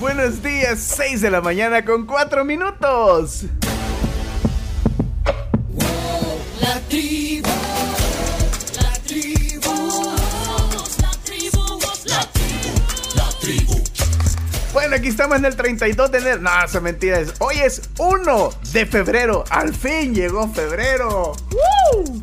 Buenos días, 6 de la mañana con 4 minutos. La tribu, la tribu, la tribu, la tribu, la tribu. Bueno, aquí estamos en el 32 de enero. No, eso es mentira. es- Hoy es 1 de febrero. Al fin llegó febrero. ¡Woo!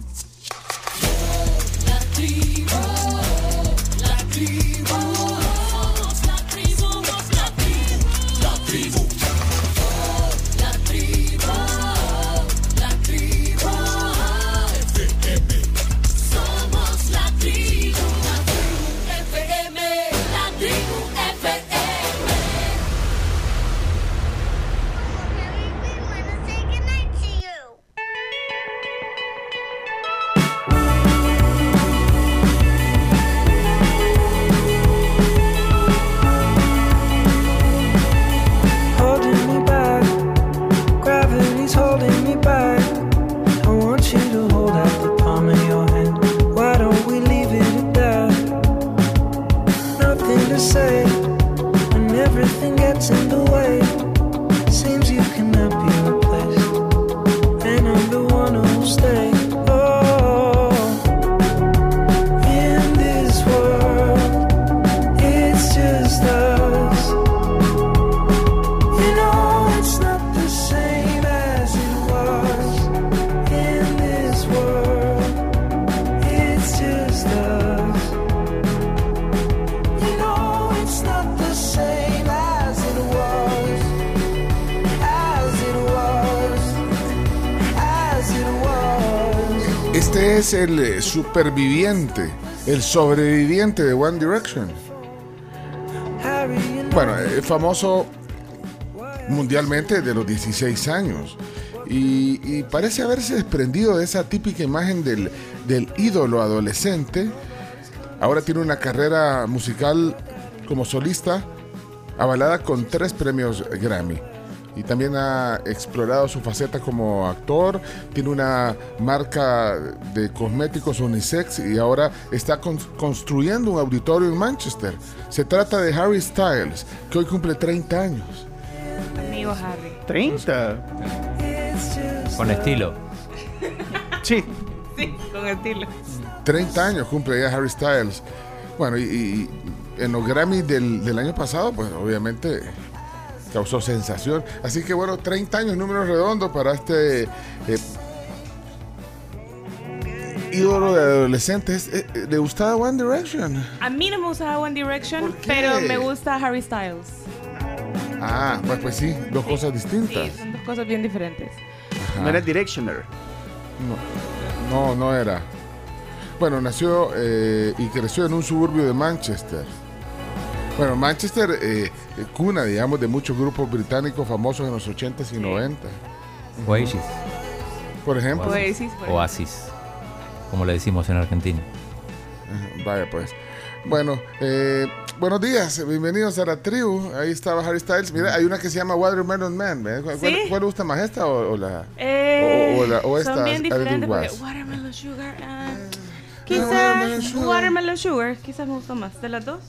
Superviviente, el sobreviviente de One Direction. Bueno, eh, famoso mundialmente de los 16 años. Y, y parece haberse desprendido de esa típica imagen del, del ídolo adolescente. Ahora tiene una carrera musical como solista avalada con tres premios Grammy. Y también ha explorado su faceta como actor, tiene una marca de cosméticos unisex y ahora está con- construyendo un auditorio en Manchester. Se trata de Harry Styles, que hoy cumple 30 años. Amigo Harry. 30. Con estilo. Sí. Sí, con estilo. 30 años cumple ya Harry Styles. Bueno, y, y en los Grammy del, del año pasado, pues obviamente causó sensación. Así que bueno, 30 años, número redondo para este eh, ídolo de adolescentes. Eh, eh, ¿Le gustaba One Direction? A mí no me gusta One Direction, pero me gusta Harry Styles. Ah, pues, pues sí, dos cosas distintas. Sí, son dos cosas bien diferentes. No era Directioner. No, no, no era. Bueno, nació eh, y creció en un suburbio de Manchester. Bueno, Manchester, eh, eh, cuna, digamos, de muchos grupos británicos famosos en los 80s y 90s. Oasis. Por ejemplo. Oasis, por ejemplo. Oasis. Como le decimos en Argentina. Vaya pues. Bueno, eh, buenos días, bienvenidos a la tribu. Ahí estaba Harry Styles. Mira, hay una que se llama Watermelon Man. ¿Cuál, ¿Sí? cuál gusta más, esta o, o la...? Eh, O- o la- o esta, son bien diferentes porque. Watermelon Sugar. Watermelon quizás Sugar. Watermelon Sugar. Quizás me gustó más. ¿De las dos?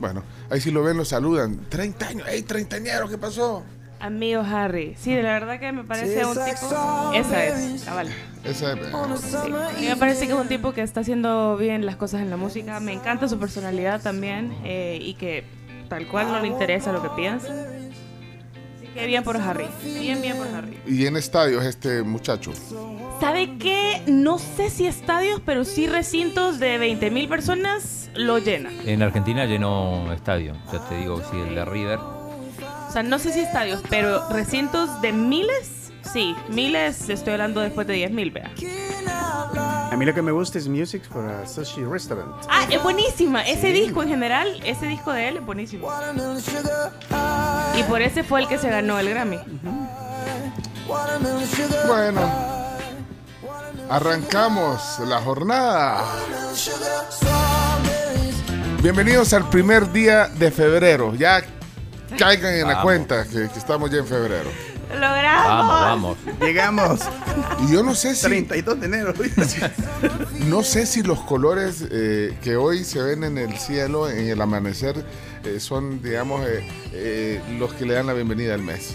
Bueno, ahí si lo ven, lo saludan. 30 años, ¡ey, treintañero! ¿Qué pasó? Amigo Harry. Sí, de la verdad que me parece un tipo. Esa es, cabal. Esa, A mí me parece que es un tipo que está haciendo bien las cosas en la música. Me encanta su personalidad también eh, y que tal cual no le interesa lo que piensa. Así que bien por Harry. Bien, bien por Harry. y en estadios este muchacho. ¿Sabe qué? No sé si estadios, pero sí recintos de 20.000 personas lo llenan. En Argentina llenó estadio. Ya te digo, sí, el de River. O sea, no sé si estadios, pero recintos de miles, sí. Miles, estoy hablando después de 10.000, vea. A mí lo que me gusta es Music for a Sushi Restaurant. Ah, es buenísima. Ese disco en general, ese disco de él es buenísimo. Y por ese fue el que se ganó el Grammy. watermelon sugar, Bueno, arrancamos la jornada. Bienvenidos al primer día de febrero. Ya caigan en la Vamos. cuenta que, que estamos ya en febrero. ¡Lo logramos! Vamos, vamos. Llegamos. Y yo no sé si 32 de enero. no sé si los colores eh, que hoy se ven en el cielo, en el amanecer, eh, son, digamos, eh, eh, los que le dan la bienvenida al mes.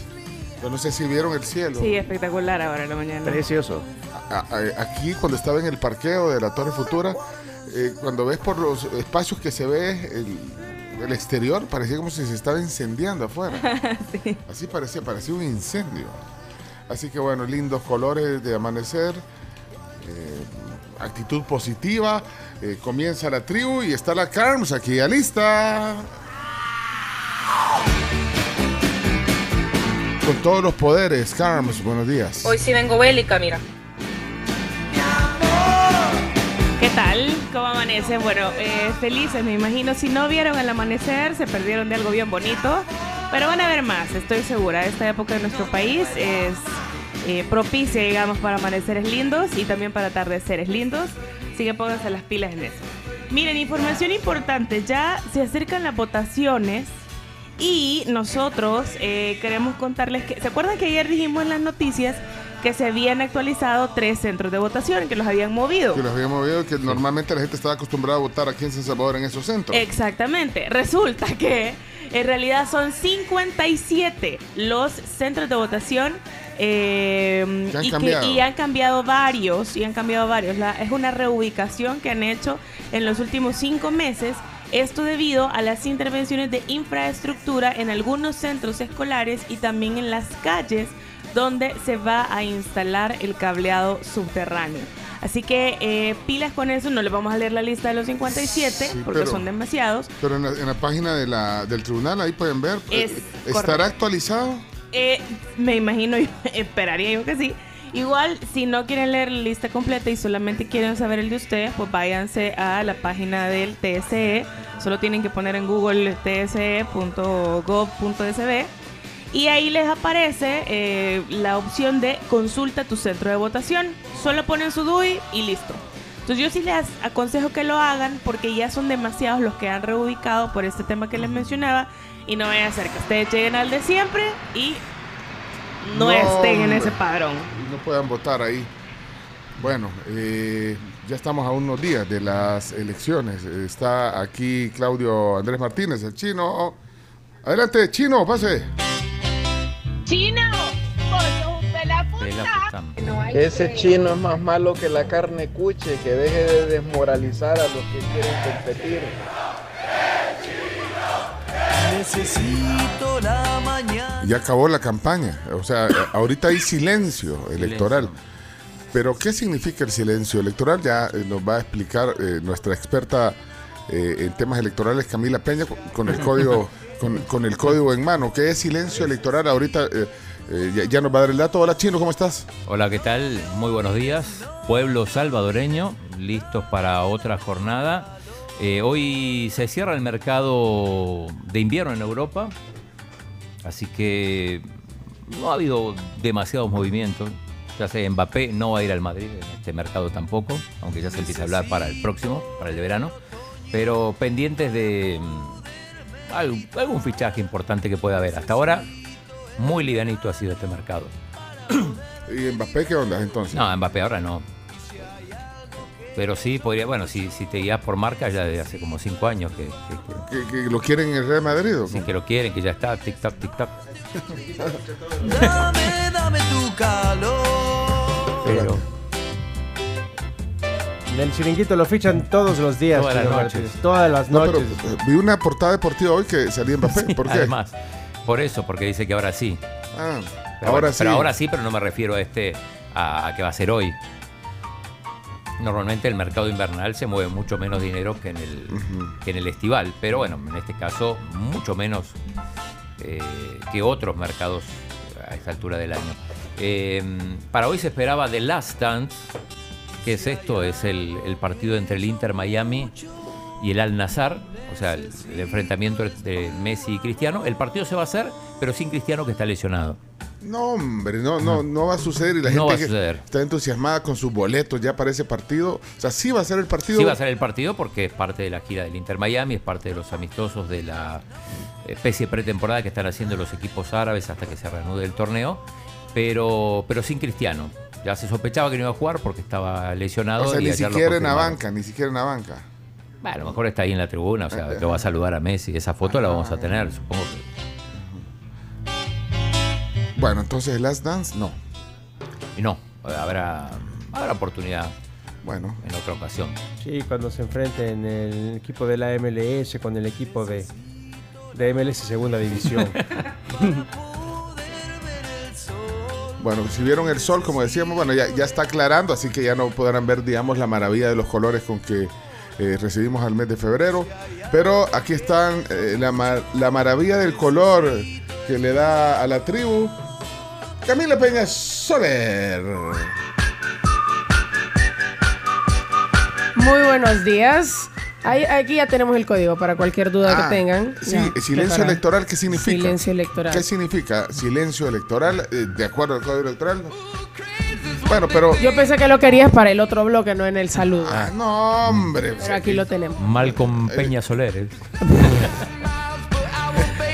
Yo no sé si vieron el cielo. Sí, espectacular ahora en la mañana. Precioso. A- a- aquí cuando estaba en el parqueo de la Torre Futura, eh, cuando ves por los espacios que se ve el, el exterior, parecía como si se estaba incendiando afuera. Sí. Así parecía, parecía un incendio. Así que bueno, lindos colores de amanecer, eh, actitud positiva, eh, comienza la tribu y está la Carms aquí ya lista. Con todos los poderes, Carms, buenos días. Hoy sí vengo bélica, mira. ¿Qué tal? ¿Cómo amanece? Bueno, eh, felices, me imagino. Si no vieron el amanecer, se perdieron de algo bien bonito. Pero van a ver más, estoy segura. Esta época de nuestro país es eh, propicia, digamos, para amaneceres lindos y también para atardeceres lindos. Así que pónganse las pilas en eso. Miren, información importante. Ya se acercan las votaciones. Y nosotros eh, queremos contarles que, ¿se acuerdan que ayer dijimos en las noticias que se habían actualizado tres centros de votación, que los habían movido? Que los habíamos movido, que normalmente la gente estaba acostumbrada a votar aquí en San Salvador en esos centros. Exactamente. Resulta que en realidad son 57 los centros de votación eh, han y, han cambiado varios. Y han cambiado varios. La- es una reubicación que han hecho en los últimos cinco meses. Esto debido a las intervenciones de infraestructura en algunos centros escolares y también en las calles donde se va a instalar el cableado subterráneo. Así que eh, pilas con eso, no les vamos a leer la lista de los 57 Sí, porque pero- son demasiados. Pero en la, en la página de la, del tribunal, ahí pueden ver. Es eh, correcto. ¿Estará actualizado? Eh, me imagino, yo, esperaría yo que sí. Igual, si no quieren leer la lista completa y solamente quieren saber el de ustedes, pues váyanse a la página del TSE. Solo tienen que poner en Google tse.gov.sb y ahí les aparece eh, la opción de consulta tu centro de votación. Solo ponen su DUI y listo. Entonces yo sí les aconsejo que lo hagan porque ya son demasiados los que han reubicado por este tema que les mencionaba y no vaya a ser que ustedes lleguen al de siempre y no, estén en ese padrón. No puedan votar ahí. Bueno, eh, ya estamos a unos días de las elecciones. Está aquí Claudio Andrés Martínez, el chino. Adelante, chino, pase. ¡Chino! Ese chino es más malo que la carne cuche, que deje de desmoralizar a los que quieren competir. Necesito la mañana. Ya acabó la campaña. O sea, ahorita hay silencio electoral. Pero, ¿qué significa el silencio electoral? Ya eh, nos va a explicar eh, nuestra experta eh, en temas electorales, Camila Peña, con el código, con, con el código en mano. ¿Qué es silencio electoral? Ahorita eh, eh, ya, ya nos va a dar el dato. Hola, Chino, ¿cómo estás? Hola, ¿qué tal? Muy buenos días. Pueblo salvadoreño, listos para otra jornada. Eh, hoy se cierra el mercado de invierno en Europa, así que no ha habido demasiados movimientos. Ya sé, Mbappé no va a ir al Madrid en este mercado tampoco, aunque ya se empieza a hablar para el próximo, para el de verano. Pero pendientes de algún, algún fichaje importante que pueda haber. Hasta ahora, muy livianito ha sido este mercado. ¿Y Mbappé qué onda entonces? No, Mbappé ahora no. Pero sí podría, bueno, si, si te guías por marca ya desde hace como cinco años que, que- ¿Que, que lo quieren en el Real Madrid? o que- no? que lo quieren, que ya está, tic tac, tic tac. Dame, dame tu calor. Pero Del chiringuito lo fichan todos los días. Todas las noches. Martínez, Todas las No, pero noches. eh, vi una portada deportiva hoy que salía Mbappé. ¿Por qué? además, por eso, porque dice que ahora sí. Ah, Pero ahora bueno, sí. Pero ahora sí, pero no me refiero a este, a, a que va a ser hoy. Normalmente el mercado invernal se mueve mucho menos dinero que en el, que en el estival, pero bueno, en este caso mucho menos eh, que otros mercados a esta altura del año. Eh, para hoy se esperaba The Last Dance, que es esto, es el, el partido entre el Inter Miami y el Al Nazar, o sea, el, el enfrentamiento entre Messi y Cristiano. El partido se va a hacer, pero sin Cristiano que está lesionado. No, hombre, no, no, no va a suceder. Y la No gente va a que suceder. está entusiasmada con sus boletos ya para ese partido. O sea, sí va a ser el partido. Sí va a ser el partido porque es parte de la gira del Inter Miami, es parte de los amistosos de la especie de pretemporada que están haciendo los equipos árabes hasta que se reanude el torneo, pero, pero sin Cristiano. Ya se sospechaba que no iba a jugar porque estaba lesionado. o sea, y ni siquiera en la banca, ni siquiera en la banca. Bueno, a lo mejor está ahí en la tribuna, o sea, que va a saludar a Messi. Esa foto la vamos a tener, supongo que. Bueno, entonces Last Dance, no. Y no, habrá, habrá oportunidad Bueno, en otra ocasión. Sí, cuando se enfrenten el equipo de la MLS con el equipo de, de MLS Segunda División. bueno, si vieron el sol, como decíamos, bueno, ya, ya está aclarando, así que ya no podrán ver, digamos, la maravilla de los colores con que eh, recibimos al mes de febrero. Pero aquí están eh, la, la maravilla del color que le da a la tribu Camila Peña Soler. Muy buenos días. Ahí- aquí ya tenemos el código para cualquier duda Ah, que tengan. Sí, Ya, silencio preparado. electoral, ¿qué significa? Silencio electoral. ¿Qué significa silencio electoral eh, de acuerdo al código electoral? Bueno, pero... Yo pensé que lo querías para el otro bloque, no en el saludo. Ah, no, hombre. Pero aquí lo tenemos. Malcolm Peña Soler. ¿eh?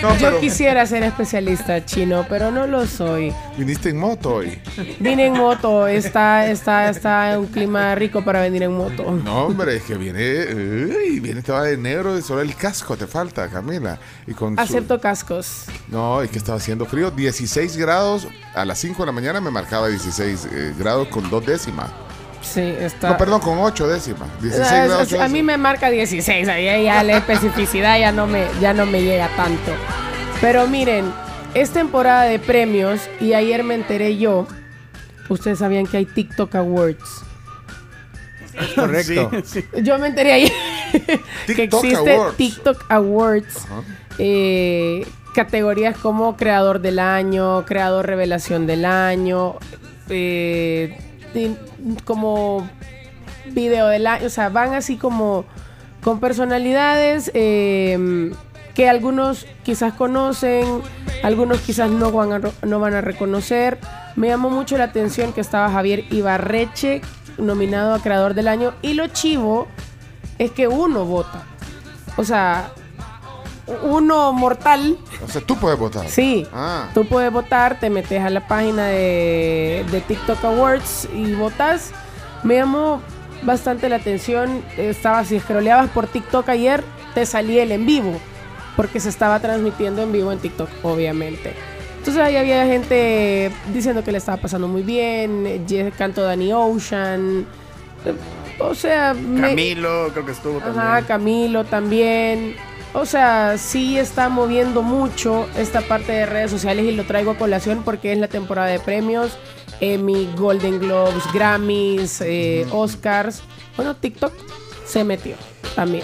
No, Yo pero quisiera ser especialista chino, pero no lo soy. viniste en moto hoy. Vine en moto, está, está, está un clima rico para venir en moto. No, hombre, es que viene, uy, viene toda de negro y solo el casco te falta, Camila. Y con su- Acepto cascos. No, es que estaba haciendo frío, 16 grados, a las 5 de la mañana me marcaba 16 eh, grados con dos décimas. Sí, está. No, perdón, con 8 décimas. 16 Ah, grados. es- a mí me marca 16, ahí ya la especificidad ya no me, ya no me llega tanto. Pero miren, es temporada de premios y ayer me enteré yo. Ustedes sabían que hay TikTok Awards. Correcto. Sí, sí. Yo me enteré ayer que existe Awards. TikTok Awards. Eh, categorías como creador del año, creador revelación del año, eh, como video del año, o sea, van así como con personalidades eh, que algunos quizás conocen, algunos quizás no van, a, no van a reconocer. Me llamó mucho la atención que estaba Javier Ibarreche nominado a creador del año y lo chivo es que uno vota. O sea, uno mortal O sea, tú puedes votar. Sí, Ah. tú puedes votar, te metes a la página de, de TikTok Awards y votas. Me llamó bastante la atención. Estaba, si scrolleabas por TikTok ayer, te salía el en vivo, porque se estaba transmitiendo en vivo en TikTok, obviamente. Entonces ahí había gente diciendo que le estaba pasando muy bien, canto Danny Ocean. O sea, me- Camilo, creo que estuvo Ajá, también. Camilo también. O sea, sí está moviendo mucho esta parte de redes sociales y lo traigo a colación porque es la temporada de premios, Emmy, Golden Globes, Grammys, eh, Oscars. Bueno, TikTok se metió también.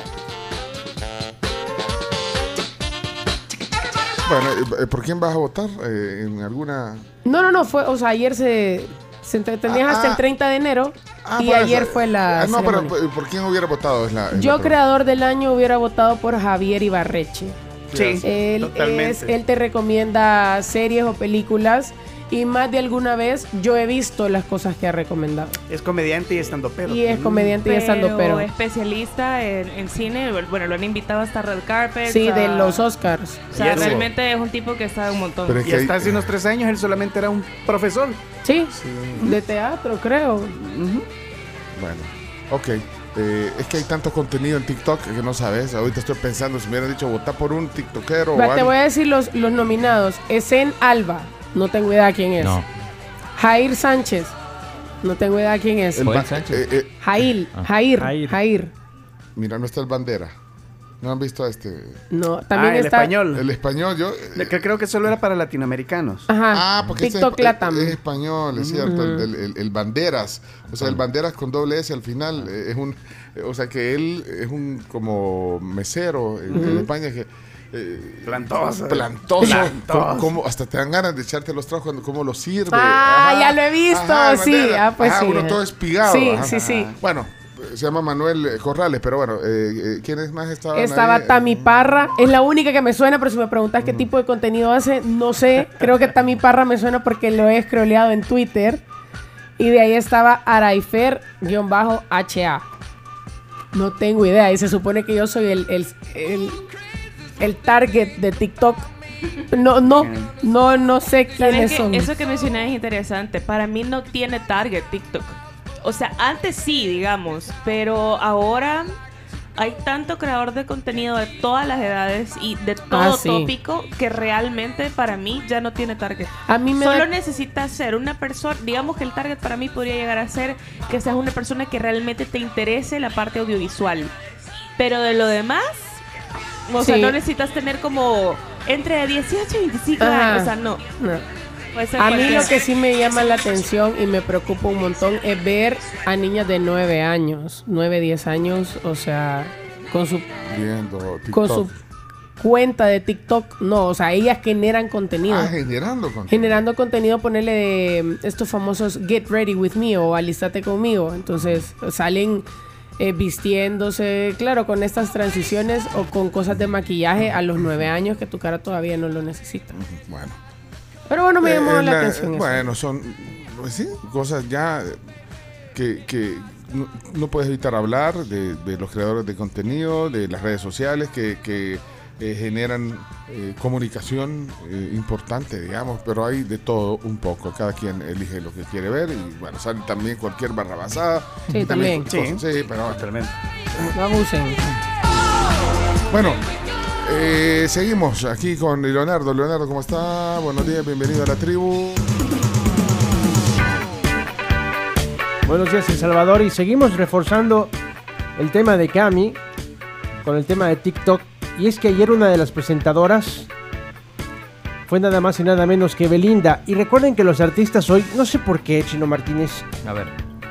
Bueno, eh, ¿por quién vas a votar? Eh, ¿En alguna...? No, no, no, fue, o sea, ayer se, se tenías Ah, hasta ah. el 30 de enero Ah, y eso. ayer fue la Ah, no, pero ceremonia. ¿por quién hubiera votado? Es la, es la Yo, pregunta. creador del año, hubiera votado por Javier Ibarreche. Sí, Él, totalmente. es- él te recomienda series o películas y más de alguna vez yo he visto las cosas que ha recomendado. Es comediante y estando pero. Y es comediante y estando Pero pero. especialista en, en cine, bueno, lo han invitado hasta Red Carpet. Sí, a- de los Oscars. O sea, realmente es un tipo que está un montón. Pero es Y hay- hasta hace unos tres años él solamente era un profesor. Sí, de teatro, creo. Bueno, ok. Eh, es que hay tanto contenido en TikTok que no sabes. Ahorita estoy pensando, si me hubieran dicho votar por un TikTokero o Va, Te algo. voy a decir los, los nominados. Esen Alba, no tengo idea quién es. No. Jair Sánchez, no tengo idea quién es. El Joel ba- Sánchez. eh, eh, Jair, Ah. Jair, Jair. Jair. mira, no está el bandera. ¿No han visto a este? No, también ah, el está. español. El español, yo... eh, Que creo que solo era para latinoamericanos. Ajá. Ah, porque este TikTok es, Latam. es español, es cierto, el, el- el- el Banderas. O sea, el Banderas con doble S al final eh, es un... eh, O sea, que él es un como mesero en, en España que... eh, Plantoso. Plantoso. Hasta te dan ganas de echarte los tragos cuando cómo lo sirve. Ah, Ajá, ya lo he visto, ajá, sí, ah, pues Ajá, sí, uno todo espigado. Sí, ajá. sí, sí. Bueno, eh, se llama Manuel eh, Corrales, pero bueno, eh, eh, ¿quiénes más estaban Estaba ahí? Tami Parra, es la única que me suena, pero si me preguntas qué tipo de contenido hace, no sé. Creo que Tami Parra me suena porque lo he scrolleado en Twitter. Y de ahí estaba Araifer-HA. No tengo idea. Y se supone que yo soy el, el, el, el target de TikTok. No, no, no, no sé ¿Sabes quiénes son. Eso que mencioné es interesante. Para mí no tiene target TikTok. O sea, antes sí, digamos, pero ahora hay tanto creador de contenido de todas las edades y de todo Ah, sí. tópico que realmente para mí ya no tiene target. A mí me Solo da- necesitas ser una persona, digamos que el target para mí podría llegar a ser que seas una persona que realmente te interese la parte audiovisual. Pero de lo demás, o sea, no necesitas tener como entre 18 y 25 Ajá. años, o sea, no. A mí lo que sí me llama la atención y me preocupa un montón es ver a niñas de 9 años, 9, 10 años, o sea, con su Viendo con su cuenta de TikTok, no, o sea, ellas generan contenido. Ah, generando contenido. Generando contenido, ponerle de mm, estos famosos Get Ready With Me o Alistate conmigo. Entonces salen eh, vistiéndose, claro, con estas transiciones o con cosas de maquillaje a los 9 años que tu cara todavía no lo necesita. Bueno. Pero bueno, me llamó Eh, la, la- atención. eso. Bueno, son pues sí, cosas ya que, que no, no puedes evitar hablar de, de los creadores de contenido, de las redes sociales que, que, eh, generan eh, comunicación eh, importante, digamos, pero hay de todo un poco. Cada quien elige lo que quiere ver y bueno, sale también cualquier barrabasada. Sí, también. cosas- Sí, pero Tremendo. No abusen. bueno, eh, seguimos aquí con Leonardo. Leonardo, ¿cómo está? Buenos días, bienvenido a la tribu. Buenos días, El Salvador. Y seguimos reforzando el tema de Cami con el tema de TikTok. Y es que ayer una de las presentadoras fue nada más y nada menos que Belinda. Y recuerden que los artistas hoy, no sé por qué, Chino Martínez, A ver.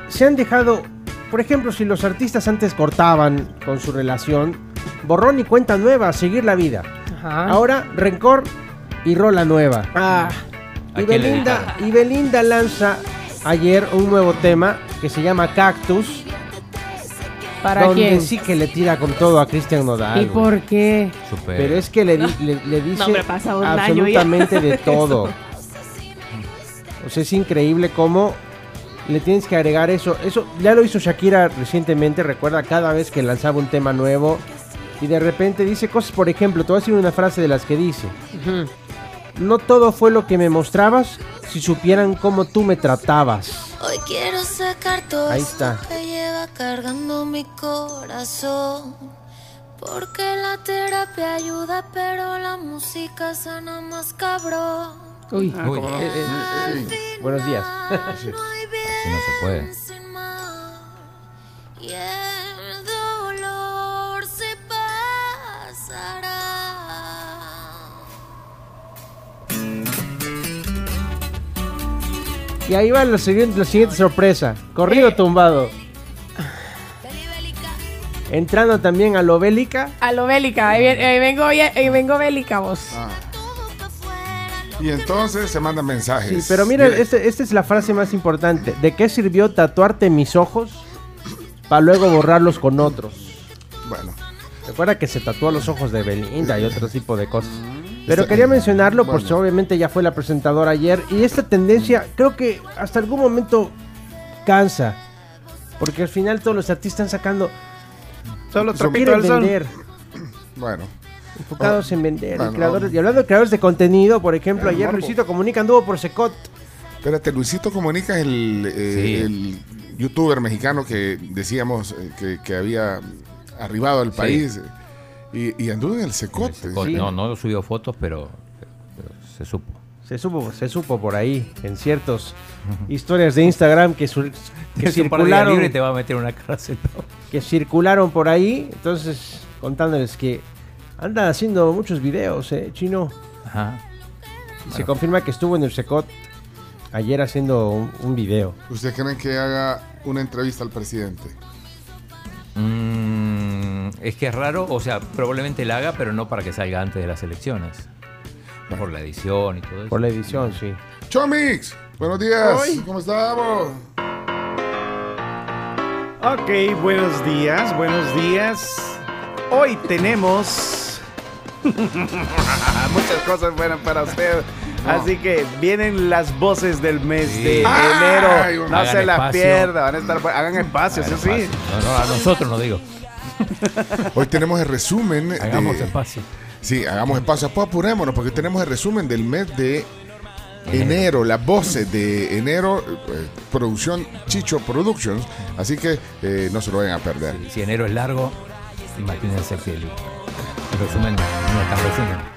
se han dejado, por ejemplo, si los artistas antes cortaban con su relación, borrón y cuenta nueva, seguir la vida. Ajá. Ahora, rencor y rola nueva. Ah, ¿A Y Belinda, y Belinda lanza ayer un nuevo tema que se llama Cactus. ¿Para donde quién? sí que le tira con todo a Cristian Nodal. ¿Y güey. por qué? Super. Pero es que le, le, le dice pasa absolutamente de todo. O sea, es increíble cómo le tienes que agregar eso. Eso ya lo hizo Shakira recientemente, recuerda cada vez que lanzaba un tema nuevo y de repente dice cosas, por ejemplo, te voy a decir una frase de las que dice. Ujú. No todo fue lo que me mostrabas si supieran cómo tú me tratabas. Hoy quiero sacar todo Ahí está. que lleva cargando mi corazón. Porque la terapia ayuda, pero la música sana más cabrón. Uy, Uy, Eh, eh, eh, buenos días. así no se puede. Y ahí va la siguiente, la siguiente sorpresa. Corrido tumbado. Entrando también a lo bélica. a lo bélica. Ahí, ven- ahí vengo, ya- ahí vengo bélica vos. Ah. Y entonces se mandan mensajes. Sí, pero mira, Mire, este- esta es la frase más importante. ¿De qué sirvió tatuarte mis ojos para luego borrarlos con otros? Bueno, Recuerda que se tatuó los ojos de Belinda y otro tipo de cosas. Pero Está- quería mencionarlo bueno. porque obviamente ya fue la presentadora ayer y esta tendencia creo que hasta algún momento cansa. Porque al final todos los artistas están sacando... Solo Quieren al sol. vender, bueno. enfocados en vender. Bueno, creadores- y hablando de creadores de contenido, por ejemplo, ayer morbo. Luisito Comunica anduvo por Secot. Espérate, Luisito Comunica es el, eh, Sí. el youtuber mexicano que decíamos eh, que, que había arribado al Sí. país y, y anduvo en el Secote. Sí. No, no subió fotos, pero, pero se supo. Se supo, se supo por ahí, en ciertas historias de Instagram que, sur- que circularon, libre y te va a meter una cárcel. ¿no? que circularon por ahí. Entonces, contándoles que anda haciendo muchos videos, eh, chino. Ajá. Y se confirma que estuvo en el Secot ayer haciendo un, un video. ¿Ustedes creen que haga una entrevista al presidente? Mm, es que es raro, o sea, probablemente la haga, pero no para que salga antes de las elecciones. Por la edición y todo eso. Por la edición, sí. Chomix, buenos días. Hoy. ¿Cómo estamos? Ok, buenos días, buenos días. Hoy tenemos muchas cosas buenas para usted. Así que vienen las voces del mes Sí. de Ay, enero. bueno. No Hagan se la espacio. pierdan. Van a estar, hagan espacio, Hagan eso sí. No, no, a nosotros no digo. Hoy tenemos el resumen. de- Hagamos espacio. Sí, hagamos espacio. Pues apurémonos porque tenemos el resumen del mes de enero, las voces de enero, eh, producción Chicho Productions. Así que eh, no se lo vayan a perder. Si enero es largo, Imagínense que el resumen no es tan resumen.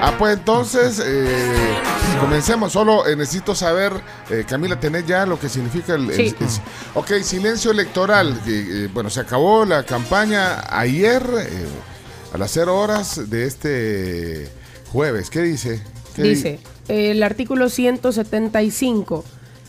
Ah, pues entonces, eh, comencemos. Solo eh, necesito saber, eh, Camila, ¿tenés ya lo que significa el... el- Sí. el- ok, silencio electoral. que, eh, bueno, se acabó la campaña ayer eh, a las 0 horas de este jueves. ¿Qué dice? ¿Qué di- Dice, el artículo 175.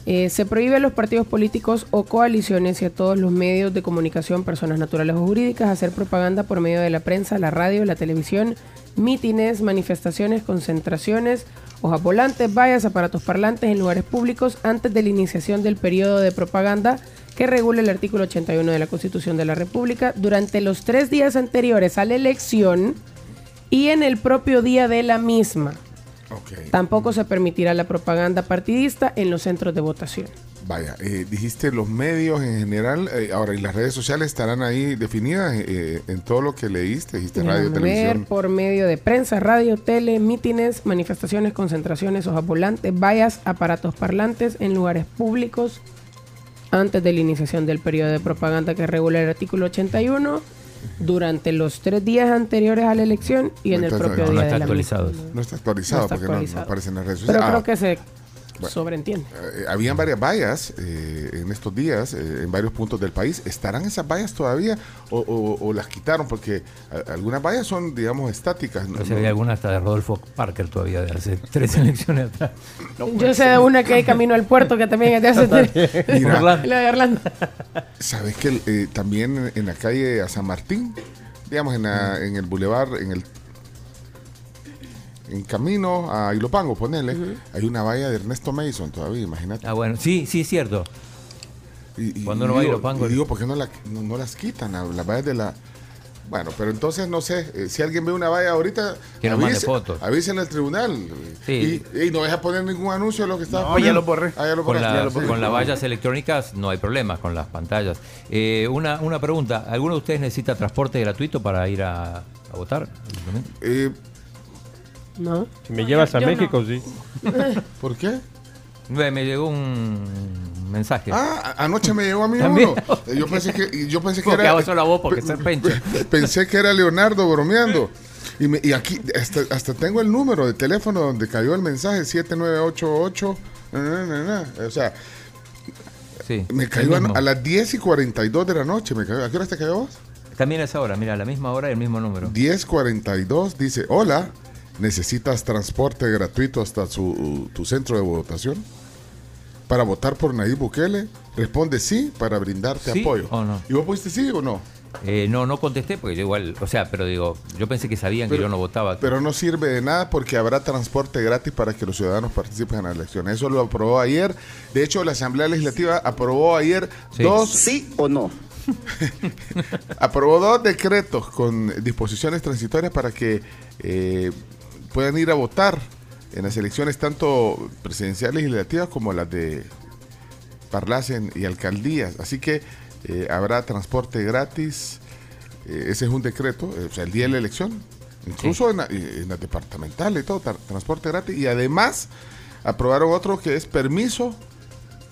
eh, se prohíbe a los partidos políticos o coaliciones y a todos los medios de comunicación, personas naturales o jurídicas, hacer propaganda por medio de la prensa, la radio, la televisión, mítines, manifestaciones, concentraciones, hojas volantes, vallas, aparatos parlantes en lugares públicos antes de la iniciación del periodo de propaganda que regula el artículo 81 de la Constitución de la República durante los tres días anteriores a la elección y en el propio día de la misma. Tampoco se permitirá la propaganda partidista en los centros de votación. Vaya, eh, dijiste los medios en general, eh, ahora y las redes sociales estarán ahí definidas eh, en todo lo que leíste, dijiste radio, ver, televisión. por medio de prensa, radio, tele, mítines, manifestaciones, concentraciones, hojas volantes, vallas, aparatos parlantes en lugares públicos antes de la iniciación del periodo de propaganda que regula el artículo 81, durante los tres días anteriores a la elección y en el propio no, día no está de la actualizado. No está actualizado No está porque no- No, actualizado. aparece en las redes Pero sociales. creo Ah, que se Bueno. sobreentiende. Eh, habían varias vallas eh, en estos días eh, en varios puntos del país. ¿Estarán esas vallas todavía o, o- o las quitaron? Porque a- algunas vallas son, digamos, estáticas. ¿no? No sé, había alguna hasta de Rodolfo Parker todavía de hace tres elecciones atrás. Yo sé de una que hay camino al puerto que también es de hace Mira, Orlando. La de Orlando. ¿Sabes que eh, también en, en la calle a San Martín, digamos, en, la- en el bulevar, en el en camino a Ilopango, ponele, hay una valla de Ernesto Mason todavía, imagínate. Ah, bueno, sí, sí, es cierto. Y, y- Cuando y uno va a Ilopango- y digo, ¿por qué no, la- no, no las quitan? Las vallas de la... Bueno, pero entonces, no sé, eh, si alguien ve una valla ahorita, Que nos mande avise- fotos. avisen al tribunal. Sí. Y, y no deja poner ningún anuncio de lo que está No, ya lo borré. Ah, ya lo Con, borraste, ya las, lo borré. con las vallas electrónicas no hay problemas con las pantallas. Eh, una, una pregunta, ¿alguno de ustedes necesita transporte gratuito para ir a, a votar? Eh, ¿No? Si me llevas a yo no. México, sí. ¿Por qué? Me me llegó un mensaje. Ah, a- anoche me llegó a mí También. uno. Eh, Yo pensé que, y yo pensé que Porque era... hago solo a vos porque ser pencha. Pensé que era Leonardo bromeando. Y, me- y aquí hasta, hasta tengo el número de teléfono donde cayó el mensaje 7988. na, na, na, na. O sea, Sí, me el cayó a, mismo. a las 10 y 42 de la noche. Me cayó. ¿A qué hora te cayó vos? También es ahora, mira, a la misma hora y el mismo número. 1042 dice, hola, ¿necesitas transporte gratuito hasta su, tu centro de votación? Para votar por Nayib Bukele, responde sí para brindarte ¿Sí apoyo. o no? ¿Y vos pusiste sí o no? Eh, no, no contesté porque yo igual, o sea, pero digo, yo pensé que sabían que yo no votaba. Pero no sirve de nada porque habrá transporte gratis para que los ciudadanos participen en la elección. Eso lo aprobó ayer. De hecho, la Asamblea Legislativa aprobó ayer Sí. dos ¿Sí o no? aprobó dos decretos con disposiciones transitorias para que eh, puedan ir a votar en las elecciones tanto presidenciales y legislativas como las de Parlacen y alcaldías. Así que eh, habrá transporte gratis. Eh, ese es un decreto, eh, o sea, el día de la elección. Incluso en, la- en las departamentales y todo, tra- transporte gratis. Y además aprobaron otro que es permiso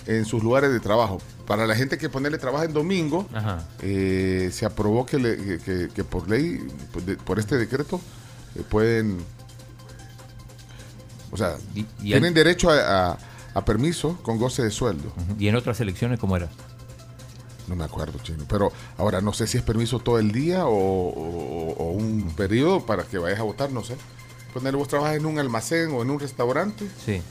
en sus lugares de trabajo. Para la gente que ponerle trabajo en domingo, se aprobó que, le- que- que- que por ley, por, de- por este decreto, pueden, o sea, Y- y tienen hay- derecho a, a- a permiso con goce de sueldo. ¿Y en otras elecciones cómo era? No me acuerdo, chino. Pero ahora no sé si es permiso todo el día o, o- o un periodo para que vayas a votar, no sé. Ponerle vos trabajas en un almacén o en un restaurante, Sí.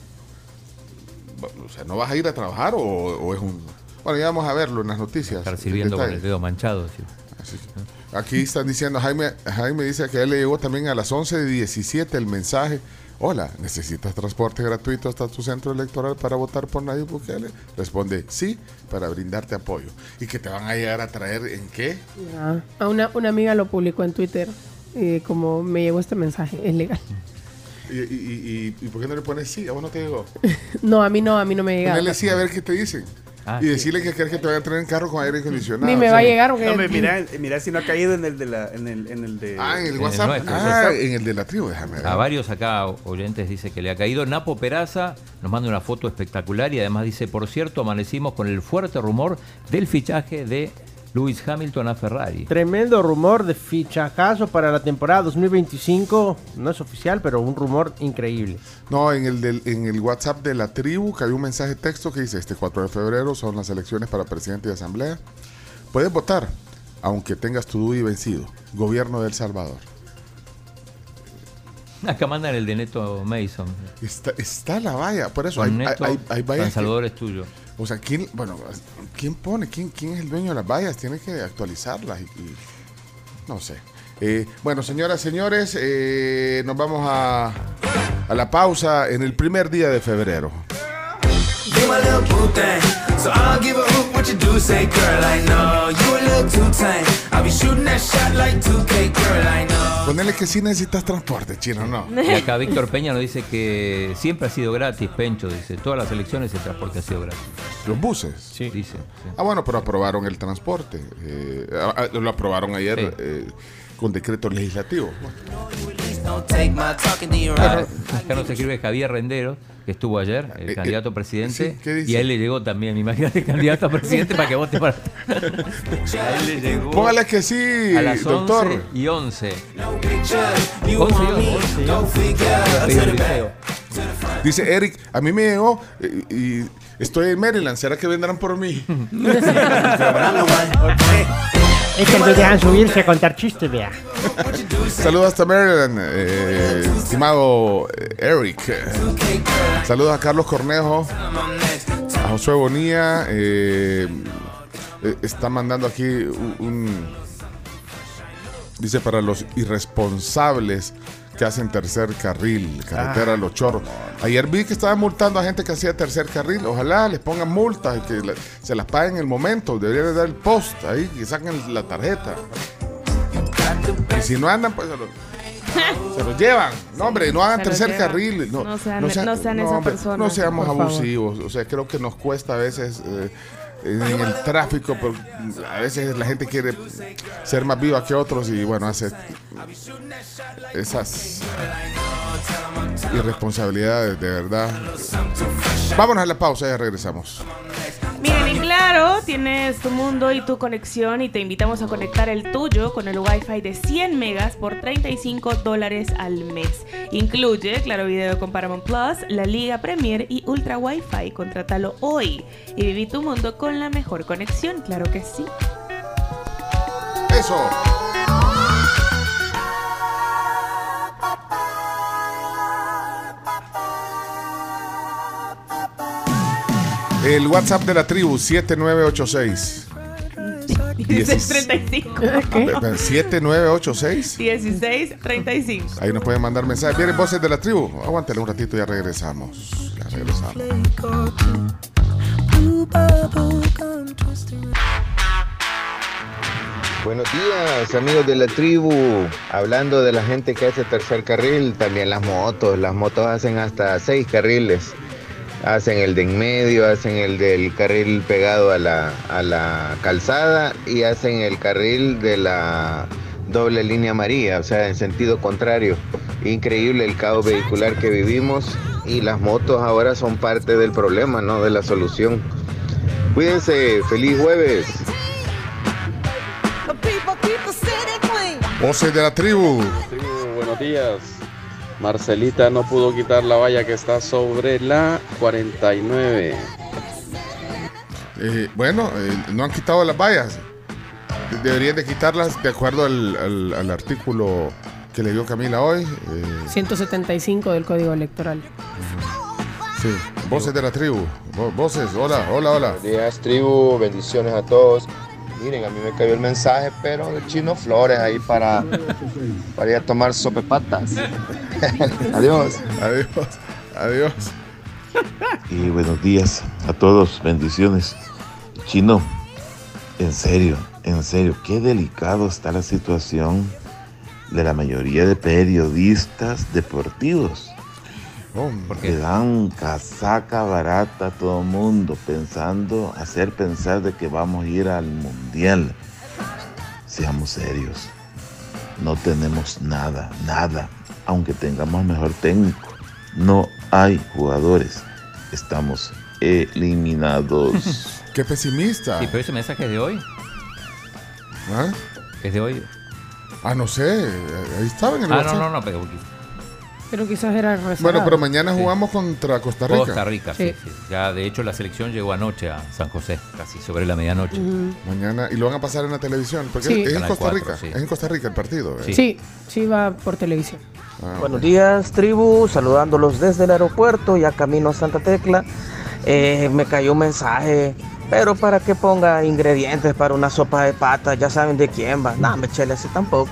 o sea, ¿no vas a ir a trabajar o, o es un...? Bueno, ya vamos a verlo en las noticias. Estar sirviendo con el dedo manchado. sí. Así que, aquí están diciendo, Jaime, Jaime dice que a él le llegó también a las 11.17 el mensaje. Hola, ¿necesitas transporte gratuito hasta tu centro electoral para votar por Nayib Bukele? Responde, sí, para brindarte apoyo. ¿Y que te van a llegar a traer en qué? Ah, a una, una amiga lo publicó en Twitter. Y como me llegó este mensaje, es legal. ¿Y, y, y- y por qué no le pones sí? ¿A vos no te llegó? No, a mí no, a mí no me llega. Ponele sí a ver qué te dicen. Ah, y sí. decirle que quieres que te vayan a traer en carro con aire acondicionado. Ni me o va a llegar. porque- No, mira, mira si no ha caído en el de la, en el, en el de. Ah, en el En el WhatsApp. nuestro, ah, en el de la tribu, déjame ver. A varios acá oyentes dice que le ha caído. Napo Peraza nos manda una foto espectacular y además dice, por cierto, amanecimos con el fuerte rumor del fichaje de Lewis Hamilton a Ferrari. Tremendo rumor de fichajazo para la temporada 2025. No es oficial, pero un rumor increíble. No, en el, del- en el WhatsApp de la tribu que hay un mensaje de texto que dice, este 4 de febrero son las elecciones para presidente y asamblea. Puedes votar, aunque tengas tu DUI vencido. Gobierno de El Salvador. Acá mandan el de Neto Mason. Está, está la valla, por eso hay, Con hay, Neto, hay- hay vallas San que- Salvador es tuyo. O sea, ¿quién, bueno, ¿quién pone? ¿Quién, quién es el dueño de las vallas? Tiene que actualizarlas y, no sé. Eh, bueno, señoras, señores, eh, nos vamos a, a la pausa en el primer día de febrero. What you do. Say, girl, I know you a little too tame. I'll be shooting that shot like 2K, girl, I know. Ponele que sí necesitas transporte, chino, ¿no? Y acá Víctor Peña nos dice que siempre ha sido gratis, Pencho, dice. Todas las elecciones el transporte ha sido gratis. Los buses. Sí. Dice. sí. Ah, bueno, pero aprobaron el transporte. Eh, ah, ah, lo aprobaron ayer Sí. eh, con decreto legislativo. Acá, nos escribe Javier Rendero, que estuvo ayer, el Eh, candidato a eh, presidente. sí, ¿qué dice? y a él le llegó también, imagínate, candidato a presidente para que vote para. a él le llegó Póngale que sí, a las doctor. 11 y 11. Picture, you 11 y want me? 11 y Go 11. figure. Pedro To the Liceo. back. Dice Eric, a mí me llegó eh, y estoy en Maryland. ¿Será que vendrán por mí? Es que me dejan subirse a contar chistes, vea. Saludos hasta Maryland, eh, estimado eh, Eric. Saludos a Carlos Cornejo, a Josué Bonilla. eh, eh, está mandando aquí un, un- Dice para los irresponsables que hacen tercer carril, carretera Los Chorros. Ayer vi que estaban multando a gente que hacía tercer carril. Ojalá les pongan multas y que la- se las paguen en el momento. Deberían de dar el post ahí, que saquen la tarjeta. Y si no andan, pues se los, se los llevan. No, hombre, no hagan tercer carril. No, No sean- no sean esas hombre, personas, No seamos favor. abusivos. O sea, creo que nos cuesta a veces eh, en el tráfico, pero a veces la gente quiere ser más viva que otros y bueno, hace esas irresponsabilidades de verdad. Vámonos a la pausa y ya regresamos. Miren, en Claro tienes tu mundo y tu conexión y te invitamos a conectar el tuyo con el Wi-Fi de 100 megas por 35 dólares al mes. Incluye Claro Video con Paramount Plus, la Liga Premier y Ultra Wi-Fi. Contrátalo hoy y viví tu mundo con la mejor conexión, claro que sí. Eso. El WhatsApp de la tribu 7986. 1635. 7986. 1635. Ahí nos pueden mandar mensajes. Vienen voces de la tribu. Aguántale un ratito y ya regresamos. Ya regresamos. Buenos días, amigos de la tribu. Hablando de la gente que hace tercer carril, también las motos. Las motos hacen hasta seis carriles. Hacen el de en medio, hacen el del carril pegado a la, a la calzada y hacen el carril de la doble línea amarilla, o sea, en sentido contrario. Increíble el caos vehicular que vivimos y las motos ahora son parte del problema, no de la solución. Cuídense, feliz jueves. Voces de la tribu. Tribu, buenos días. Marcelita no pudo quitar la valla que está sobre la 49. Eh, bueno, eh, no han quitado las vallas. De- Deberían de quitarlas de acuerdo al, al- al artículo que le dio Camila hoy. eh, 175 del Código Electoral. sí, voces de la tribu. Vo- Voces, hola, hola, hola. Buenos días, tribu. Bendiciones a todos. Miren, a mí me cayó el mensaje, pero de Chino Flores ahí para, para ir a tomar sopepatas. Adiós. Adiós. Adiós. Y buenos días a todos, bendiciones. Chino, en serio, en serio, qué delicado está la situación de la mayoría de periodistas deportivos. Que dan casaca barata a todo el mundo pensando, hacer pensar de que vamos a ir al mundial. Seamos serios. No tenemos nada, nada, aunque tengamos mejor técnico. No hay jugadores. Estamos eliminados. Qué pesimista. Sí, pero ese mensaje es de hoy. ¿Ah? ¿Es de hoy? Ah, no sé. Ahí estaba en el Ah, WhatsApp. no, no, no, pero Pero quizás era reservado. Bueno, pero mañana jugamos contra Costa Rica. Costa Rica, sí. sí. Ya, de hecho, la selección llegó anoche a San José, casi sobre la medianoche. Mañana, y lo van a pasar en la televisión. Porque Sí. es en Costa 4, Rica. sí. Es en Costa Rica el partido. ¿eh? Sí, sí va por televisión. Ah, Buenos días, tribu. Saludándolos desde el aeropuerto, ya camino a Santa Tecla. Eh, me cayó un mensaje, pero para que ponga ingredientes para una sopa de patas, ya saben de quién va. No, me chele así tampoco.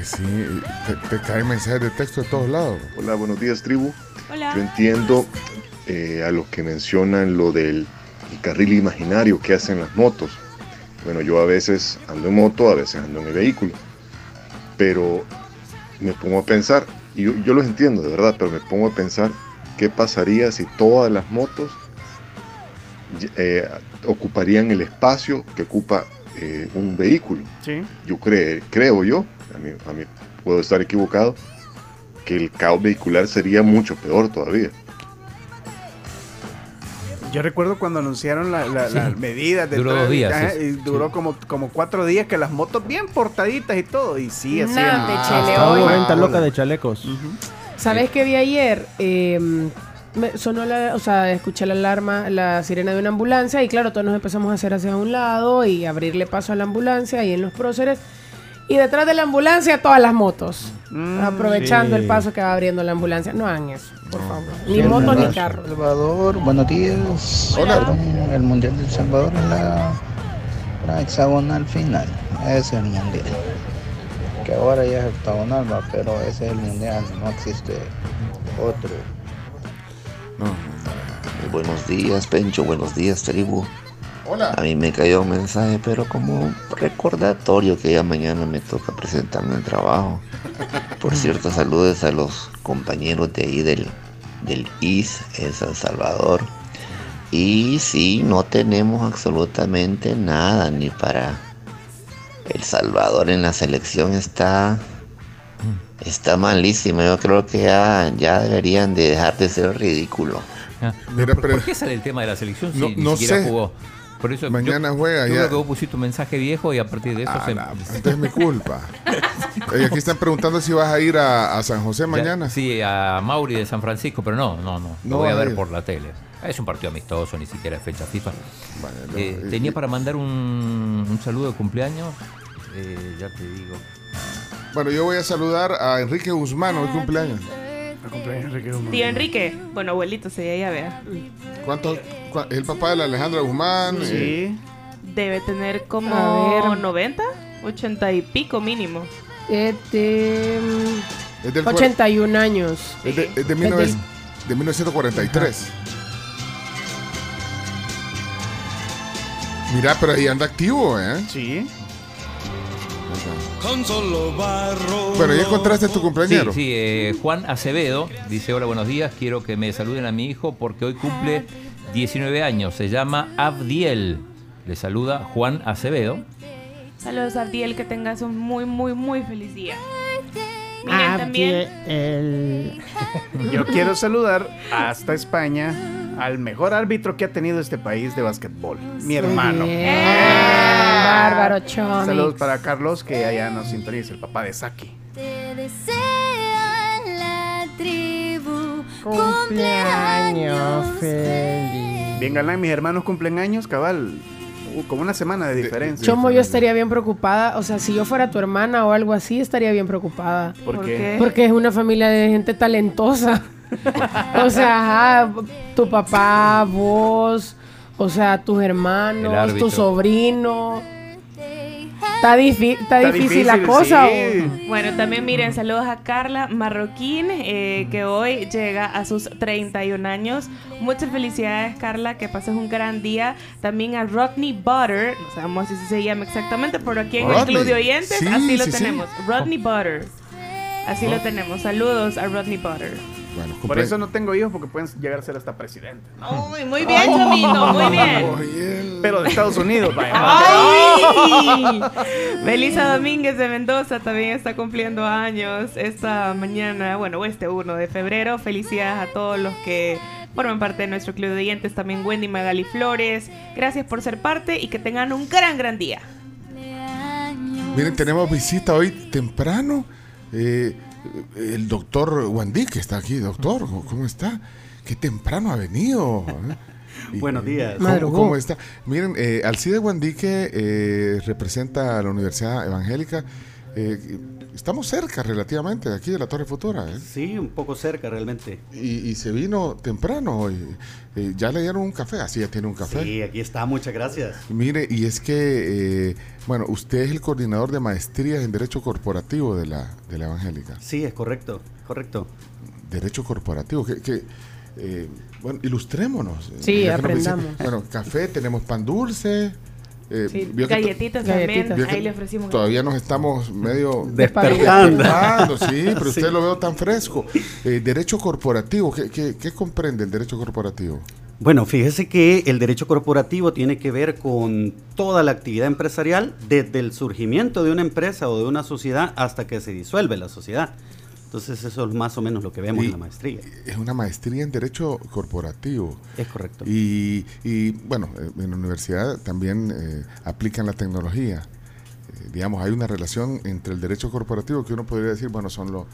Pues sí, te, te caen mensajes de texto de todos lados. Hola, buenos días, tribu. Hola. Yo entiendo eh, a los que mencionan lo del el carril imaginario que hacen las motos. Bueno, yo a veces ando en moto, a veces ando en mi vehículo. Pero me pongo a pensar, y yo, yo los entiendo de verdad, pero me pongo a pensar qué pasaría si todas las motos eh, ocuparían el espacio que ocupa eh, un vehículo. Sí. Yo cre- creo yo, a mí, a mí puedo estar equivocado, que el caos vehicular sería mucho peor todavía. Yo recuerdo cuando anunciaron la- la- Sí. las medidas de Duró dos días, ajá, sí. y duró como, como cuatro días que las motos bien portaditas y todo. Y sí, así. Nah, hubo venta loca de chalecos. ¿Sabes qué vi ayer? Eh, me sonó la, o sea, escuché la alarma, la sirena de una ambulancia y claro, todos nos empezamos a hacer hacia un lado y abrirle paso a la ambulancia y en los próceres. Y detrás de la ambulancia todas las motos, aprovechando sí. el paso que va abriendo la ambulancia. No hagan eso, por favor. Ni motos ni carros. Salvador, buenos días. Hola. El Mundial del Salvador es la, la hexagonal final. Ese es el Mundial. Que ahora ya es octagonal, va, pero ese es el Mundial. No existe otro. Buenos días, Pencho. Buenos días, tribu. Hola. A mí me cayó un mensaje, pero como un recordatorio que ya mañana me toca presentarme en trabajo. Por cierto, saludos a los compañeros de ahí del, del IS en San Salvador. Y sí, no tenemos absolutamente nada ni para El Salvador en la selección está está malísimo. Yo creo que ya, ya deberían de dejar de ser ridículo. Ah, Mira, ¿Por, pero- por qué sale el tema de la selección si No- ni no siquiera sé. jugó? Por eso Mañana yo, juega, Yo ya. creo que vos pusiste un mensaje viejo y a partir de eso Ah, se... la- Esta es mi culpa. Aquí están preguntando si vas a ir a, a San José Ya- mañana. sí, a Mauri de San Francisco, pero no, no, no. No Lo voy a ver por la tele. Es un partido amistoso, ni siquiera es fecha FIFA. no, Eh, y- tenía para mandar un, un saludo de cumpleaños. eh, ya te digo. Bueno, yo voy a saludar a Enrique Guzmán, hoy cumpleaños. Tío Enrique, bueno, abuelito sería ya, vea. ¿Cuánto? cua- es el papá de la Alejandra Guzmán. eh, Debe tener como A ver. 90, 80 y pico mínimo. Este, Es del 81 años. Es de, es de Es 19 del- de 1943. Mira, pero ahí anda activo, ¿eh? Sí. Con solo barro. Bueno, ¿ya encontraste tu Sí, compañero? sí, eh, Juan Acevedo dice, hola, buenos días, quiero que me saluden a mi hijo porque hoy cumple 19 años, se llama Abdiel. Le saluda Juan Acevedo. Saludos Abdiel, que tengas un muy, muy, muy feliz día. Miren también. Yo quiero saludar hasta España al mejor árbitro que ha tenido este país de básquetbol, mi hermano. Bárbaro, Chomix. Saludos para Carlos, que allá nos sintoniza, el papá de Saki. Te desea la tribu Cumpleaños feliz. Bien, galán, mis hermanos cumplen años, cabal. Uh, como una semana de diferencia. Chomo, yo estaría bien preocupada. O sea, si yo fuera tu hermana o algo así, estaría bien preocupada. ¿Por ¿Por qué? Porque es una familia de gente talentosa. o sea, ajá, tu papá, vos, o sea, tus hermanos, tu sobrino. Está, difi- está difícil, la difícil, cosa. Bueno, también miren, saludos a Carla Marroquín, eh, que hoy llega a sus 31 años. Muchas felicidades, Carla, que pases un gran día. También a Rodney Butter, no sabemos si se llama exactamente, pero aquí en el. Club de Oyentes, Sí, así lo sí, sí. tenemos. Rodney Butter. Así lo tenemos. Saludos a Rodney Butter. Bueno, Por eso no tengo hijos, porque pueden llegar a ser hasta presidente. Uy, muy bien, Chomito, muy bien. Pero de Estados Unidos, vaya. ¡Ay! Belisa Domínguez de Mendoza también está cumpliendo años esta mañana, bueno, este 1 de febrero. Felicidades a todos los que forman parte de nuestro club de oyentes. También Wendy Magali Flores. Gracias por ser parte y que tengan un gran, gran día. Miren, tenemos visita hoy temprano. Eh, el doctor Wandy, que está aquí. Doctor, ¿cómo está? Qué temprano ha venido. ¿eh? Y, Buenos días. eh, ¿Cómo, Madrugó. cómo está? Miren, eh, Alcide Guandique eh, representa a la Universidad Evangélica. Eh, estamos cerca relativamente de aquí de la Torre Futura. ¿eh? Sí, un poco cerca realmente. Y, y se vino temprano hoy. Eh, ya le dieron un café, así ya tiene un café. Sí, aquí está, muchas gracias. Mire, y es que, eh, bueno, usted es el coordinador de maestrías en Derecho Corporativo de la, de la Evangélica. Sí, es correcto, correcto. Derecho Corporativo, que, que, eh, bueno, ilustrémonos. Sí, dice- aprendamos. bueno, café, tenemos pan dulce. Eh, Sí, que galletitas también, ahí le ofrecimos Todavía nos estamos medio Despertando. despertando, sí, pero Sí. usted lo veo tan fresco. Eh, derecho corporativo, ¿qué, qué, qué comprende el derecho corporativo? Bueno, fíjese que el derecho corporativo tiene que ver con toda la actividad empresarial, desde el surgimiento de una empresa o de una sociedad hasta que se disuelve la sociedad. Entonces eso es más o menos lo que vemos en la maestría. Es una maestría en Derecho Corporativo. Es correcto. Y, y, bueno, eh, en la universidad también eh, aplican la tecnología. Eh, digamos, hay una relación entre el derecho corporativo que uno podría decir, bueno, son los,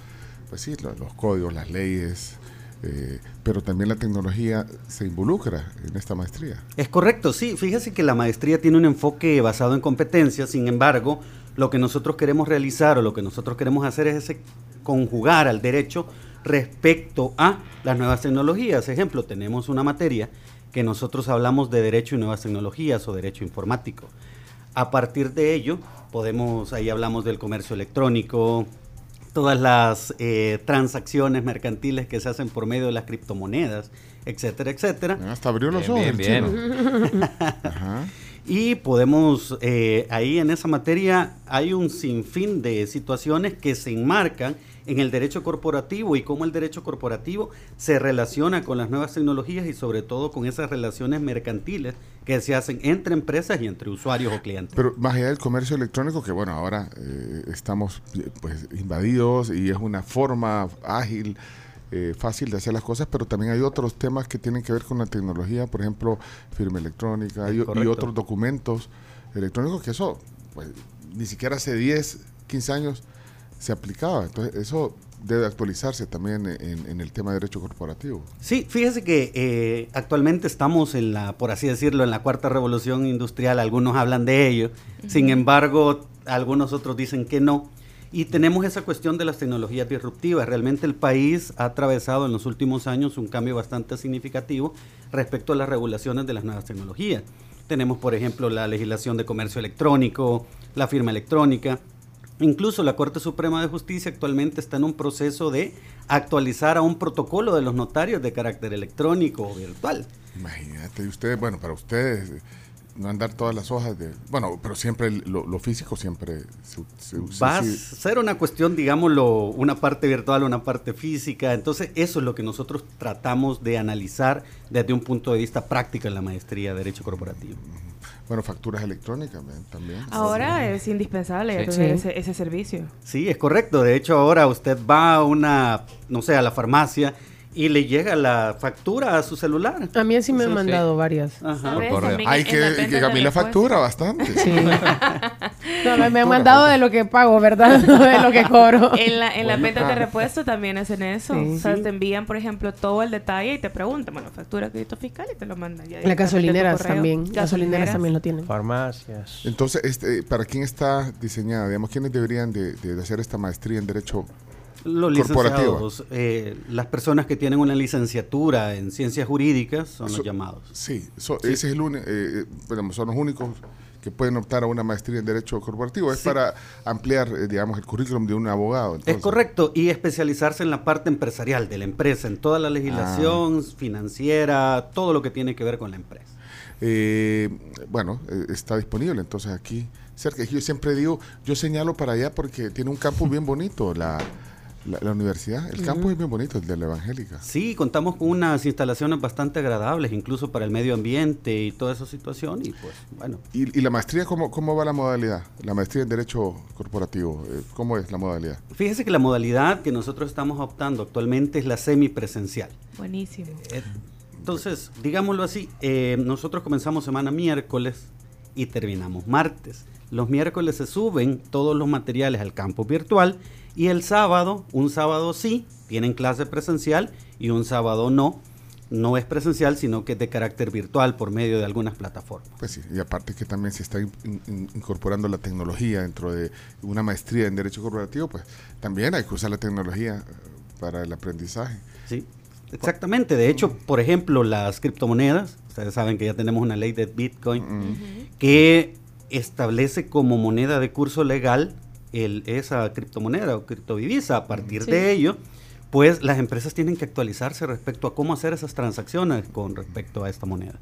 pues sí, los, los códigos, las leyes, eh, pero también la tecnología se involucra en esta maestría. Es correcto, sí. Fíjese que la maestría tiene un enfoque basado en competencias, sin embargo, lo que nosotros queremos realizar o lo que nosotros queremos hacer es ese conjugar al derecho respecto a las nuevas tecnologías. Ejemplo, tenemos una materia que nosotros hablamos de derecho y nuevas tecnologías o derecho informático. A partir de ello, podemos, ahí hablamos del comercio electrónico, todas las eh, transacciones mercantiles que se hacen por medio de las criptomonedas, etcétera, etcétera. Hasta abrió los Bien, ojos. bien, bien. Ajá. Y podemos, eh, ahí en esa materia hay un sinfín de situaciones que se enmarcan en el derecho corporativo y cómo el derecho corporativo se relaciona con las nuevas tecnologías y sobre todo con esas relaciones mercantiles que se hacen entre empresas y entre usuarios o clientes. Pero más allá del comercio electrónico, que bueno, ahora eh, estamos pues invadidos y es una forma ágil, eh, fácil de hacer las cosas, pero también hay otros temas que tienen que ver con la tecnología, por ejemplo, firma electrónica y, otros documentos electrónicos que eso, pues, ni siquiera hace 10, 15 años se aplicaba. Entonces, eso debe actualizarse también en, en el tema de derecho corporativo. Sí, fíjese que eh, actualmente estamos en la, por así decirlo, en la cuarta revolución industrial. Algunos hablan de ello, sin embargo, algunos otros dicen que no. Y tenemos esa cuestión de las tecnologías disruptivas. Realmente el país ha atravesado en los últimos años un cambio bastante significativo respecto a las regulaciones de las nuevas tecnologías. Tenemos, por ejemplo, la legislación de comercio electrónico, la firma electrónica. Incluso la Corte Suprema de Justicia actualmente está en un proceso de actualizar a un protocolo de los notarios de carácter electrónico o virtual. Imagínate, y ustedes, bueno, para ustedes no andar todas las hojas de... Bueno, pero siempre lo, lo físico siempre se, se- Va a sí- ser una cuestión, digámoslo, una parte virtual, una parte física. Entonces, eso es lo que nosotros tratamos de analizar desde un punto de vista práctico en la maestría de Derecho Corporativo. Bueno, facturas electrónicas también. Ahora es indispensable Sí. tener Sí. ese, ese servicio. Sí, es correcto. De hecho, ahora usted va a una, no sé, a la farmacia y le llega la factura a su celular. A mí así me han Sí, mandado sí. varias. Ajá. ¿Sabes? Correo. También Ay, que, la que venta Camila factura bastante. Sí. No, me, me han mandado de lo que pago, ¿verdad? No de lo que cobro. En, la, en las Bueno. ventas de repuesto también hacen eso. Sí. o sea, Sí. te envían, por ejemplo, todo el detalle y te preguntan, bueno, factura, crédito fiscal y te lo mandan. ya Las gasolineras también. Gasolineras Gasolineras. también lo tienen. Farmacias. Entonces, este, ¿para quién está diseñada? Digamos, ¿quiénes deberían de, de hacer esta maestría en Derecho Los licenciados, eh, las personas que tienen una licenciatura en ciencias jurídicas son los So- llamados. Sí, so- ese es el uni- eh, eh, bueno, son los únicos que pueden optar a una maestría en Derecho Corporativo. Es Sí. para ampliar, eh, digamos, el currículum de un abogado. Es correcto, y especializarse en la parte empresarial de la empresa, en toda la legislación Ah. financiera, todo lo que tiene que ver con la empresa. Eh, bueno, eh, está disponible entonces aquí cerca. Yo siempre digo, yo señalo para allá porque tiene un campus bien bonito la, la, la universidad. El campus es bien bonito, el de la Evangélica. Sí, contamos con unas instalaciones bastante agradables, incluso para el medio ambiente y toda esa situación, y pues bueno. ¿Y, y la maestría cómo, cómo va la modalidad? La maestría en Derecho Corporativo, eh, ¿cómo es la modalidad? Fíjese que la modalidad que nosotros estamos optando actualmente es la semipresencial. Buenísimo. Entonces, digámoslo así, eh, nosotros comenzamos semana miércoles y terminamos martes. Los miércoles se suben todos los materiales al campo virtual y el sábado, un sábado sí, tienen clase presencial y un sábado no. No es presencial, sino que es de carácter virtual por medio de algunas plataformas. Pues sí, y aparte que también se está in- in- incorporando la tecnología dentro de una maestría en Derecho Corporativo, pues también hay que usar la tecnología eh, para el aprendizaje. Sí, exactamente. De hecho, por ejemplo, las criptomonedas, ustedes saben que ya tenemos una ley de Bitcoin que establece como moneda de curso legal el, esa criptomoneda o criptodivisa. A partir Sí. de ello, pues las empresas tienen que actualizarse respecto a cómo hacer esas transacciones con respecto a esta moneda.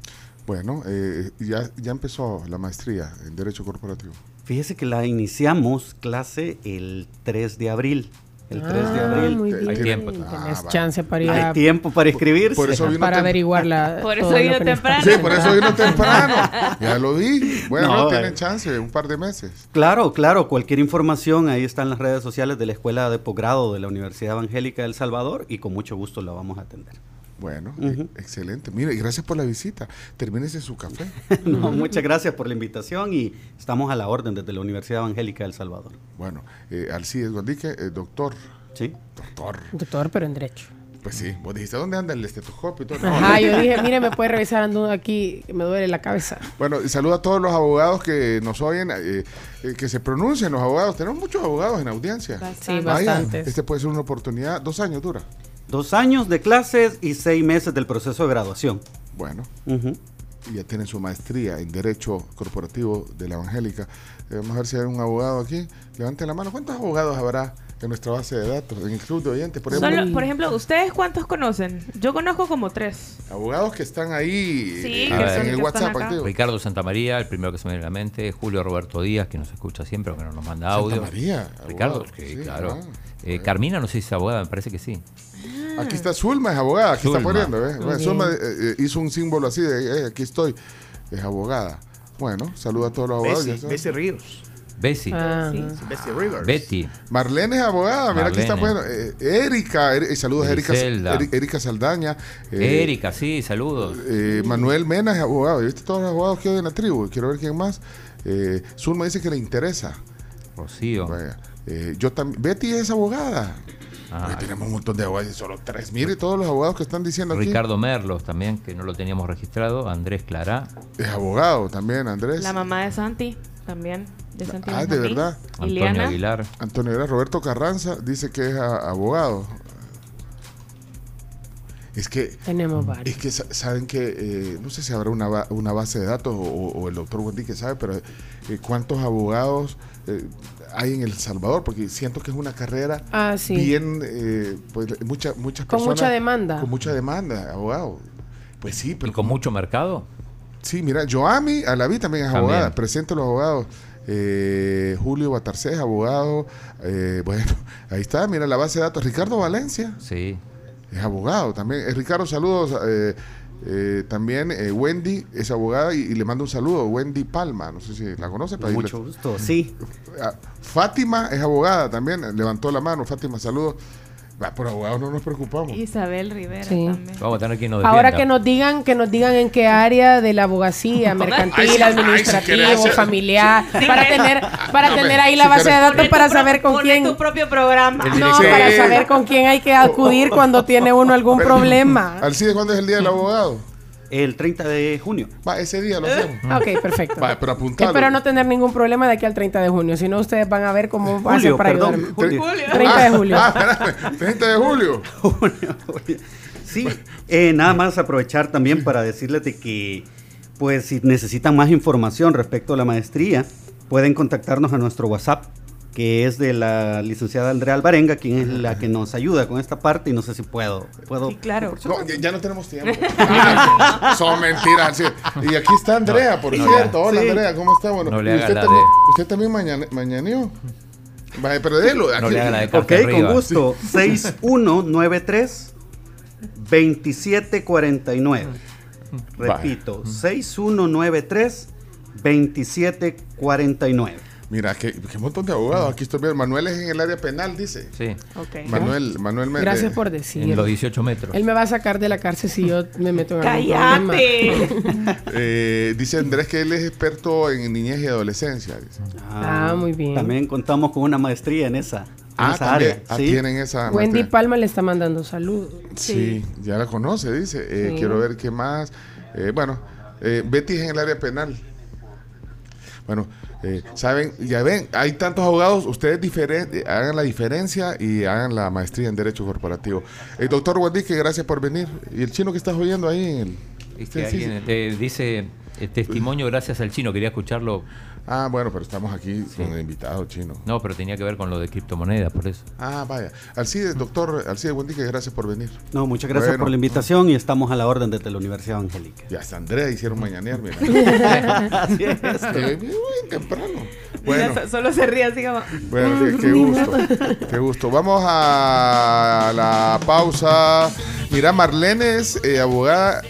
Bueno, eh, ya, ya empezó la maestría en Derecho Corporativo. Fíjese que la iniciamos clase el 3 de abril. El 3 de Ah, abril. muy bien. Hay tiempo. Tenés chance para ir Hay a- tiempo para inscribirse. Por eso vino para averiguar la. Por eso vino temprano. Sí, por eso vino temprano. Ya lo vi. Bueno, No, tienen eh. chance, un par de meses. Claro, claro, cualquier información ahí está en las redes sociales de la Escuela de Posgrado de la Universidad Evangélica de El Salvador y con mucho gusto la vamos a atender. Bueno, e- excelente. Mire, y gracias por la visita. Termínese su café. No, muchas gracias por la invitación y estamos a la orden desde la Universidad Evangélica de El Salvador. Bueno, eh, Alcides Guandique, eh, doctor. Sí. Doctor. Doctor, pero en derecho. Pues sí, vos dijiste, ¿dónde anda el estetoscopio y todo? No, Ajá, no. yo dije, mire, me puede revisar ando aquí, que me duele la cabeza. Bueno, y saludo a todos los abogados que nos oyen, eh, eh, que se pronuncien los abogados. Tenemos muchos abogados en audiencia. Sí, Vaya, bastantes. este puede ser una oportunidad. Dos años dura. Dos años de clases y seis meses del proceso de graduación. Bueno, y ya tienen su maestría en Derecho Corporativo de la Evangélica. Eh, vamos a ver si hay un abogado aquí. Levanten la mano. ¿Cuántos abogados habrá en nuestra base de datos, en el club de oyentes? Por ejemplo, Solo, por ejemplo, ¿ustedes cuántos conocen? Yo conozco como tres. abogados que están ahí Sí, eh, en el WhatsApp activo. Ricardo Santamaría, el primero que se me viene a la mente, Julio Roberto Díaz, que nos escucha siempre, aunque no nos manda Santa audio. María, Ricardo, abogado, sí, sí, claro. ah, Eh, Carmina, no sé si es abogada, me parece que sí. Aquí está Zulma, es abogada, aquí está Zulma. poniendo. ¿eh? Bueno. Zulma eh, eh, hizo un símbolo así de eh, aquí estoy, es abogada. Bueno, saluda a todos los abogados. Bessie. Bessie Ríos. Bessie. Ah. Sí, Bessie Rivers. Betty. Marlene es abogada, mira aquí está bueno. Eh, Erika, Eri- saludos a Erika, Erika Saldaña. eh, Erika, sí, saludos. eh, Manuel Mena es abogado. ¿Viste todos los abogados que hay en la tribu? Quiero ver quién más. Eh, Zulma dice que le interesa. Rocío. Vaya. Eh, yo también. Betty es abogada. Ah, tenemos un montón de abogados, solo tres. Mire todos los abogados que están diciendo aquí. Ricardo Merlos también, que no lo teníamos registrado. Andrés Clará. Es abogado también, Andrés. La mamá de Santi también. De Santi Ah, de verdad. Iliana. Aguilar. Antonio Aguilar, Roberto Carranza dice que es a- abogado. Es que, Tenemos varios. es que sa- saben que, eh, no sé si habrá una, una base de datos o, o el doctor Wendy que sabe, pero eh, cuántos abogados eh, hay en El Salvador, porque siento que es una carrera Ah, sí. bien, eh, pues mucha- muchas Con personas. mucha demanda. Con mucha demanda, abogado. Pues sí, pero ¿Y con mucho mercado? Sí, mira, Joami Alaví también es También. abogada. Presente a los abogados. Eh, Julio Batarcés, abogado. Eh, bueno, ahí está, mira la base de datos. Ricardo Valencia Sí. es abogado también. Eh, Ricardo, saludos. Eh, también eh, Wendy es abogada y, y le mando un saludo. Wendy Palma, no sé si la conoce. Mucho gusto, sí. Ah, Fátima es abogada también. Levantó la mano. Fátima, saludos. Por abogados no nos preocupamos. Isabel Rivera Sí. también. Vamos a tener que nos Ahora que nos digan, que nos digan en qué área de la abogacía, mercantil, ay, administrativo, familiar, para tener, para No, tener ahí si la base de datos para saber con quién. tu propio programa. No, para saber con quién hay que acudir cuando tiene uno algún problema. Alcides, ¿cuándo es el día del abogado? El 30 de junio. Va, ese día lo hacemos. Ok, perfecto. Va, pero apuntalo. Espero no tener ningún problema de aquí al 30 de junio, si no ustedes van a ver cómo va a ser Julio, para perdón. ayudarme. Julio. 30 de julio. Ah, espérame, 30 de julio. Sí, eh, nada más aprovechar también para decirles de que, pues, si necesitan más información respecto a la maestría, pueden contactarnos a nuestro WhatsApp, que es de la licenciada Andrea Alvarenga, quien es la que nos ayuda con esta parte, y no sé si puedo. puedo Sí, claro. No, ya, ya no tenemos tiempo. Ah, son mentiras. sí. Y aquí está Andrea, por no, cierto. Hola, Sí. Andrea, ¿cómo está? Bueno, usted, también, de- usted también mañana, mañaneó. Vaya, pero délo. No aquí- de Ok, Carta con arriba. gusto. 6193 2749. Repito, 6193 2749. Mira, qué, qué montón de abogados. Aquí estoy viendo. Manuel es en el área penal, dice. Sí. Manuel, Manuel me- Gracias por decir. En los 18 metros. Él me va a sacar de la cárcel si yo me meto en algún problema. Eh, dice Andrés que él es experto en niñez y adolescencia. dice. Ah, muy bien. También contamos con una maestría en esa, en Ah, esa también. área. Ah, sí. tienen esa Wendy maestría. Palma le está mandando saludos. Sí, ya la conoce, dice. Eh, Sí. Quiero ver qué más. Eh, bueno, eh, Betty es en el área penal. Bueno, eh, saben, ya ven, hay tantos abogados, ustedes diferen- eh, hagan la diferencia y hagan la maestría en Derecho Corporativo. El doctor Guandique, gracias por venir. ¿Y el chino que estás oyendo ahí en el...? Es Sí, que sí, alguien te dice eh, testimonio gracias al chino. Quería escucharlo. Ah, bueno, pero estamos aquí con el invitado chino. No, pero tenía que ver con lo de criptomonedas, por eso. Ah, vaya. Alcide, doctor Alcide Guandique, gracias por venir. No, muchas gracias Bueno. por la invitación y estamos a la orden desde la Universidad Angélica. Ya hasta Andrea hicieron mañanear, mira. Así es. Eh, bien temprano. Bueno. Solo se ríe así como. Bueno, qué, qué gusto, qué gusto. Vamos a la pausa. Mira, Marlene es eh, abogada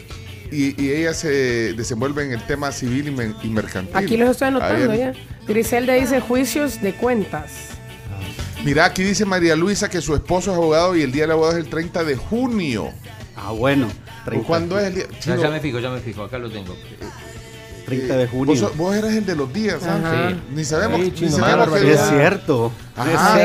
y, y ella se desenvuelve en el tema civil y, men- y mercantil. Aquí los estoy anotando Ayer- ya. Griselda dice juicios de cuentas. Mira, aquí dice María Luisa que su esposo es abogado y el día del abogado es el 30 de junio. Ah, bueno. 30. ¿Cuándo es el día? Ya me fijo, ya me fijo. Acá lo tengo. 30 de vos, junio. sos- vos eras el de los días, ¿ah? Ajá. Sí. Ni sabemos, Sí, ni chino, sabemos qué que- Es cierto. Ajá,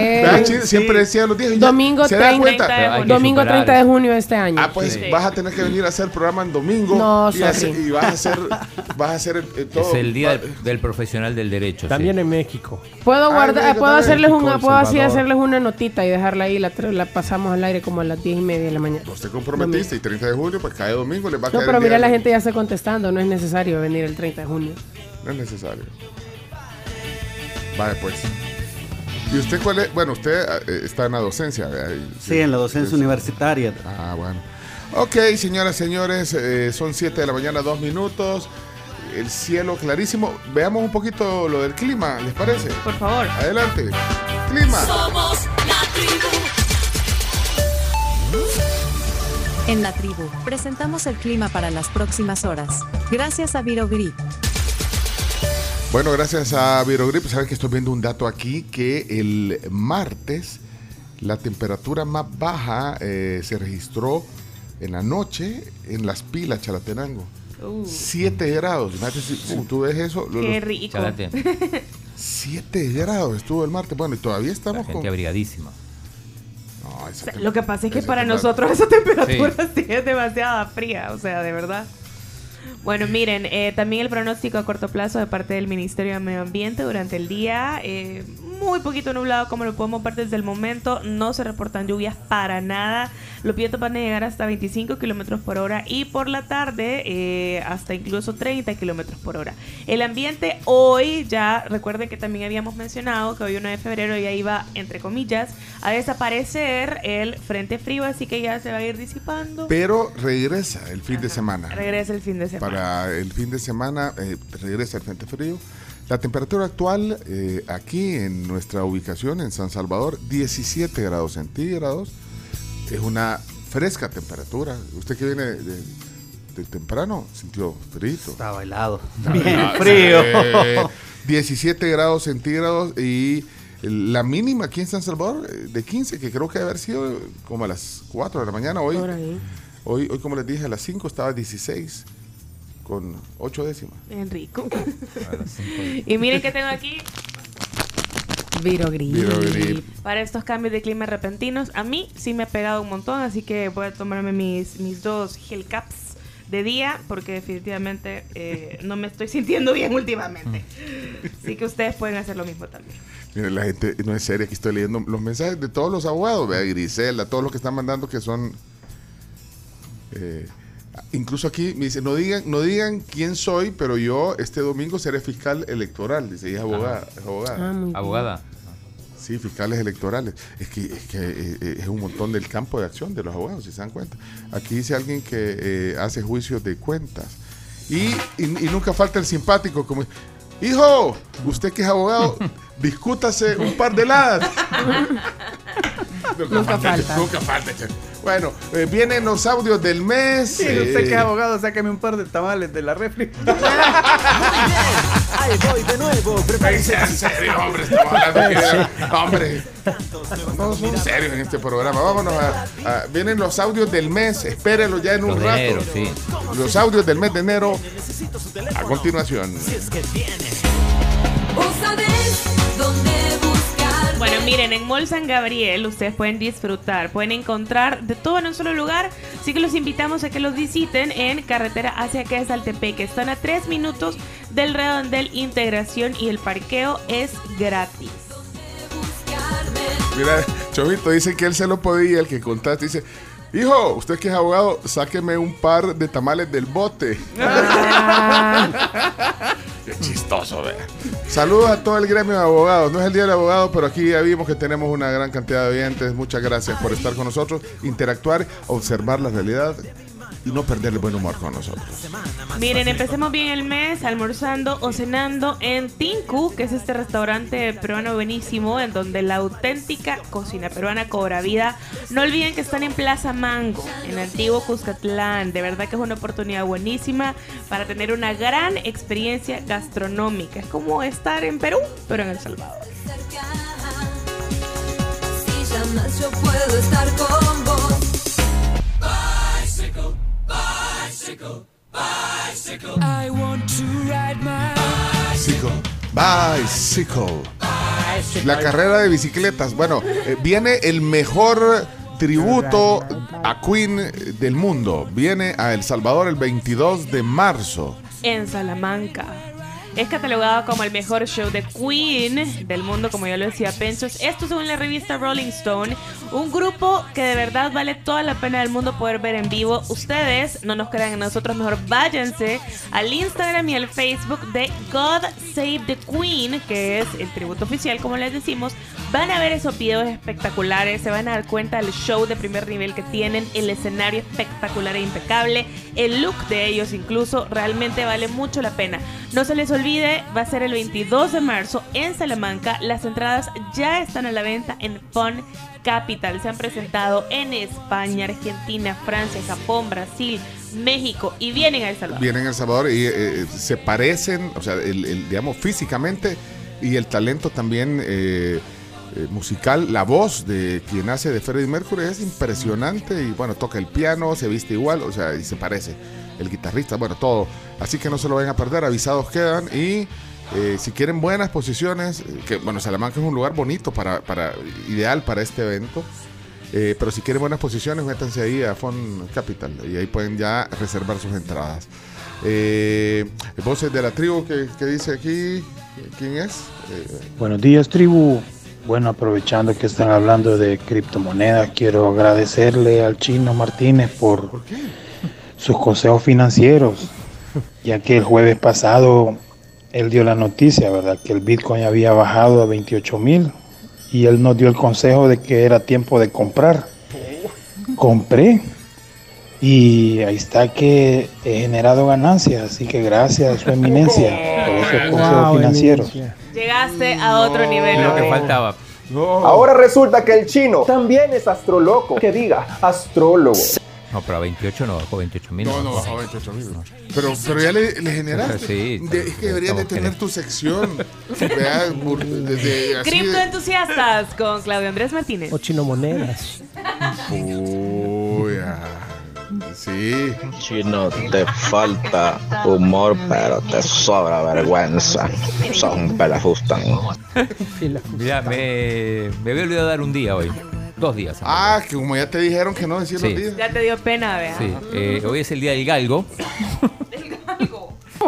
Sí. siempre decía los días. Domingo ¿se da 30, cuenta? Pero hay que domingo superar 30 de junio de este año. Ah, pues Sí. vas a tener que venir a hacer programa en domingo. No, y, y vas a hacer, vas a hacer el- el todo. Es el día del, del profesional del derecho. También sí. en México. Puedo Ay, guardar, México puedo hacerles México, una, puedo así hacerles una notita y dejarla ahí, la, la pasamos al aire como a las 10 y media de la mañana. Vos te comprometiste y 30 de julio, pues cae domingo, les va a No, caer pero mira, la gente ya está contestando, no es necesario venir el 30 de junio. No es necesario. Vale, pues. ¿Y usted cuál es? Bueno, usted eh, está en la docencia. Sí, en la docencia universitaria. Ah, bueno. Ok, señoras, señores, eh, son 7 de la mañana, dos minutos. El cielo clarísimo. Veamos un poquito lo del clima, ¿les parece? Por favor. Adelante. Clima. Somos la tribu. En la tribu, presentamos el clima para las próximas horas. Gracias a Virogrip. Bueno, gracias a Virogrip. Saben que estoy viendo un dato aquí que el martes la temperatura más baja eh, se registró en la noche en las pilas Chalatenango. Uh, 7 grados. Imagínate si, si tú ves eso. lo- qué los- rico. Chalate. 7 grados estuvo el martes. Bueno, y todavía La estamos gente con. abrigadísima. O sea, Lo que pasa es que para nosotros esa temperatura sí. es demasiada fría, o sea, de verdad. Bueno, miren, eh, también el pronóstico a corto plazo de parte del Ministerio de Medio Ambiente durante el día, eh, muy poquito nublado como lo podemos ver desde el momento, no se reportan lluvias para nada, los vientos van a llegar hasta 25 kilómetros por hora y por la tarde eh, hasta incluso 30 kilómetros por hora. El ambiente hoy, ya recuerden que también habíamos mencionado que hoy 1 de febrero ya iba, entre comillas, a desaparecer el frente frío, así que ya se va a ir disipando. Pero regresa el fin de semana. Regresa el fin de semana. Para el fin de semana eh, regresa el frente frío. La temperatura actual eh, aquí en nuestra ubicación en San Salvador, 17 grados centígrados. Es una fresca temperatura. Usted que viene de, de temprano sintió frito. Estaba helado. Bien frío. Eh, 17 grados centígrados y la mínima aquí en San Salvador eh, de 15, que creo que debe haber sido como a las 4 de la mañana. Hoy, Por ahí. hoy, hoy como les dije, a las 5 estaba 16 con 8 décimas. Bien rico. y miren que tengo aquí Virogrip. Virogrip. para estos cambios de clima repentinos. A mí sí me ha pegado un montón, así que voy a tomarme mis, mis dos gel caps de día porque definitivamente eh, no me estoy sintiendo bien últimamente. Así que ustedes pueden hacer lo mismo también. Miren, la gente no es seria, aquí estoy leyendo los mensajes de todos los abogados, vea, Grisela, todos los que están mandando que son... eh, incluso aquí me dice, no digan, no digan quién soy, pero yo este domingo seré fiscal electoral, dice, ella es abogada. Es abogada. Ah. Abogada. Sí, fiscales electorales. Es que, es, que eh, eh, es un montón del campo de acción de los abogados, si se dan cuenta. Aquí dice alguien que eh, hace juicios de cuentas. Y, y- y nunca falta el simpático, como, hijo, usted que es abogado, discútase un par de heladas. Nunca falta. Nunca falta. Bueno, eh, vienen los audios del mes. Sí, usted eh, que es abogado, sáqueme un par de tamales de la refri. Ahí voy de nuevo, prepárense. En serio, hombre, estamos hablando que- Hombre, son serios en este programa. Vámonos a, a- Vienen los audios del mes, espérenlos ya en un rato. enero, sí. Los audios del mes de enero a continuación. Bueno, miren, en Mall San Gabriel ustedes pueden disfrutar, pueden encontrar de todo en un solo lugar, así que los invitamos a que los visiten en carretera hacia que Saltepeque. Están a tres minutos del redondel integración y el parqueo es gratis. Mira, Chovito dice que él se lo podía, el que contaste dice, hijo, usted que es abogado, sáqueme un par de tamales del bote. Chistoso, vea. Saludos a todo el gremio de abogados. No es el día del abogado, pero aquí ya vimos que tenemos una gran cantidad de oyentes. Muchas gracias por estar con nosotros, interactuar, observar la realidad y no perder el buen humor con nosotros. Miren, empecemos bien el mes almorzando o cenando en Tinku, que es este restaurante peruano buenísimo, en donde la auténtica cocina peruana cobra vida. No olviden que están en Plaza Mango, en antiguo Cuscatlán. De verdad que es una oportunidad buenísima para tener una gran experiencia gastronómica. Es como estar en Perú, pero en El Salvador. Si llamas, yo puedo estar con Bicycle, bicycle. I want to ride my Bicycle. Bicycle. La carrera de bicicletas. Bueno, eh, viene el mejor tributo a Queen del mundo. Viene a El Salvador el 22 de marzo. en Salamanca. Es catalogado como el mejor show de Queen del mundo, como ya lo decía Penchos. Esto según la revista Rolling Stone. Un grupo que de verdad vale toda la pena del mundo poder ver en vivo. Ustedes no nos crean en nosotros, mejor váyanse al Instagram y al Facebook de God Save the Queen, que es el tributo oficial, como les decimos. Van a ver esos videos espectaculares, se van a dar cuenta del show de primer nivel que tienen, el escenario espectacular e impecable, el look de ellos incluso, realmente vale mucho la pena. No se les olvide, va a ser el 22 de marzo en Salamanca. Las entradas ya están a la venta en Fun Capital. Se han presentado en España, Argentina, Francia, Japón, Brasil, México y vienen a El Salvador. Vienen a El Salvador y eh, se parecen, o sea, el, el, digamos, físicamente y el talento también eh, eh, musical. La voz de quien hace de Freddie Mercury es impresionante y bueno, toca el piano, se viste igual, o sea, y se parece. El guitarrista, bueno, todo. Así que no se lo vayan a perder, avisados quedan y eh, si quieren buenas posiciones, eh, que bueno, Salamanca es un lugar bonito para, para ideal para este evento. Pero si quieren buenas posiciones, métanse ahí a Fon Capital y ahí pueden ya reservar sus entradas. Voces de la tribu que, que dice aquí, ¿quién es? Buenos días, tribu. Bueno, aprovechando que están hablando de criptomonedas, quiero agradecerle al chino Martínez por sus consejos financieros, ya que el jueves pasado él dio la noticia, ¿verdad? Que el Bitcoin había bajado a 28 mil y él nos dio el consejo de que era tiempo de comprar. Compré y ahí está que he generado ganancias, así que gracias, su eminencia, por esos consejos Wow, financieros. Llegaste a otro nivel. Lo que faltaba. Ahora resulta que el chino también es astroloco. Que diga, astrólogo. No, pero a 28 no bajó 28 mil. No, no bajó 28 mil. Pero, pero ya le, le generaste. Sí, De- es que deberías de tener tu sección. Criptoentusiastas con Claudio Andrés Martínez. O chino monedas. Ah, sí. Chino, te falta humor, pero te sobra vergüenza. Sos un pelafustán. Mira, me, me había olvidado dar un día hoy. Dos días. Ah, que como ya te dijeron que no decir Sí. los días. Ya te dio pena, vea. Sí, eh, hoy es el día del galgo.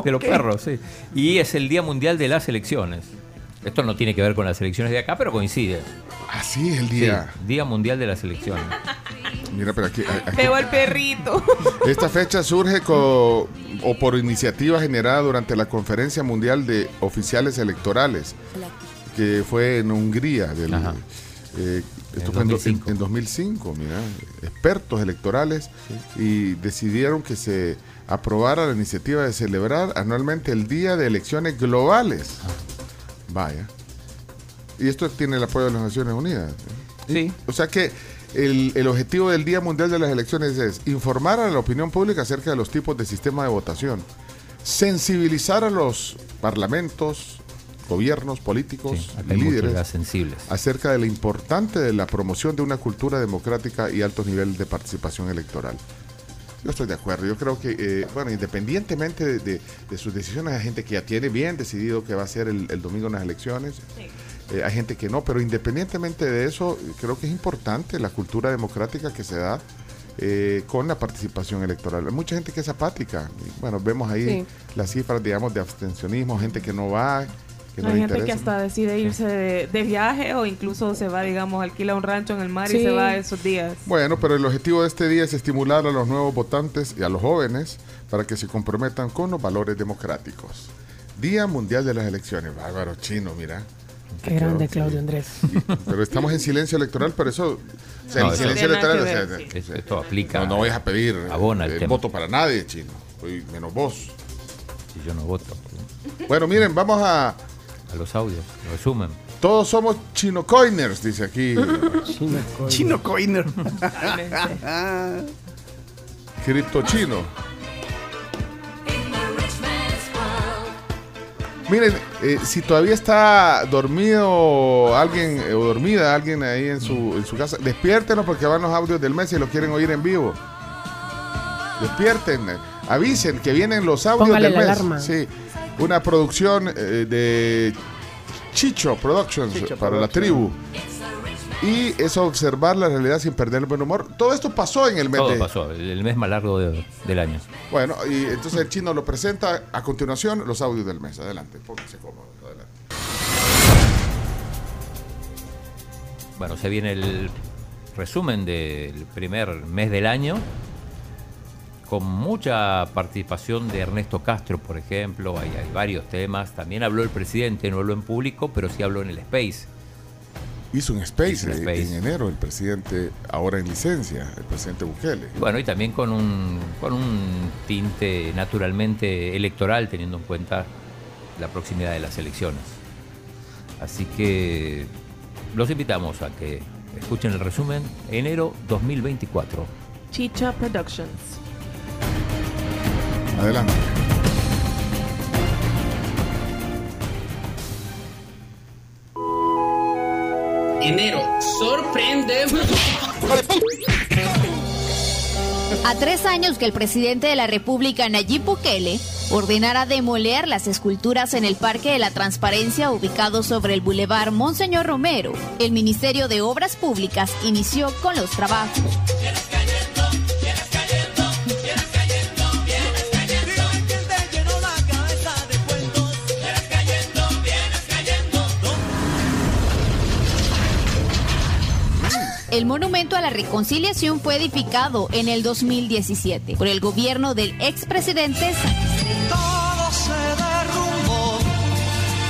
De los perros, sí. Y es el Día Mundial de las Elecciones. Esto no tiene que ver con las elecciones de acá, pero coincide. Así es el día. Sí, día Mundial de las Elecciones. Mira, pero aquí, aquí- Pegó el perrito. Esta fecha surge co- o por iniciativa generada durante la Conferencia Mundial de Oficiales Electorales, que fue en Hungría. Del, eh, esto En fue en, do- 2005. en- en 2005, mira, expertos electorales, y decidieron que se aprobara la iniciativa de celebrar anualmente el Día de Elecciones Globales. Vaya. Y esto tiene el apoyo de las Naciones Unidas. Sí. O sea que el, el objetivo del Día Mundial de las Elecciones es informar a la opinión pública acerca de los tipos de sistema de votación, sensibilizar a los parlamentos, gobiernos, políticos, muchos líderes sensibles. acerca de lo importante de la promoción de una cultura democrática y altos niveles de participación electoral. Yo estoy de acuerdo. Yo creo que, eh, bueno, independientemente de, de- de sus decisiones, hay gente que ya tiene bien decidido que va a ser el, el domingo en las elecciones. Eh, hay gente que no, pero independientemente de eso, creo que es importante la cultura democrática que se da eh, con la participación electoral. Hay mucha gente que es apática. Bueno, vemos ahí Sí. las cifras, digamos, de abstencionismo, gente que no va, que no Hay gente que hasta decide irse de, de viaje o incluso se va, digamos, alquila un rancho en el mar y se va esos días. Bueno, pero el objetivo de este día es estimular a los nuevos votantes y a los jóvenes para que se comprometan con los valores democráticos. Día Mundial de las Elecciones. Bárbaro chino, mira. Qué grande, Claudio Andrés. Pero estamos en silencio electoral, pero eso. O sea, No, el silencio electoral. o sea. Esto aplica- No, no vayas a pedir abona el voto para nadie, chino. Hoy menos vos. Si yo no voto. Bueno, miren, vamos a. A los audios, resumen. Todos somos chino coiners, dice aquí. Chino coiner. Cripto chino. Miren, eh, si todavía está dormido alguien eh, o dormida alguien ahí en su, en su casa, despiértenos porque van los audios del mes y lo quieren oír en vivo. Despierten, eh, avisen que vienen los audios Póngale del la mes. alarma. Sí, una producción eh, de Chicho Productions Chicho para la tribu. Y es observar la realidad sin perder el buen humor. Todo esto pasó en el mes Todo de, pasó, el mes más largo de- del año. bueno, y entonces el chino lo presenta a continuación los audios del mes. Adelante, pónganse cómodos. Adelante. Bueno, se viene el resumen del primer mes del año, con mucha participación de Ernesto Castro, por ejemplo. Hay, hay varios temas. También habló el presidente, no habló en público, pero sí habló en el Space. Hizo un space, Hizo un eh, space. en enero el presidente, ahora en licencia, el presidente Bukele. Bueno, y también con un, con un tinte naturalmente electoral, teniendo en cuenta la proximidad de las elecciones. Así que los invitamos a que escuchen el resumen enero 2024. Chicha Productions. Adelante. Enero, sorprende. A tres años que el presidente de la República, Nayib Bukele, ordenara demoler las esculturas en el Parque de la Transparencia ubicado sobre el Boulevard Monseñor Romero, el Ministerio de Obras Públicas inició con los trabajos. El monumento a la reconciliación fue edificado en el 2017 por el gobierno del expresidente Sánchez. Todo se derrumbó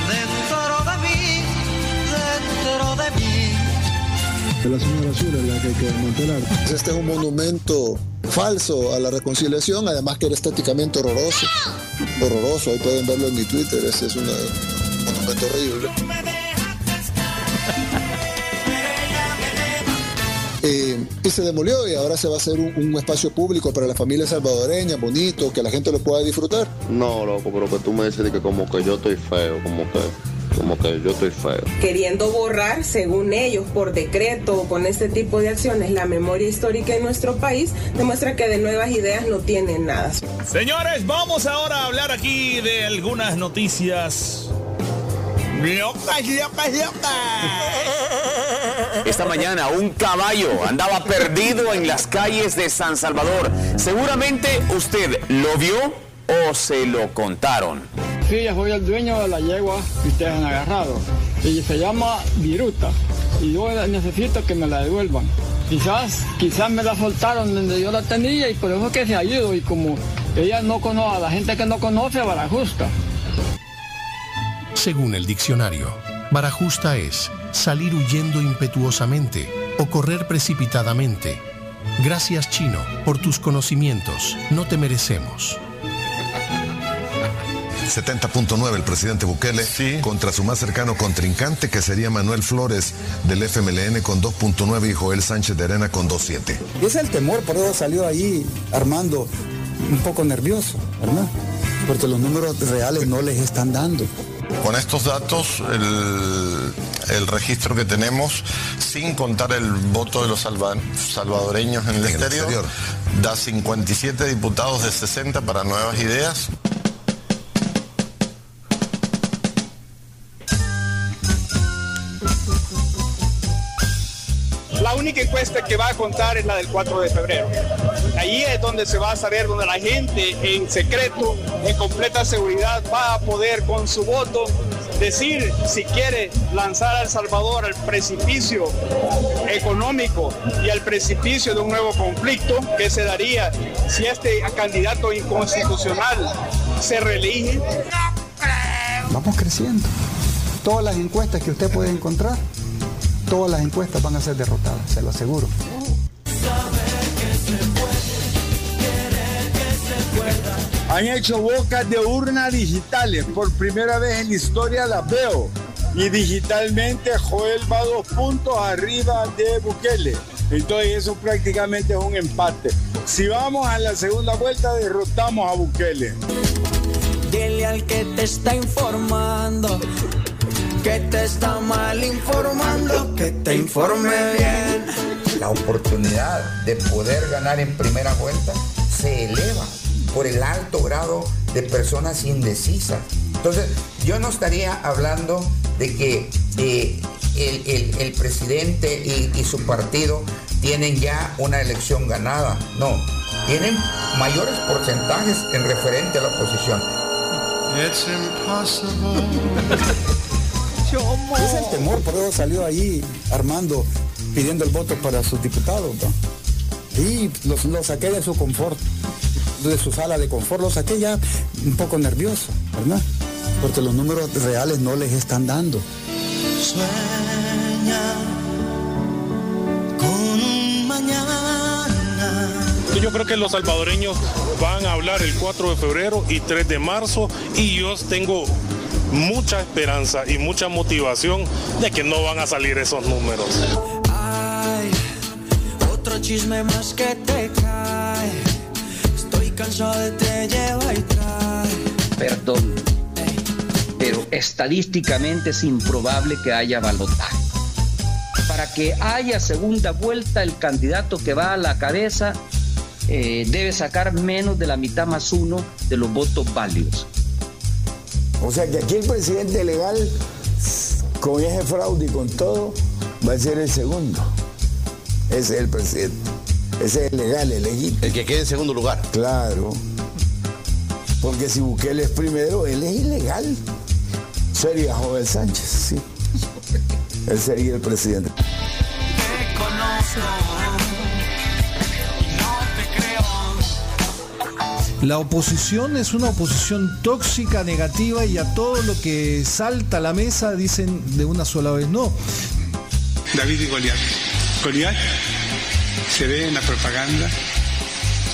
dentro de mí, dentro de mí. La señora Sur es la que hay que desmantelar. Este es un monumento falso a la reconciliación, además que era estéticamente horroroso. Horroroso, ahí pueden verlo en mi Twitter, ese es una- un monumento horrible. Eh, y se demolió y ahora se va a hacer un, un espacio público para la familia salvadoreña, bonito, que la gente lo pueda disfrutar. No, loco, pero que tú me dices que como que yo estoy feo, como que, como que yo estoy feo. queriendo borrar, según ellos, por decreto o con este tipo de acciones, la memoria histórica en nuestro país, demuestra que de nuevas ideas no tienen nada. Señores, vamos ahora a hablar aquí de algunas noticias. Locas, locas, locas. Esta mañana un caballo andaba perdido en las calles de San Salvador. Seguramente usted lo vio o se lo contaron. Sí, yo soy el dueño de la yegua que ustedes han agarrado. Y se llama Viruta. Y yo necesito que me la devuelvan. Quizás, quizás me la soltaron donde yo la tenía y por eso es que se ha ido. Y como ella no conoce, a la gente que no conoce, vara justa. Según el diccionario, barajusta es salir huyendo impetuosamente o correr precipitadamente. Gracias Chino por tus conocimientos, no te merecemos. 70.9 el presidente Bukele contra su más cercano contrincante que sería Manuel Flores del FMLN con 2.9 y Joel Sánchez de Arena con 2.7. Y ese es el temor, por eso salió ahí Armando un poco nervioso, ¿verdad? Porque los números reales no les están dando. Con estos datos, el, el registro que tenemos, sin contar el voto de los salva- salvadoreños en el, En el exterior, exterior. da 57 diputados de 60 para nuevas ideas. Única encuesta que va a contar es la del 4 de febrero. Ahí es donde se va a saber, donde la gente en secreto, en completa seguridad, va a poder con su voto decir si quiere lanzar a El Salvador al precipicio económico y al precipicio de un nuevo conflicto que se daría si este candidato inconstitucional se reelige. Vamos creciendo. Todas las encuestas que usted puede encontrar, todas las encuestas van a ser derrotadas, se lo aseguro. Han hecho bocas de urna digitales. Por primera vez en la historia las veo. Y digitalmente Joel va dos puntos arriba de Bukele. Entonces eso prácticamente es un empate. Si vamos a la segunda vuelta, derrotamos a Bukele. Dile al que te está informando que te está mal informando, que te informe bien. La oportunidad de poder ganar en primera vuelta se eleva por el alto grado de personas indecisas. Entonces, yo no estaría hablando de que eh, el, el- el presidente y, y su partido tienen ya una elección ganada. No, tienen mayores porcentajes en referente a la oposición. Es el temor, por eso salió ahí Armando pidiendo el voto para sus diputados. ¿no? Y lo, lo saqué de su confort, de su sala de confort, lo saqué ya un poco nervioso, ¿verdad? Porque los números reales no les están dando. Sueña con un mañana. Yo creo que los salvadoreños van a hablar el 4 de febrero y 3 de marzo y yo tengo mucha esperanza y mucha motivación de que no van a salir esos números. Ay, otro chisme más que te cae. Estoy cansado de te lleva y trae. Perdón, pero estadísticamente es improbable que haya balotaje. Para que haya segunda vuelta, el candidato que va a la cabeza eh, debe sacar menos de la mitad más uno de los votos válidos. O sea que aquí el presidente legal, con ese fraude y con todo, va a ser el segundo. Ese es el presidente. Ese es el legal, el legítimo. El que quede en segundo lugar. Claro. Porque si Bukele es primero, él es ilegal. Sería Joven Sánchez, sí. Él sería el presidente. Te conozco. La oposición es una oposición tóxica, negativa y a todo lo que salta a la mesa dicen de una sola vez no. David y Goliat. Goliat se ve en la propaganda,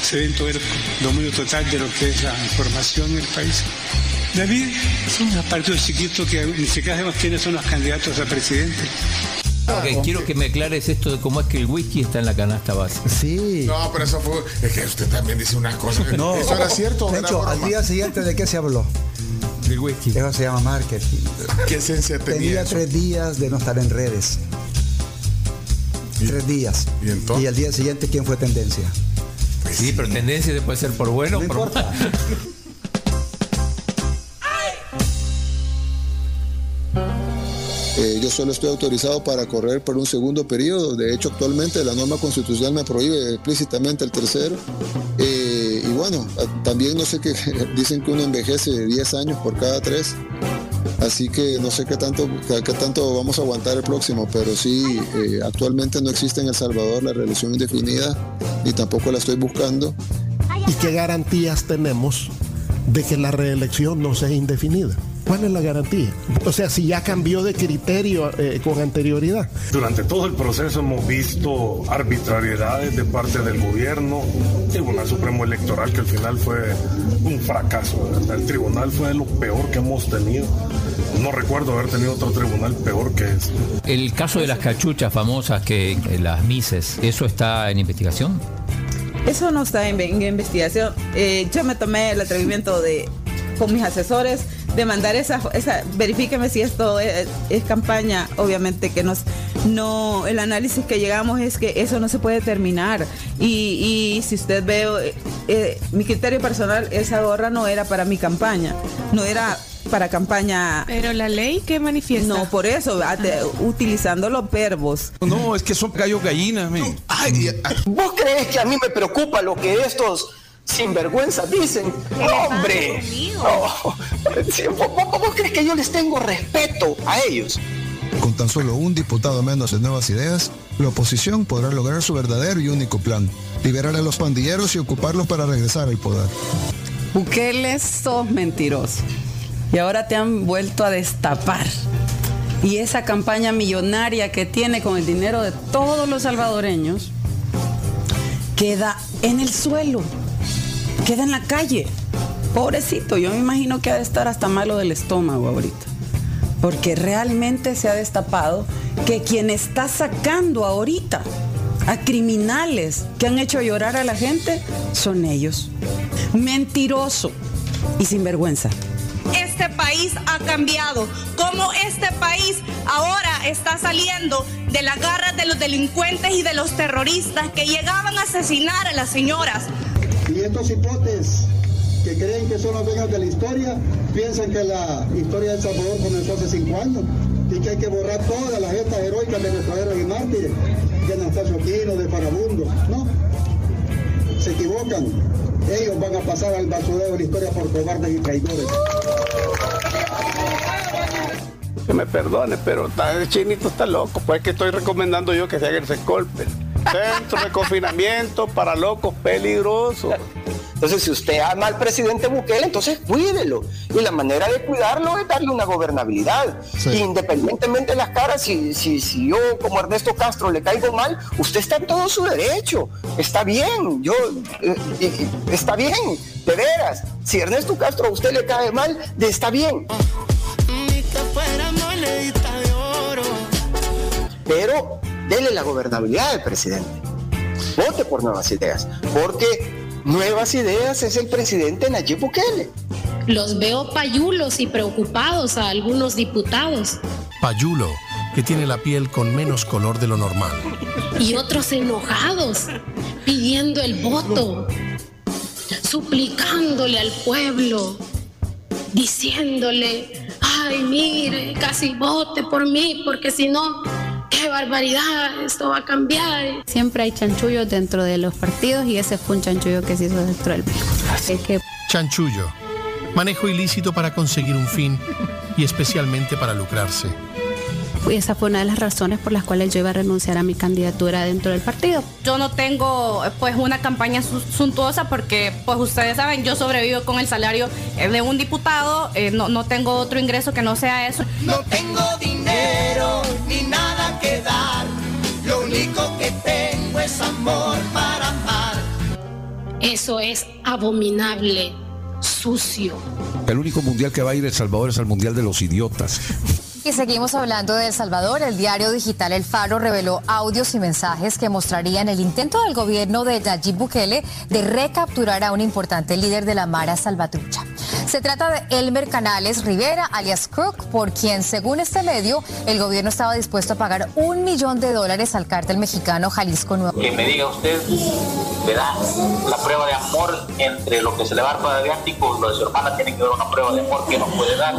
se ve en todo el dominio total de lo que es la información en el país. David es un partido chiquito que ni siquiera sabemos quiénes son los candidatos a presidente. Ok, quiero que me aclares esto de cómo es que el whisky está en la canasta base. Sí. No, pero eso fue. Es que usted también dice unas cosas. No, ¿Eso era cierto o De era hecho, al broma? día siguiente, ¿de qué se habló? Del whisky. Eso se llama marketing. ¿Qué esencia tenía Tenía eso? tres días de no estar en redes. Tres días. ¿Y entonces? al día siguiente, ¿quién fue tendencia? Sí, pero tendencia se puede ser por bueno o por importa. solo estoy autorizado para correr por un segundo periodo. De hecho, actualmente la norma constitucional me prohíbe explícitamente el tercero. Eh, y bueno, también no sé qué, dicen que uno envejece de 10 años por cada tres. Así que no sé qué tanto, qué, tanto vamos a aguantar el próximo, pero sí, eh, actualmente no existe en El Salvador la reelección indefinida, ni tampoco la estoy buscando. ¿Y qué garantías tenemos de que la reelección no sea indefinida? ¿Cuál es la garantía? O sea, si ya cambió de criterio eh, con anterioridad. Durante todo el proceso hemos visto arbitrariedades de parte del gobierno, Tribunal Supremo Electoral, que al final fue un fracaso. El tribunal fue lo peor que hemos tenido. No recuerdo haber tenido otro tribunal peor que este. El caso de las cachuchas famosas, que eh, las mises, ¿eso está en investigación? Eso no está en, en investigación. Eh, yo me tomé el atrevimiento de, con mis asesores, de mandar esa, esa verifíqueme si esto es, es campaña. Obviamente que nos, no, el análisis que llegamos es que eso no se puede terminar. Y, y si usted ve, eh, eh, mi criterio personal, esa gorra no era para mi campaña, no era para campaña. Pero la ley que manifiesta. No, por eso, a- de- utilizando los verbos. No, es que son gallos gallinas, men. ¿Vos crees que a mí me preocupa lo que estos sinvergüenzas dicen? ¡Hombre! Oh, sí, ¿vos, vos- vos crees que yo les tengo respeto a ellos? Con tan solo un diputado menos en Nuevas Ideas, la oposición podrá lograr su verdadero y único plan, liberar a los pandilleros y ocuparlos para regresar al poder. Bukele, sos mentiroso. Y ahora te han vuelto a destapar. Y esa campaña millonaria que tiene con el dinero de todos los salvadoreños queda en el suelo, queda en la calle. Pobrecito, yo me imagino que ha de estar hasta malo del estómago ahorita. Porque realmente se ha destapado que quien está sacando ahorita a criminales que han hecho llorar a la gente son ellos. Mentiroso y sinvergüenza. Este país ha cambiado. Cómo este país ahora está saliendo de las garras de los delincuentes y de los terroristas que llegaban a asesinar a las señoras. Y estos hipotes que creen que son los dueños de la historia, piensan que la historia de Salvador comenzó hace cinco años y que hay que borrar todas las gestas heroicas de nuestros héroes y mártires, de Anastasio Aquino, de Farabundo. No, se equivocan. Ellos van a pasar al basurero de la historia por cobardes y traidores. Que me perdone, pero el chinito está loco. Pues es que estoy recomendando yo que se haga el Secolpe. Centro de confinamiento para locos peligrosos. Entonces, si usted ama al presidente Bukele, entonces cuídelo. Y la manera de cuidarlo es darle una gobernabilidad. Independientemente de las caras, si, si, si yo como Ernesto Castro le caigo mal, usted está en todo su derecho. Está bien, yo eh, eh, está bien, de veras. Si Ernesto Castro a usted le cae mal, de- está bien. Pero dele la gobernabilidad al presidente. Vote por nuevas ideas, porque nuevas ideas es el presidente Nayib Bukele. Los veo payulos y preocupados a algunos diputados Payulo, que tiene la piel con menos color de lo normal. y otros enojados pidiendo el voto, suplicándole al pueblo, diciéndole, ay, mire, casi vote por mí, porque si no, qué barbaridad, esto va a cambiar. Siempre hay chanchullos dentro de los partidos y ese fue un chanchullo que se hizo dentro del Es que Chanchullo, manejo ilícito para conseguir un fin y especialmente para lucrarse. esa fue una de las razones por las cuales yo iba a renunciar a mi candidatura dentro del partido. Yo no tengo pues una campaña su- suntuosa porque pues ustedes saben, yo sobrevivo con el salario eh, de un diputado, eh, no, no tengo otro ingreso que no sea eso. No tengo dinero ni nada que dar. Lo único que tengo es amor para amar. Eso es abominable, sucio. El único mundial que va a ir El Salvador es al Mundial de los Idiotas. Y seguimos hablando de El Salvador. El diario digital El Faro reveló audios y mensajes que mostrarían el intento del gobierno de Nayib Bukele de recapturar a un importante líder de la Mara Salvatrucha. Se trata de Elmer Canales Rivera, alias Crook, por quien, según este medio, el gobierno estaba dispuesto a pagar un millón de dólares al cártel mexicano Jalisco Nuevo. que me diga usted, ¿verdad? La prueba de amor entre lo que se le va a dar para y lo de su hermana tiene que ver una prueba de amor que nos puede dar.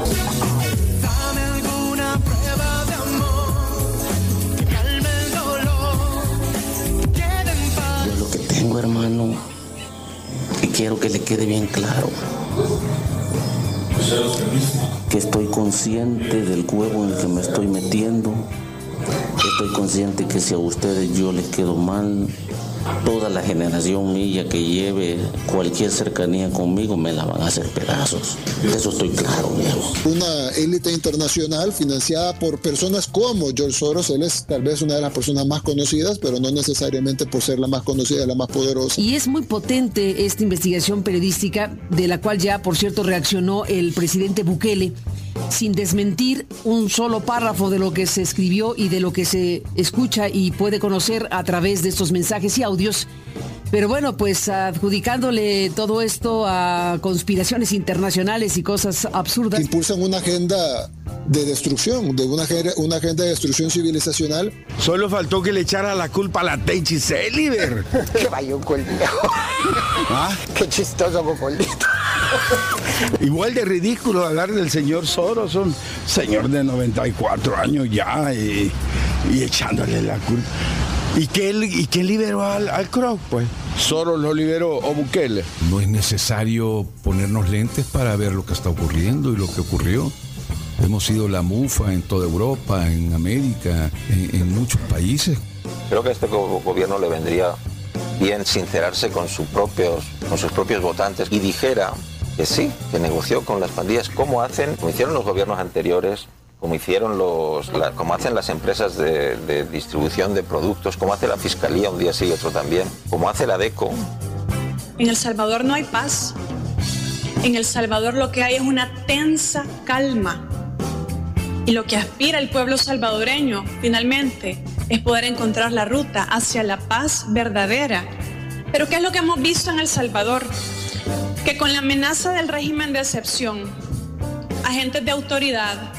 Yo lo que tengo, hermano, y quiero que le quede bien claro, que estoy consciente del huevo en el que me estoy metiendo, estoy consciente que si a ustedes yo les quedo mal, toda la generación mía que lleve cualquier cercanía conmigo me la van a hacer pedazos. De eso estoy claro, viejo. Una élite internacional financiada por personas como George Soros. Él es tal vez una de las personas más conocidas, pero no necesariamente por ser la más conocida, la más poderosa. Y es muy potente esta investigación periodística, de la cual ya, por cierto, reaccionó el presidente Bukele, sin desmentir un solo párrafo de lo que se escribió y de lo que se escucha y puede conocer a través de estos mensajes y audios. Pero bueno, pues adjudicándole todo esto a conspiraciones internacionales y cosas absurdas. Impulsan una agenda de destrucción, de una, agenda- una agenda de destrucción civilizacional. Solo faltó que le echara la culpa a la Tenchi Celiber. Qué bayunco el viejo. ¿Ah? Qué chistoso Cocolito. Igual de ridículo hablar del señor Soros, un señor de 94 años ya y, y echándole la culpa. ¿Y quién, y quién liberó al, al Kroc, pues? ¿Soros lo liberó o Bukele? No es necesario ponernos lentes para ver lo que está ocurriendo y lo que ocurrió. Hemos sido la mufa en toda Europa, en América, en, en muchos países. Creo que a este go- gobierno le vendría bien sincerarse con, sus propios, con sus propios votantes y dijera que sí, que negoció con las pandillas, como hacen, como hicieron los gobiernos anteriores, como hicieron los, como hacen las empresas de, de distribución de productos, como hace la fiscalía un día sí y otro también, como hace la DECO. En El Salvador no hay paz. En El Salvador lo que hay es una tensa calma. Y lo que aspira el pueblo salvadoreño, finalmente, es poder encontrar la ruta hacia la paz verdadera. Pero ¿qué es lo que hemos visto en El Salvador? Que con la amenaza del régimen de excepción, agentes de autoridad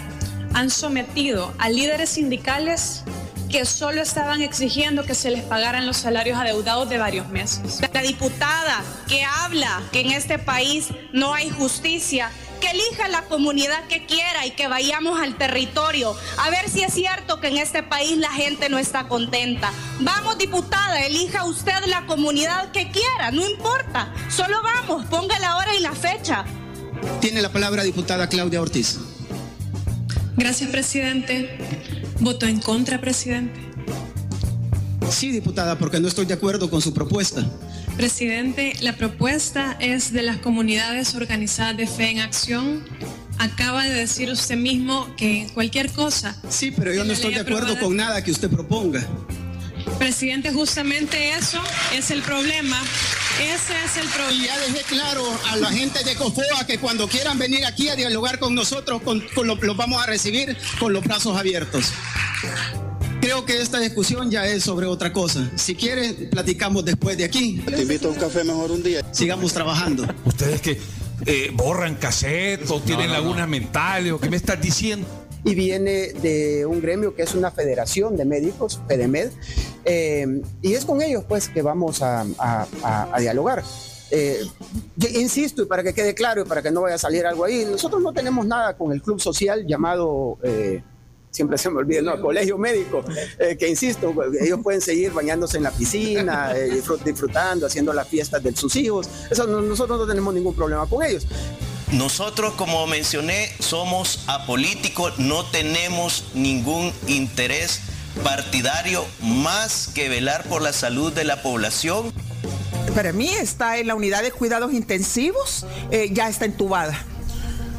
han sometido a líderes sindicales que solo estaban exigiendo que se les pagaran los salarios adeudados de varios meses. La diputada que habla que en este país no hay justicia, que elija la comunidad que quiera y que vayamos al territorio a ver si es cierto que en este país la gente no está contenta. Vamos, diputada, elija usted la comunidad que quiera, no importa. Solo vamos, ponga la hora y la fecha. Tiene la palabra diputada Claudia Ortiz. Gracias, presidente. Voto en contra, presidente. Sí, diputada, porque no estoy de acuerdo con su propuesta. Presidente, la propuesta es de las comunidades organizadas de fe en acción. Acaba de decir usted mismo que cualquier cosa. Sí, pero yo no estoy de acuerdo con nada que usted proponga. Presidente, justamente eso es el problema. Ese es el problema. Y ya dejé claro a la gente de COFOA que cuando quieran venir aquí a dialogar con nosotros, con, con lo- los vamos a recibir con los brazos abiertos. Creo que esta discusión ya es sobre otra cosa. Si quiere, platicamos después de aquí. Te invito a un café mejor un día. Sigamos trabajando. Ustedes que eh, borran cassette o tienen lagunas mentales o qué me estás diciendo. Y viene de un gremio que es una federación de médicos, FEDEMED, eh, y es con ellos pues que vamos a, dialogar. Eh, insisto, y para que quede claro y para que no vaya a salir algo ahí, nosotros no tenemos nada con el club social llamado... eh, Siempre se me olvida, no, colegio médico, que insisto, ellos pueden seguir bañándose en la piscina, disfrut- disfrutando, haciendo las fiestas de sus hijos. Nosotros no tenemos ningún problema con ellos. Nosotros, como mencioné, somos apolíticos, no tenemos ningún interés partidario más que velar por la salud de la población. Para mí está en la unidad de cuidados intensivos, eh, ya está entubada.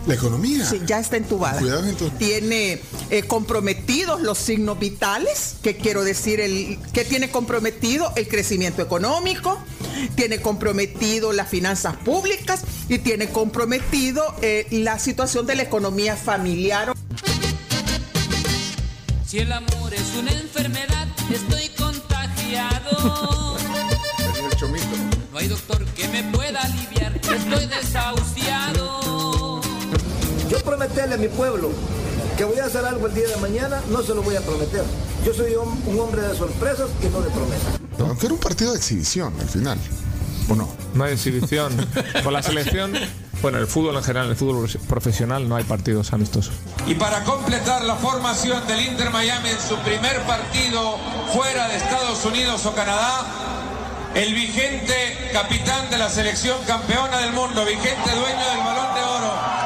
La economía. Sí, ya está entubada. Cuidados intensivos. Tiene eh, comprometidos los signos vitales, que quiero decir, el, que tiene comprometido el crecimiento económico, tiene comprometido las finanzas públicas y tiene comprometido eh, la situación de la economía familiar. Si el amor es una enfermedad, estoy contagiado. No hay doctor que me pueda aliviar, estoy desahuciado. Prometerle a mi pueblo que voy a hacer algo el día de mañana, no se lo voy a prometer. Yo soy un, un hombre de sorpresas y no de promesas. Aunque era un partido de exhibición al final. ¿O no? No hay exhibición. Con la selección, bueno, el fútbol en general, el fútbol profesional, no hay partidos amistosos. Y para completar la formación del Inter Miami en su primer partido fuera de Estados Unidos o Canadá, el vigente capitán de la selección campeona del mundo, vigente dueño del balón de oro,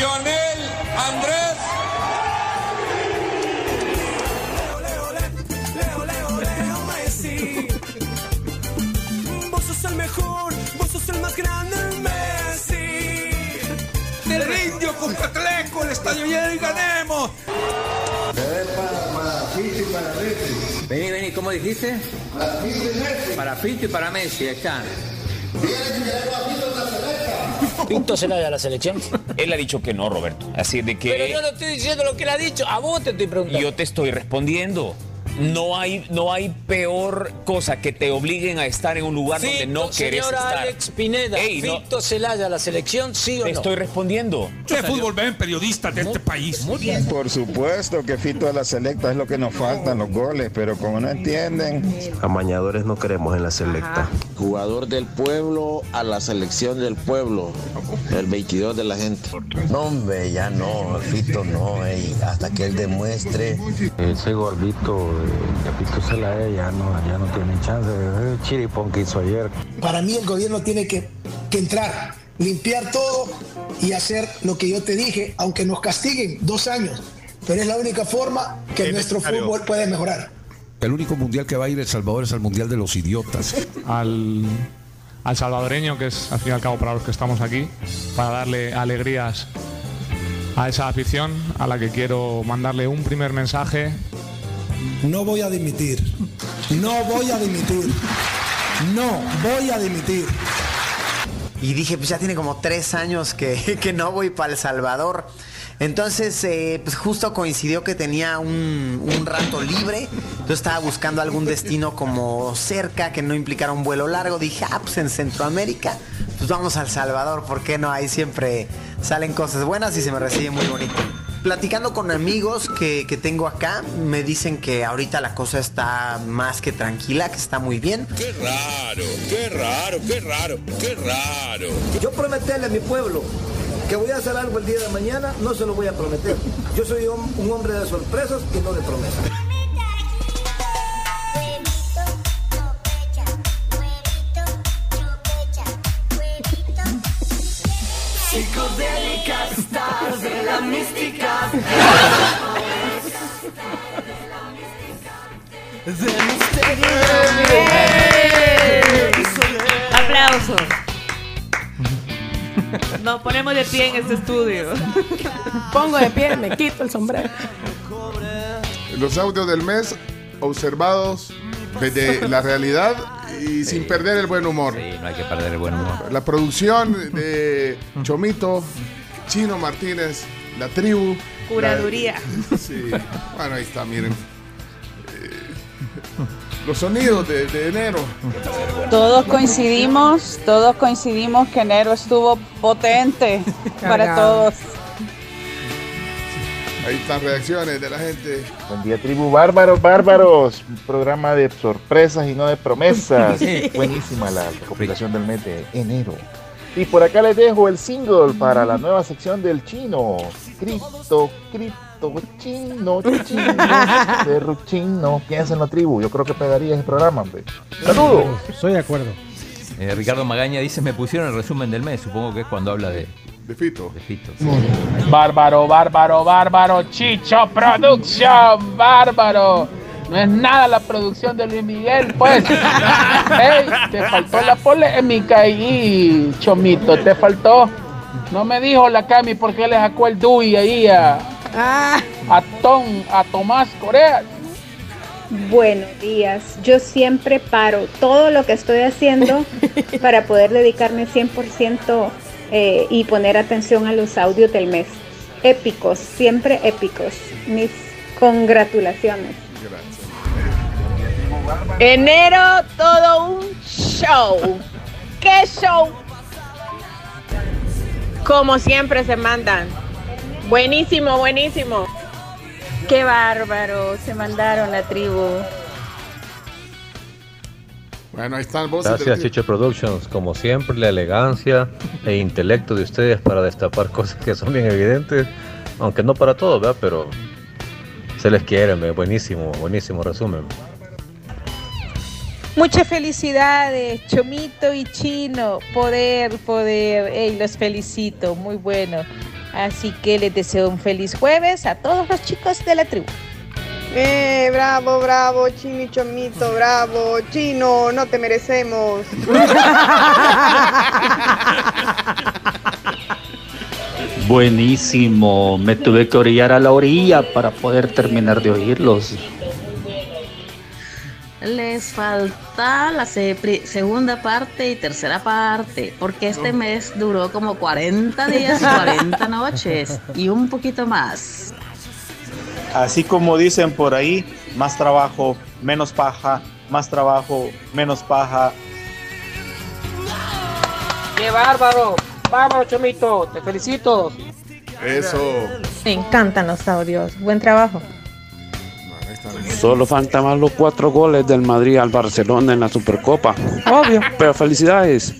Lionel Andrés. Leo, Leo, Leo, Messi. Vos sos el mejor, vos sos el más grande, Messi. Del indio Cuscatleco, el estadio y ganemos. Vení, vení, ¿cómo dijiste? Para Fito y Messi. Para Fito y para Messi, ahí está. Viene se la a la selección? Él ha dicho que no, Roberto. Así de que. Pero yo no estoy diciendo lo que él ha dicho, a vos te estoy preguntando. Yo te estoy respondiendo. No hay, no hay peor cosa que te obliguen a estar en un lugar donde no quieres estar. Alex Pineda, Fito Celaya, la selección, ¿sí o te no? estoy respondiendo. ¿Qué fútbol ven periodistas de este país? Muy bien. Por supuesto que Fito a la selecta es lo que nos faltan, los goles, pero como no entienden. Amañadores no queremos en la selecta. Jugador del pueblo a la selección del pueblo. El 22 de la gente. No, hombre, ya no, Fito no, ey, hasta que él demuestre. Ese gordito de Fito Zelaya ya no, ya no tiene chance. El chiripón que hizo ayer. Para mí el gobierno tiene que, que entrar, limpiar todo y hacer lo que yo te dije, aunque nos castiguen dos años. Pero es la única forma que Es nuestro necesario. fútbol puede mejorar. El único mundial que va a ir El Salvador es al mundial de los idiotas. al, al salvadoreño, que es al fin y al cabo para los que estamos aquí, para darle alegrías a esa afición a la que quiero mandarle un primer mensaje. No voy a dimitir. No voy a dimitir. No voy a dimitir. Y dije, pues ya tiene como tres años que, que no voy para El Salvador. Entonces, eh, pues justo coincidió que tenía un, rato libre. Yo estaba buscando algún destino como cerca, que no implicara un vuelo largo. Dije, ah, pues en Centroamérica, pues vamos a El Salvador, ¿por qué no? Ahí siempre salen cosas buenas y se me recibe muy bonito. Platicando con amigos que, que tengo acá, me dicen que ahorita la cosa está más que tranquila, que está muy bien. Qué raro, qué raro, qué raro, qué raro. Yo prometerle a mi pueblo que voy a hacer algo el día de mañana, no se lo voy a prometer. Yo soy un, un hombre de sorpresas y no de promesas. Psicodélicas stars de la mística. Aplausos. Nos ponemos de pie en este estudio. Pongo de pie, me quito el sombrero. Los audios del mes observados desde la realidad y sin perder el buen humor. Sí, no hay que perder el buen humor. La producción de Chomito, Chino Martínez, la tribu. Curaduría. la- sí. Bueno, ahí está, miren. Eh, los sonidos de, de enero. Todos coincidimos, todos coincidimos que enero estuvo potente para todos. Ahí están reacciones de la gente. Buen día, tribu bárbaros, bárbaros. Un programa de sorpresas y no de promesas. Buenísima la recopilación del mes de enero. Y por acá les dejo el single para la nueva sección del chino. Cripto, cripto, chino, chino, perro chino. Piensa en la tribu. Yo creo que pegaría ese programa, hombre. Saludos. Estoy de acuerdo. Eh, Ricardo Magaña dice, me pusieron el resumen del mes, supongo que es cuando habla de... De Fito. De Fito. Bárbaro, bárbaro, bárbaro, Chicho Production, bárbaro. No es nada la producción de Luis Miguel, pues. Ey, te faltó la polémica ahí, Chomito, te faltó. No me dijo la Cami por qué le sacó el DUI ahí a, a Tom, a Tomás Corea. Buenos días. Yo siempre paro todo lo que estoy haciendo para poder dedicarme 100% eh, y poner atención a los audios del mes. Épicos, siempre épicos. Mis congratulaciones. Enero, todo un show. ¿Qué show? Como siempre se mandan. Buenísimo, buenísimo. Qué bárbaro, se mandaron la tribu. Bueno, ahí están voces de la Gracias. Chicho Productions, como siempre la elegancia e intelecto de ustedes para destapar cosas que son bien evidentes, aunque no para todos, ¿verdad? Pero se les quiere, hombre. buenísimo, buenísimo resumen. Muchas felicidades, Chomito y Chino. Poder, poder. Ey, los felicito, muy bueno. Así que les deseo un feliz jueves a todos los chicos de la tribu. Eh, bravo, bravo, Chino y Chomito, bravo, Chino, no te merecemos. Buenísimo, me tuve que orillar a la orilla para poder terminar de oírlos. Les falta la segunda parte y tercera parte, porque este mes duró como 40 días y 40 noches y un poquito más. Así como dicen por ahí, más trabajo, menos paja, más trabajo, menos paja. ¡Qué bárbaro! ¡Bárbaro, Chomito! ¡Te felicito! Eso. Me encantan los audios. Buen trabajo. Solo faltan más los cuatro goles del Madrid al Barcelona en la Supercopa. Obvio, pero felicidades.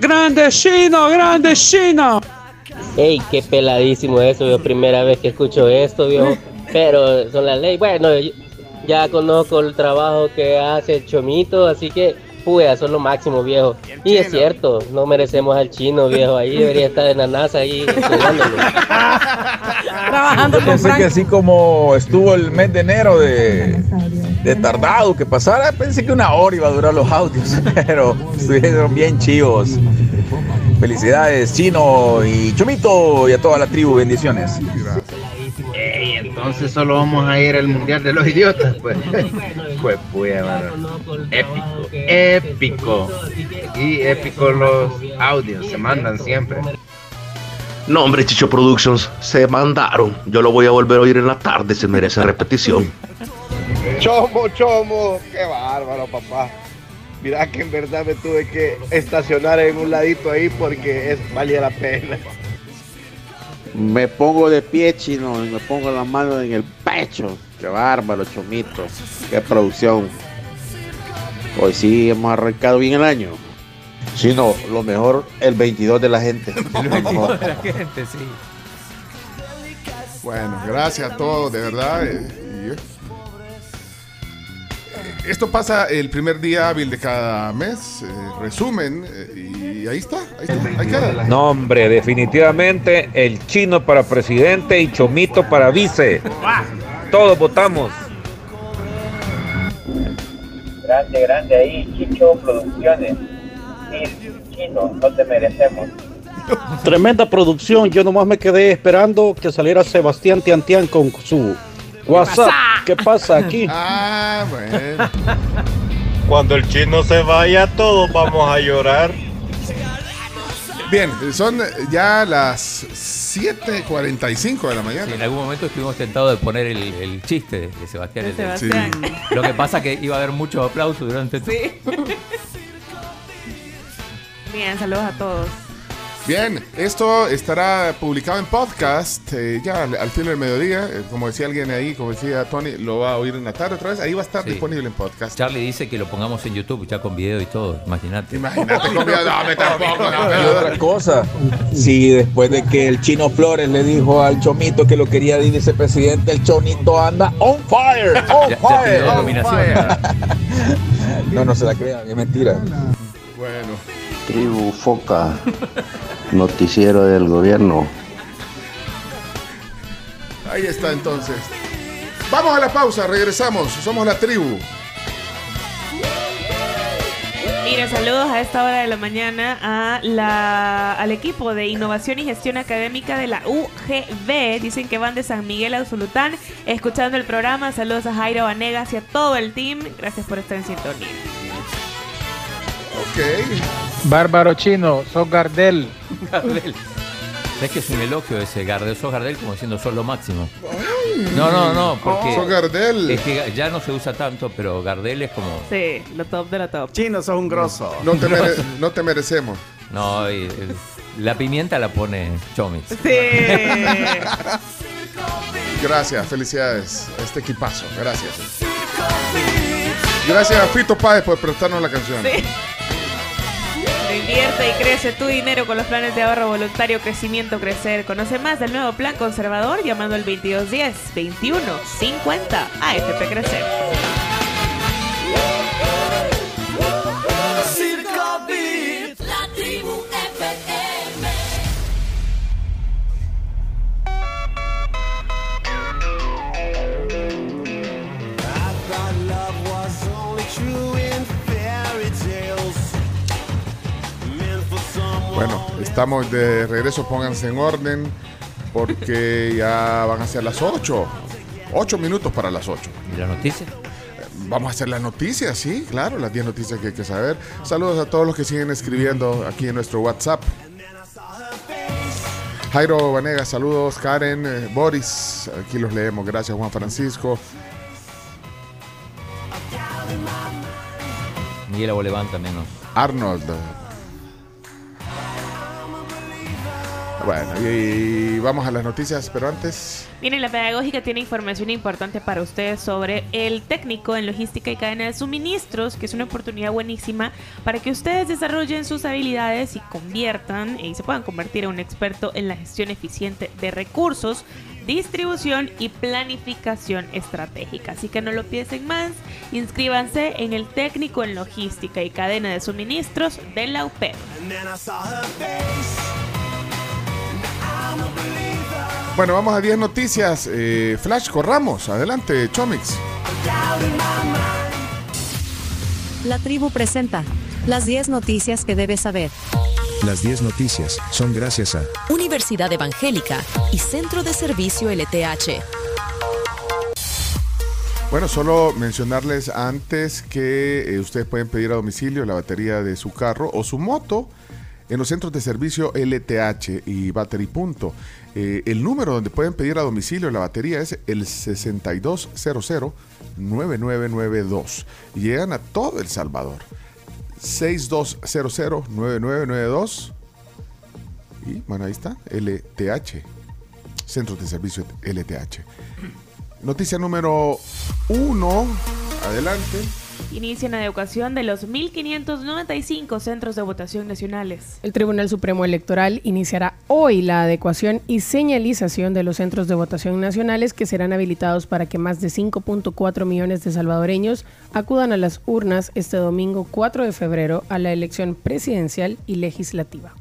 ¡Grande Chino! ¡Grande Chino! Ey, qué peladísimo eso, yo primera vez que escucho esto, viejo. Pero son las leyes. Bueno, ya conozco el trabajo que hace el Chomito, así que, pues, son lo máximo, viejo. Y es cierto, no merecemos al chino, viejo. Ahí debería estar en la NASA, ahí estudiándolo. Trabajando Yo pensé que así como estuvo el mes de enero de, de tardado que pasara, pensé que una hora iba a durar los audios, pero estuvieron bien chivos. Felicidades, Chino y Chomito y a toda la tribu, bendiciones. Entonces solo vamos a ir al Mundial de los Idiotas, pues. Pues, pues. Épico, épico. Y épico los audios, se mandan siempre. No, hombre, Chicho Productions, se mandaron. Yo lo voy a volver a oír en la tarde, se merece repetición. Chomo, chomo, qué bárbaro, papá. Mira que en verdad me tuve que estacionar en un ladito ahí porque es, valía la pena. Me pongo de pie, chino, y me pongo la mano en el pecho. Qué bárbaro, Chomito. Qué producción. Hoy sí hemos arrancado bien el año. Chino, lo mejor, el 22 de la gente. Lo mejor. la gente, sí. Bueno, gracias a todos, de verdad. eh, eh, Esto pasa el primer día hábil de cada mes, eh, resumen, y ahí está, ahí está, ahí queda. No, hombre, definitivamente el chino para presidente y Chomito para vice. Todos votamos. Grande, grande ahí, Chicho Producciones. Chino, no te merecemos. Tremenda producción. Yo nomás me quedé esperando que saliera Sebastián Tiantian con su WhatsApp. ¿Qué pasa aquí? Ah, bueno. Cuando el chino se vaya, todos vamos a llorar. Bien, son ya las 7.45 de la mañana. en algún momento estuvimos tentados de poner el, el chiste de Sebastián. De el del- Sebastián. Sí. Lo que pasa que iba a haber muchos aplausos durante Sí. Bien, saludos a todos. Bien, esto estará publicado en podcast eh, ya al, al fin del mediodía. eh, como decía alguien ahí, como decía Tony, lo va a oír en la tarde otra vez. Ahí va a estar Sí. disponible en podcast. Charlie dice que lo pongamos en YouTube ya con video y todo, imagínate. Imagínate con video, no, me tampoco, no, Y otra cosa, si después de que el Chino Flores le dijo al Chomito que lo quería de vicepresidente, el Chonito anda on fire, on Ya- fire. on. No, no se la crean, es mentira. Bueno. Tribu Foca, noticiero del gobierno. Ahí está entonces. Vamos a la pausa, regresamos. Somos la tribu. Mire, saludos a esta hora de la mañana a la, al equipo de Innovación y Gestión Académica de la UGB. Dicen que van de San Miguel a Usulután escuchando el programa. Saludos a Jairo Vanegas y a todo el team. Gracias por estar en sintonía. Ok. Bárbaro chino, sos Gardel. Gardel. Es que es un elogio ese Gardel. Sos Gardel como diciendo sos lo máximo. No, no, no, porque. Sos Gardel. Es que ya no se usa tanto, pero Gardel es como. Sí, lo top de la top. Chino, sos un grosso. No te, mere- no te merecemos. No, y- el- la pimienta la pone Chomix. Gracias, felicidades a este equipazo. Gracias. Gracias a Fito Páez por prestarnos la canción. Invierte y crece tu dinero con los planes de ahorro voluntario Crecimiento Crecer. Conoce más del nuevo plan conservador llamando al 2210 21 50 AFP Crecer. Bueno, estamos de regreso, pónganse en orden porque ya van a ser las 8. 8 minutos para las 8. ¿Y la noticia? Vamos a hacer las noticias, sí, claro, las 10 noticias que hay que saber. Saludos a todos los que siguen escribiendo aquí en nuestro WhatsApp. Jairo Vanegas, saludos. Karen, eh, Boris, aquí los leemos. Gracias, Juan Francisco. Miguel Aboleván también nos. Arnold. Bueno, y, y vamos a las noticias, pero antes. Miren, la pedagógica tiene información importante para ustedes sobre el técnico en logística y cadena de suministros, que es una oportunidad buenísima para que ustedes desarrollen sus habilidades y conviertan y se puedan convertir en un experto en la gestión eficiente de recursos, distribución y planificación estratégica. Así que no lo piensen más, inscríbanse en el técnico en logística y cadena de suministros de la UPEP. Bueno, vamos a 10 noticias. Eh, Flash, corramos. Adelante, Chomix. La tribu presenta las 10 noticias que debes saber. Las 10 noticias son gracias a Universidad Evangélica y Centro de Servicio LTH. Bueno, solo mencionarles antes que eh, ustedes pueden pedir a domicilio la batería de su carro o su moto en los centros de servicio LTH y Battery Punto. Eh, el número donde pueden pedir a domicilio la batería es el 6200-9992. Y llegan a todo El Salvador. 6200-9992. Y bueno, ahí está, LTH. Centros de Servicio LTH. Noticia número uno. Adelante. Inician la educación de los 1.595 centros de votación nacionales. El Tribunal Supremo Electoral iniciará hoy la adecuación y señalización de los centros de votación nacionales que serán habilitados para que más de 5.4 millones de salvadoreños acudan a las urnas este domingo 4 de febrero a la elección presidencial y legislativa.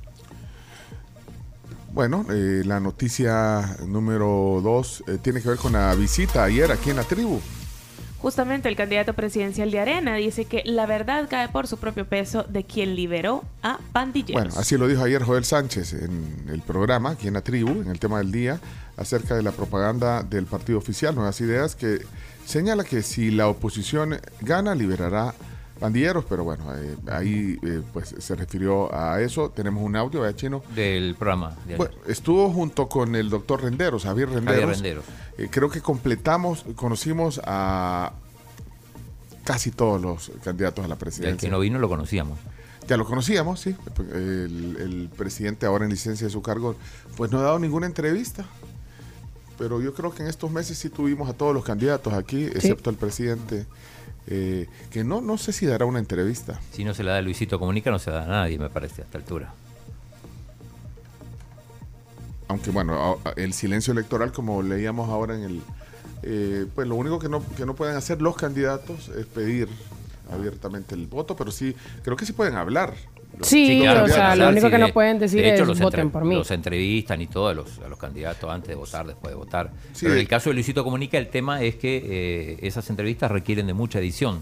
Bueno, eh, la noticia número dos eh, tiene que ver con la visita ayer aquí en la tribu. Justamente el candidato presidencial de Arena dice que la verdad cae por su propio peso de quien liberó a pandilleros. Bueno, así lo dijo ayer Joel Sánchez en el programa, aquí en la tribu, en el tema del día, acerca de la propaganda del partido oficial, Nuevas Ideas, que señala que si la oposición gana, liberará pandilleros, pero bueno, eh, ahí eh, pues se refirió a eso. Tenemos un audio, ¿verdad, Chino? Del programa. de Bueno, estuvo junto con el doctor Renderos, Javier Renderos. Javier Renderos. Eh, creo que completamos, conocimos a casi todos los candidatos a la El presidencia. que no vino lo conocíamos. Ya lo conocíamos, sí. El, el presidente ahora en licencia de su cargo, pues no ha dado ninguna entrevista. Pero yo creo que en estos meses sí tuvimos a todos los candidatos aquí, excepto el presidente, eh, que no, no sé si dará una entrevista. Si no se la da Luisito Comunica, no se la da a nadie, me parece, a esta altura. Aunque bueno, el silencio electoral, como leíamos ahora en el... eh, pues lo único que no, que no pueden hacer los candidatos es pedir abiertamente el voto, pero sí, creo que sí pueden hablar. Los- Sí, o sea, lo único que no de- pueden decir de hecho, es, los "Voten entre- por mí". Los entrevistan y todo a los, a los candidatos antes de votar, después de votar. Sí. Pero en el caso de Luisito Comunica, el tema es que eh, esas entrevistas requieren de mucha edición.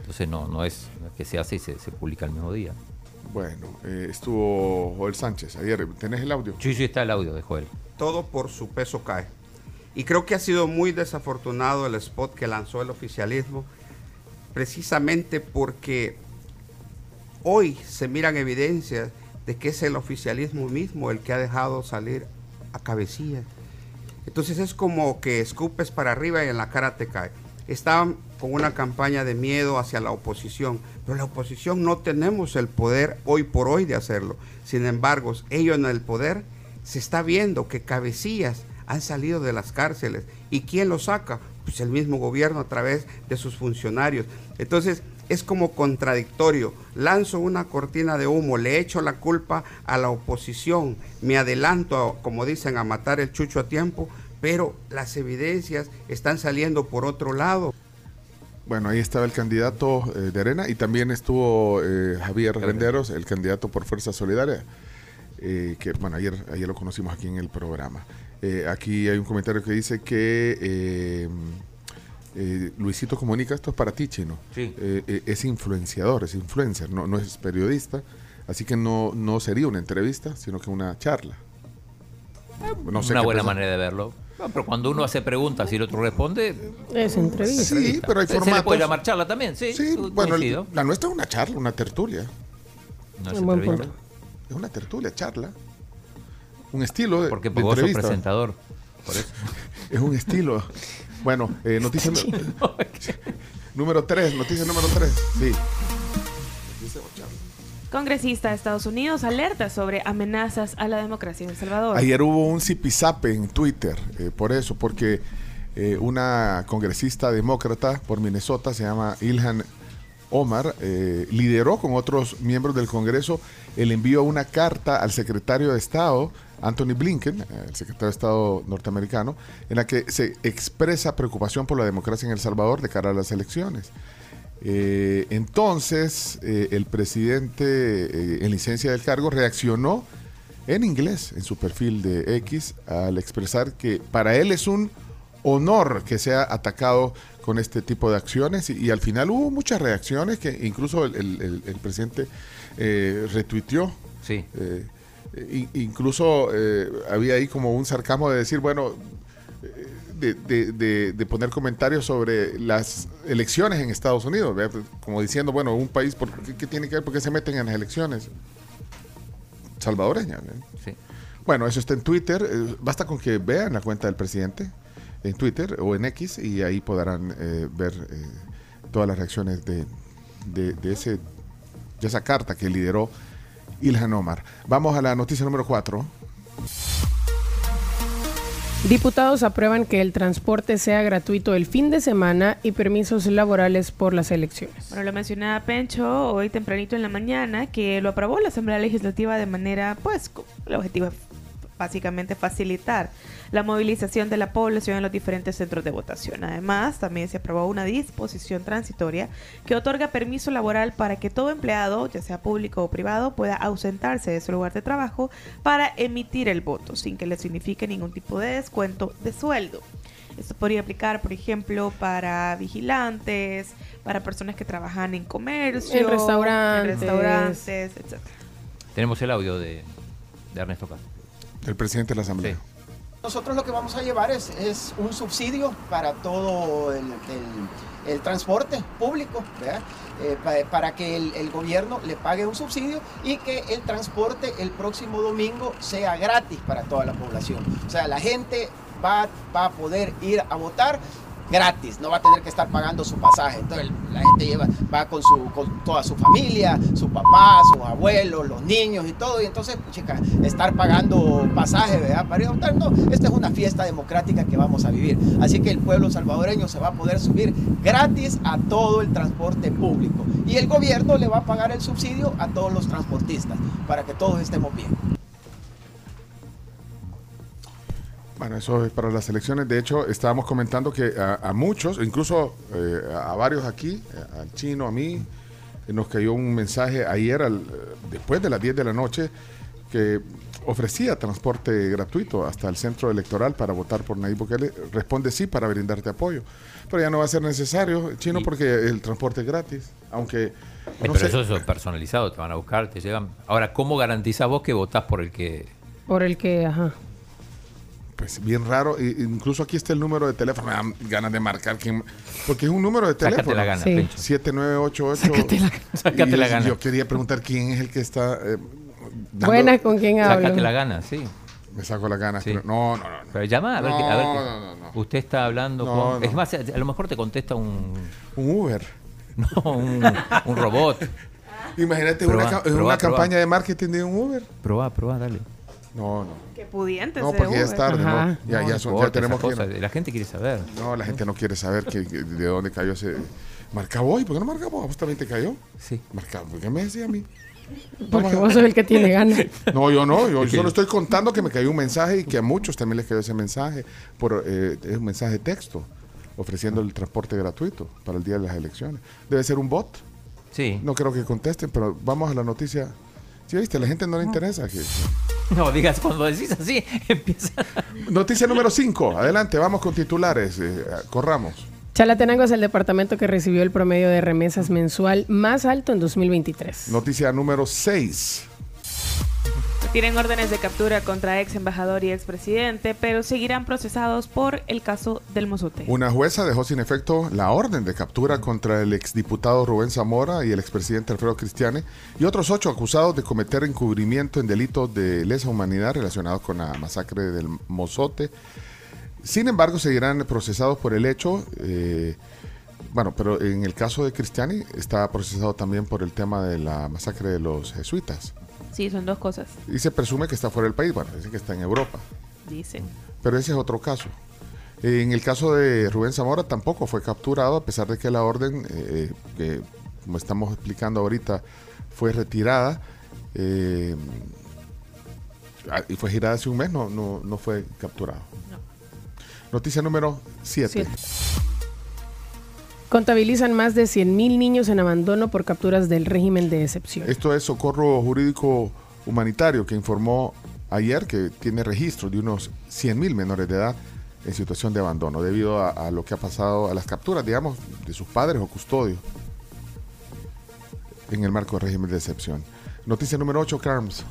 Entonces no, no es no es que se hace y se, se publica el mismo día. Bueno, eh, estuvo Joel Sánchez ayer. ¿Tenés el audio? Sí, sí, está el audio de Joel. todo por su peso cae. Y creo que ha sido muy desafortunado el spot que lanzó el oficialismo, precisamente porque hoy se miran evidencias de que es el oficialismo mismo el que ha dejado salir a cabecilla. Entonces es como que escupes para arriba y en la cara te cae. Estaban con una campaña de miedo hacia la oposición, pero la oposición no tenemos el poder hoy por hoy de hacerlo. Sin embargo, ellos en el poder se está viendo que cabecillas han salido de las cárceles. ¿Y quién los saca? Pues el mismo gobierno a través de sus funcionarios. Entonces es como contradictorio. Lanzo una cortina de humo, le echo la culpa a la oposición, me adelanto, a, como dicen, a matar el chucho a tiempo, pero las evidencias están saliendo por otro lado. Bueno, ahí estaba el candidato eh, de Arena y también estuvo eh, Javier Renderos, el candidato por Fuerza Solidaria, eh, que bueno, ayer, ayer lo conocimos aquí en el programa. Eh, aquí hay un comentario que dice que eh, Luisito Comunica, esto es para ti, Chino. Sí. Eh, eh, es influenciador, es influencer, no, no es periodista. Así que no, no sería una entrevista, sino que una charla. No sé una buena pensar. manera de verlo. No, pero cuando uno hace preguntas y el otro responde. Es entrevista. Sí, pero hay Se- Se le formatos. puede llamar charla también, sí. Sí, bueno, el- la nuestra es una charla, una tertulia. No es Un buen entrevista. punto. Es una tertulia, charla. Un estilo de, Porque de vos sos entrevista. presentador. Por eso. Es un estilo. Bueno, eh, noticia número 3, noticia número 3. Sí. Congresista de Estados Unidos alerta sobre amenazas a la democracia en El Salvador. Ayer hubo un zipizape en Twitter, eh, por eso, porque eh, una congresista demócrata por Minnesota, se llama Ilhan Omar, eh, lideró con otros miembros del Congreso el envío de una carta al secretario de Estado, Anthony Blinken, el secretario de Estado norteamericano, en la que se expresa preocupación por la democracia en El Salvador de cara a las elecciones. Eh, entonces, eh, el presidente eh, en licencia del cargo reaccionó en inglés en su perfil de X al expresar que para él es un honor que sea atacado con este tipo de acciones y, y al final hubo muchas reacciones que incluso el, el- el- el presidente retuiteó. Sí. Eh, incluso eh, había ahí como un sarcasmo de decir, bueno, eh, de, de- de- de poner comentarios sobre las elecciones en Estados Unidos, ¿verdad? como diciendo, bueno, un país, ¿por qué, qué tiene que ver? ¿Por qué se meten en las elecciones? Salvadoreñas. ¿verdad? Sí. Bueno, eso está en Twitter. eh, basta con que vean la cuenta del presidente en Twitter o en X y ahí podrán eh, ver eh, todas las reacciones de, de ese, de esa carta que lideró Ilhan Omar. Vamos a la noticia número 4. Diputados aprueban que el transporte sea gratuito el fin de semana y permisos laborales por las elecciones. Bueno, lo mencionaba Pencho hoy tempranito en la mañana, que lo aprobó la Asamblea Legislativa de manera, pues, el objetivo es básicamente facilitar la movilización de la población en los diferentes centros de votación. Además, también se aprobó una disposición transitoria que otorga permiso laboral para que todo empleado, ya sea público o privado, pueda ausentarse de su lugar de trabajo para emitir el voto, sin que le signifique ningún tipo de descuento de sueldo. Esto podría aplicar, por ejemplo, para vigilantes, para personas que trabajan en comercio, En restaurantes. en restaurantes, etc. Tenemos el audio de, de Ernesto Castro. El presidente de la Asamblea. Nosotros lo que vamos a llevar es, un subsidio para todo el, transporte público. Eh, pa- para que el, gobierno le pague un subsidio y que el transporte el próximo domingo sea gratis para toda la población. O sea, la gente va a poder ir a votar gratis, no va a tener que estar pagando su pasaje. Entonces la gente lleva, va con, su, con toda su familia, su papá, sus abuelos, los niños y todo. Y entonces, chica, estar pagando pasaje ¿verdad? para ir a votar. No, esta es una fiesta democrática que vamos a vivir. Así que el pueblo salvadoreño se va a poder subir gratis a todo el transporte público. Y el gobierno le va a pagar el subsidio a todos los transportistas para que todos estemos bien. Bueno, eso es para las elecciones. De hecho, estábamos comentando que a, a muchos, incluso eh, a, varios aquí, eh, al chino, a mí, nos cayó un mensaje ayer, al- eh, después de las 10 de la noche, que ofrecía transporte gratuito hasta el centro electoral para votar por Nayib Bukele. Responde sí para brindarte apoyo. Pero ya no va a ser necesario, chino, porque el transporte es gratis. Aunque. Eh, no pero sé- eso es personalizado, te van a buscar, te llegan. Ahora, ¿cómo garantizas vos que votás por el que... Por el que, ajá. Pues bien raro, i- incluso aquí está el número de teléfono, me dan ganas de marcar quién, porque es un número de Sácate teléfono. la gana, Sí. Pencho. 7988. Sácate la- sácate Y la yo- gana. Yo quería preguntar quién es el que está eh, dando- Buenas, ¿con quién hablo? Sácate la gana, sí. Me saco la gana, pero no, no, no. Pero llama a ver, No, que- a ver que- no, no, no. Usted está hablando No, con... no. Es más, a lo mejor te contesta un... Un Uber. No, un, un robot. Imagínate Probá, una, probá, una probá. campaña de marketing de un Uber. Probá, probá, dale. No, no. Qué pudiente No, porque ya es tarde, ¿no? Ya, No, ya, son- ya tenemos que La gente quiere saber. No, la gente no quiere saber que, que- de dónde cayó ese. Marca hoy, ¿por qué no marca vos? ¿A vos también te cayó? Sí. Marca, ¿por qué me decía a mí? Porque vos sos el que tiene ganas. No, yo no, yo solo estoy contando que me cayó un mensaje y que a muchos también les cayó ese mensaje. Por, eh, es un mensaje de texto ofreciendo el transporte gratuito para el día de las elecciones. Debe ser un bot. Sí. No creo que contesten, pero vamos a la noticia. Sí, viste, a la gente no le interesa. Que... No, digas, cuando decís así, empieza... Noticia número 5. Adelante, vamos con titulares. eh, corramos. Chalatenango es el departamento que recibió el promedio de remesas mensual más alto en 2023. Noticia número 6. Tienen órdenes de captura contra ex embajador y ex presidente, pero seguirán procesados por el caso del Mozote. Una jueza dejó sin efecto la orden de captura contra el exdiputado Rubén Zamora y el expresidente Alfredo Cristiane y otros ocho acusados de cometer encubrimiento en delitos de lesa humanidad relacionados con la masacre del Mozote. Sin embargo, seguirán procesados por el hecho. eh, bueno, pero en el caso de Cristiani está procesado también por el tema de la masacre de los jesuitas. Sí, son dos cosas, Y se presume que está fuera del país. Bueno, dicen que está en Europa. dicen. Pero ese es otro caso. En el caso de Rubén Zamora tampoco fue capturado, a pesar de que la orden, eh, que como estamos explicando ahorita, fue retirada. eh, ah, y fue girada hace un mes, no, no, no fue capturado. Noticia número 7. Contabilizan más de 100.000 niños en abandono por capturas del régimen de excepción. Esto es Socorro Jurídico Humanitario que informó ayer que tiene registro de unos 100.000 menores de edad en situación de abandono debido a, a lo que ha pasado a las capturas, digamos, de sus padres o custodios en el marco del régimen de excepción. Noticia número 8, Carms.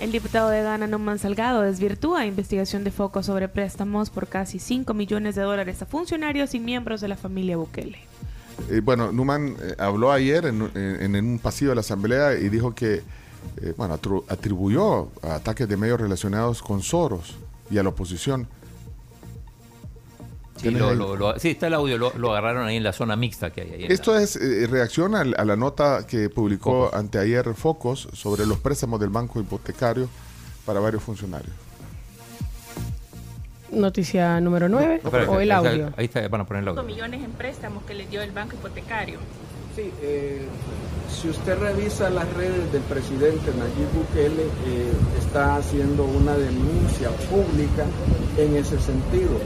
El diputado de Ghana, Norman Salgado, desvirtúa investigación de foco sobre préstamos por casi 5 millones de dólares a funcionarios y miembros de la familia Bukele. Eh, bueno, Numan eh, habló ayer en, un pasillo de la Asamblea y dijo que, eh, bueno, atribuyó ataques de medios relacionados con Soros y a la oposición. Sí, ¿Tienes lo- lo- lo- sí, está el audio, lo, lo agarraron ahí en la zona mixta que hay ahí. Esto es eh, reacción al- a, la nota que publicó anteayer Focos sobre los préstamos del banco hipotecario para varios funcionarios. Noticia número 9 la- Espera, o el audio. Ahí está, van a poner el audio. millones en préstamos que le dio el banco hipotecario. Sí, eh, si usted revisa las redes del presidente Nayib Bukele, eh, está haciendo una denuncia pública en ese sentido,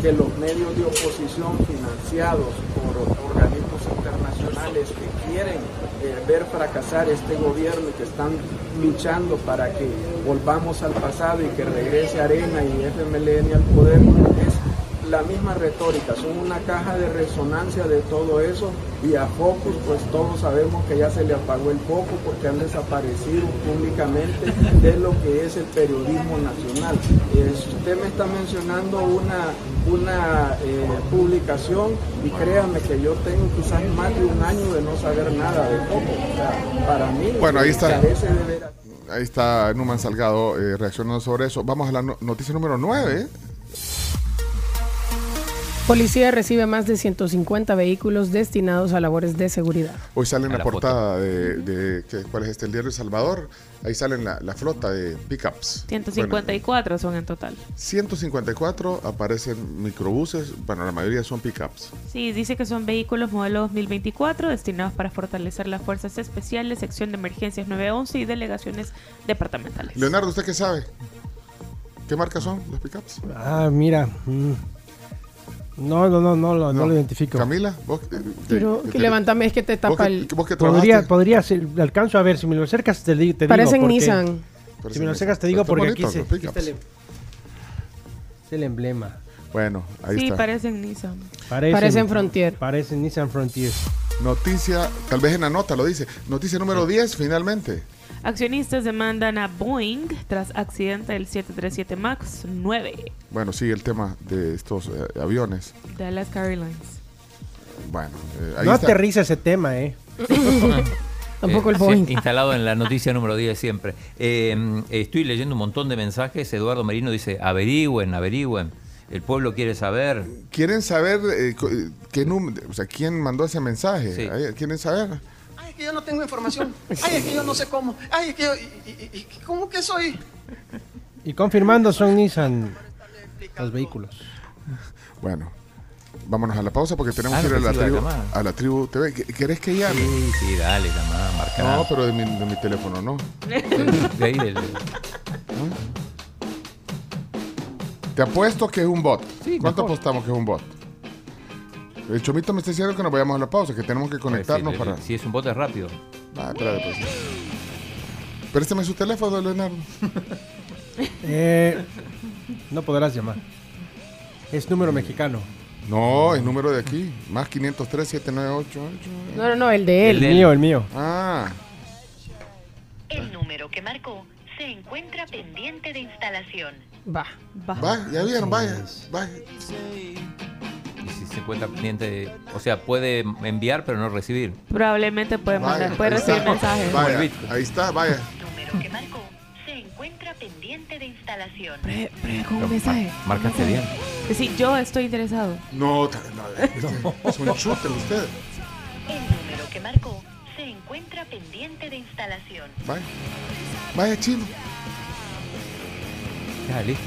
que los medios de oposición financiados por organismos internacionales que quieren eh, ver fracasar este gobierno y que están luchando para que volvamos al pasado y que regrese Arena y FMLN al poder, es la misma retórica, son una caja de resonancia de todo eso y a Focus pues todos sabemos que ya se le apagó el foco porque han desaparecido públicamente de lo que es el periodismo nacional. Eh, usted me está mencionando una, una eh, publicación y créame que yo tengo quizás más de un año de no saber nada de Focus. O sea, para mí Bueno, ahí está. carece de veras- Ahí está Numan Salgado eh, reaccionando sobre eso. Vamos a la no- noticia número 9. Policía recibe más de 150 vehículos destinados a labores de seguridad. Hoy sale en la, la portada de, de- ¿qué- ¿cuál es este? El diario El Salvador. Ahí salen la, la flota de pickups. 154 son en total. 154 aparecen microbuses, bueno, la mayoría son pickups. Sí, dice que son vehículos modelo 2024 destinados para fortalecer las fuerzas especiales, sección de emergencias 911 y delegaciones departamentales. Leonardo, ¿usted qué sabe? ¿Qué marcas son los pickups? Ah, mira. mm. No, no, no, no, lo- no lo identifico. Camila, vos. Pero que- levántame, es que te tapa el... vos que Podría, podría ser, alcanzo a ver, si me lo acercas te, te digo. Parecen porque- Nissan. Si me Parecen lo acercas te digo porque aquí se, es el emblema. Bueno, ahí sí, está. parecen Nissan. Parecen Frontier. Parecen Nissan Frontier. Noticia, tal vez en la nota lo dice. Noticia número 10, finalmente. Accionistas demandan a Boeing tras accidente del 737 MAX 9 Bueno, sigue el tema de estos eh, aviones. de Alaska Airlines. Bueno, eh, ahí No está. aterriza ese tema, ¿eh? Tampoco el Eh, sí, Boeing. instalado en la noticia número 10 siempre. Eh, estoy leyendo un montón de mensajes. Eduardo Merino dice, averigüen, averigüen. El pueblo quiere saber. ¿Quieren saber eh, co- eh, qué número, o sea, quién mandó ese mensaje? Ahí, ¿Quieren saber? Que yo no tengo información. Ay, es que yo no sé cómo. Ay, es que yo. y- y- y- ¿Cómo que soy? Y confirmando son Nissan los vehículos. Bueno, vámonos a la pausa porque tenemos Ah, que ir a la, sí, tribu, a la tribu TV. ¿Qu- ¿Querés que llame? Sí, sí, dale, llamada, marca. No, pero de mi, de mi teléfono, ¿no? De ahí del- Te apuesto que es un bot. ¿Cuánto mejor. apostamos que es un bot? El Chomito me está diciendo que nos vayamos a la pausa, que tenemos que conectarnos si, para... si es un bote rápido. Ah, espérate, pues. Préstame su teléfono, Leonardo. Eh, no podrás llamar. Es número mexicano. No, el número de aquí. Más 503 798 No, no, no, el de él. El mío, el mío. Ah. El número que marcó se encuentra pendiente de instalación. Va, va. Va, ya vieron, vaya. vaya. Se encuentra pendiente, o sea, puede enviar pero no recibir. Probablemente puede, mandar, Vaya, puede ahí recibir está. mensajes. Vaya, ahí está, vaya. Número que marcó se encuentra pendiente de instalación. Pre- pre- con un mensaje. Marcaste bien. Sí, yo estoy interesado. No, ta- no, es un shooter usted. El número que marcó se encuentra pendiente de instalación. Vaya. Vaya, chino. Ya, listo.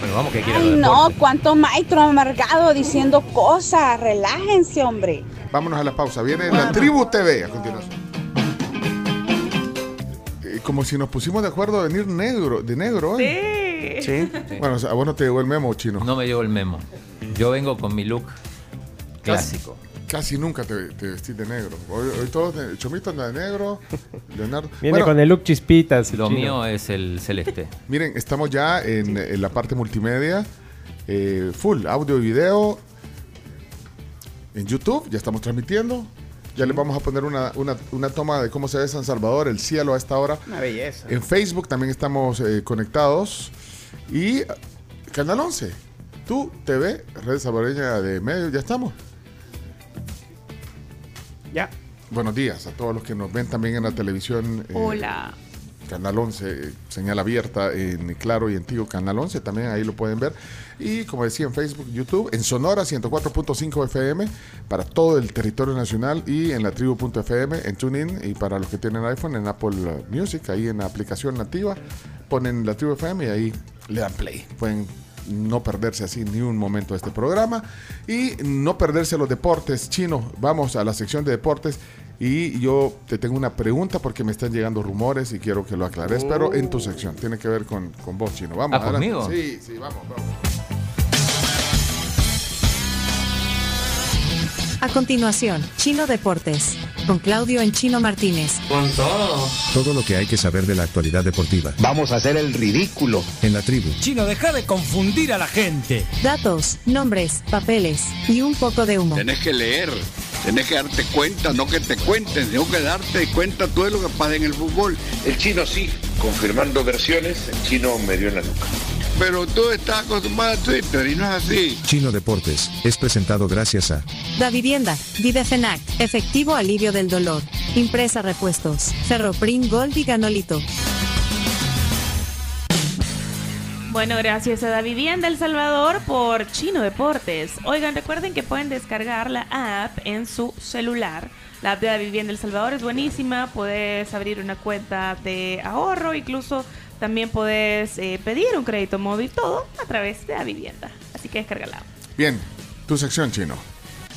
Bueno, vamos que quiera Ay, no, cuánto maestro amargado diciendo cosas. Relájense, hombre. Vámonos a la pausa. Viene la Tribu TV a continuación. Como si nos pusimos de acuerdo a venir negro, de negro hoy. Sí. Bueno, o sea, a vos no te llegó el memo, chino. No me llegó el memo. Yo vengo con mi look clásico. Casi nunca te, te vestís de negro. Hoy, hoy todos, de- Chomito anda de negro, Leonardo. Viene Bueno, con el look chispitas. Lo chino. mío es el celeste. Miren, estamos ya en, en la parte multimedia, eh, full, audio y video. En YouTube, ya estamos transmitiendo. Ya les vamos a poner una, una- una toma de cómo se ve San Salvador, el cielo a esta hora. Una belleza. En Facebook también estamos eh, conectados. Y ah, Canal 11, tú, TV, Red Salvadoreña de Medios, ya estamos. Ya. Buenos días a todos los que nos ven también en la televisión. eh, Hola. Canal 11, eh, señal abierta en Claro y en Tigo Canal 11, también ahí lo pueden ver. Y como decía en Facebook, YouTube, en Sonora 104.5 FM para todo el territorio nacional y en la tribu.fm, en TuneIn y para los que tienen iPhone en Apple Music, ahí en la aplicación nativa, ponen la tribu FM y ahí le dan play. Pueden no perderse así ni un momento de este programa y no perderse los deportes chino. Vamos a la sección de deportes y yo te tengo una pregunta porque me están llegando rumores y quiero que lo aclares, pero en tu sección. Tiene que ver con, con vos, chino. Vamos, Ah. ¿conmigo? Sí, sí, vamos, vamos. A continuación, Chino Deportes. Con Claudio en Chino Martínez. Con todo. Todo lo que hay que saber de la actualidad deportiva. Vamos a hacer el ridículo. En la tribu. Chino, deja de confundir a la gente. Datos, nombres, papeles y un poco de humo. Tenés que leer, tenés que darte cuenta, no que te cuenten, tengo que darte cuenta todo de lo que pasa en el fútbol. El chino sí, confirmando versiones, el chino me dio en la nuca. Pero tú estás acostumbrado a Twitter y no es así. Chino Deportes es presentado gracias a Da Vivienda, Videfenac, Efectivo Alivio del Dolor, Impresa Repuestos, Ferroprim Gold y Ganolito. Bueno, gracias a Da Vivienda El Salvador por Chino Deportes. Oigan, recuerden que pueden descargar la app en su celular. La app de Da Vivienda El Salvador es buenísima. Puedes abrir una cuenta de ahorro, incluso también puedes eh, pedir un crédito móvil, todo a través de Da Vivienda. Así que descárgala. Bien, tu sección, chino.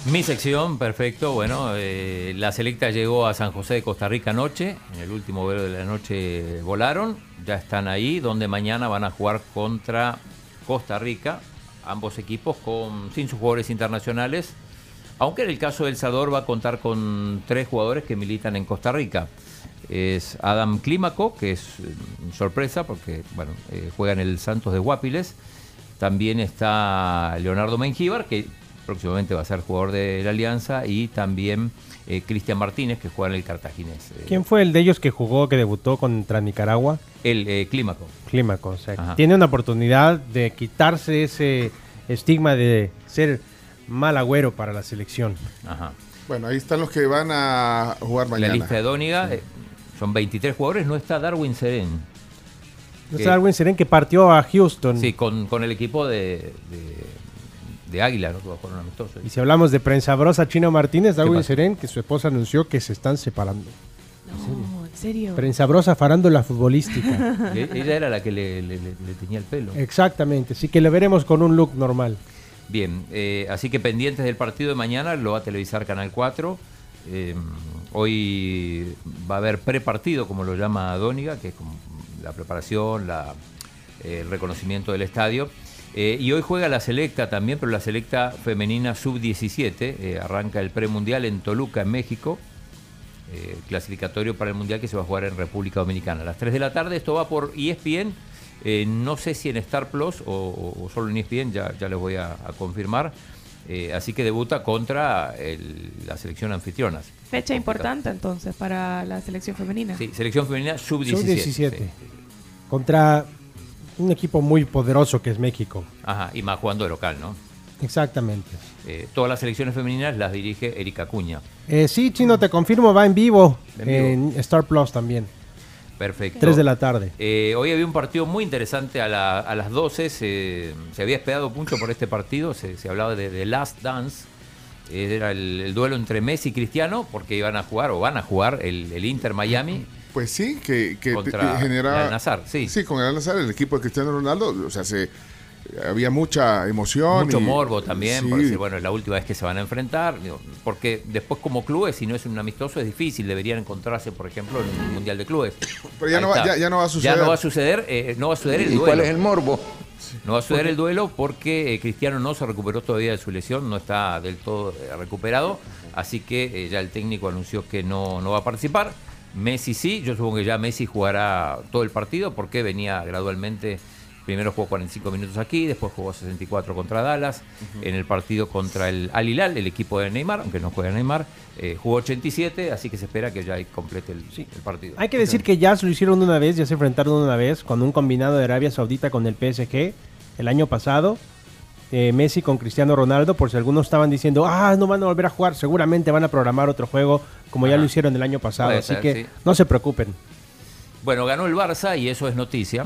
Mi sección, perfecto. Bueno, eh, la selecta llegó a San José de Costa Rica anoche. En el último vuelo de la noche volaron. Ya están ahí, donde mañana van a jugar contra Costa Rica. Ambos equipos con, sin sus jugadores internacionales. Aunque en el caso de El Salvador va a contar con tres jugadores que militan en Costa Rica. Es Adam Clímaco, que es eh, sorpresa porque bueno, eh, juega en el Santos de Guapiles. También está Leonardo Mengíbar, que próximamente va a ser jugador de la Alianza. Y también eh, Cristian Martínez, que juega en el Cartaginés. Eh, ¿Quién fue el de ellos que jugó, que debutó contra Nicaragua? El eh, Clímaco. Clímaco, o sea, Ajá. tiene una oportunidad de quitarse ese estigma de ser mal agüero para la selección. Ajá. Bueno, ahí están los que van a jugar La mañana. lista de Dóniga eh, son 23 jugadores. No está Darwin Serén. No sé, Darwin Serén que partió a Houston. Sí, con, con el equipo de, de, de Águila, ¿no? Jugar un amistoso. Y si hablamos de prensa brosa, Chino Martínez, Darwin? Serén, que su esposa anunció que se están separando. No, en serio. Prensa brosa farándula futbolística. Y Ella era la que le, le- le- le tenía el pelo. Exactamente, sí que le veremos con un look normal. Bien, eh, así que pendientes del partido de mañana, lo va a televisar Canal 4. Eh, hoy va a haber prepartido, como lo llama Dóniga, que es como la preparación, eh, el reconocimiento del estadio. Eh, y hoy juega la selecta también, pero la selecta femenina sub-17. eh, arranca el premundial en Toluca, en México. clasificatorio para el mundial que se va a jugar en República Dominicana. A las 3 de la tarde, esto va por ESPN no sé si en Star Plus o, solo en ESPN, ya, ya les voy a confirmar. Eh, así que debuta contra el- la selección anfitrionas. Fecha importante entonces para la selección femenina. Sí, selección femenina sub-17. Sub-17. sí. Contra un equipo muy poderoso que es México. Ajá, y más jugando de local, ¿no? Exactamente. Eh, todas las selecciones femeninas las dirige Erika Cuña. Eh, sí, Chino, te confirmo, va en vivo. En vivo. En Star Plus también. Perfecto. 3 de la tarde. Eh, hoy había un partido muy interesante a, la- a las 12. Se, se había esperado mucho por este partido. Se, se hablaba de The Last Dance. Eh, Era el, el duelo entre Messi y Cristiano porque iban a jugar o van a jugar el, el Inter Miami. Pues sí, que, que Contra genera... el Al-Nassr, sí. Sí, con el Al-Nassr, el equipo de Cristiano Ronaldo, o sea, se, había mucha emoción. Mucho y- morbo también, Sí. por decir, bueno, es la última vez que se van a enfrentar, digo, porque después como clubes, si no es un amistoso, es difícil, deberían encontrarse, por ejemplo, en el Mundial de Clubes. Pero ya no va- ya- ya no va a Ya suceder. no va a suceder, eh, no va a suceder el ¿Y duelo. cuál es el morbo? No va a suceder el duelo porque eh, Cristiano no se recuperó todavía de su lesión, no está del todo eh, recuperado, así que eh, ya el técnico anunció que no, no va a participar. Messi sí, yo supongo que ya Messi jugará todo el partido porque venía gradualmente, primero jugó 45 minutos aquí, después jugó 64 contra Dallas, en el partido contra el Al Hilal, el equipo de Neymar, aunque no juega Neymar, eh, jugó 87, así que se espera que ya complete el, el partido. Hay que decir que ya se lo hicieron una vez, ya se enfrentaron una vez con un combinado de Arabia Saudita con el PSG el año pasado. eh, Messi con Cristiano Ronaldo, por si algunos estaban diciendo, ah, no van a volver a jugar, seguramente van a programar otro juego como ya lo hicieron el año pasado, Puede así ser, que sí. no se preocupen. Bueno, ganó el Barça y eso es noticia.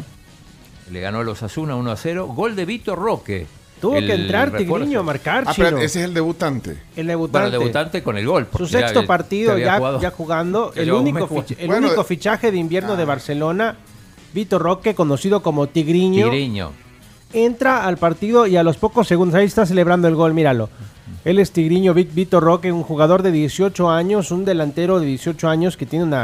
Le ganó los Asuna 1 a 0. Gol de Vitor Roque. Tuvo El que entrar. Tigriño a marcar, Ah, pero ese es el debutante. El Bueno, debutante. el debutante con el gol. Su ya sexto partido ya, jugado- ya jugando. El, único, el Bueno, único fichaje de invierno de Barcelona, Vitor Roque, conocido como Tigriño, Tigriño. entra al partido y a los pocos segundos, ahí está celebrando el gol, míralo. Él es Tigriño, Vitor Roque, un jugador de 18 años, un delantero de 18 años que tiene un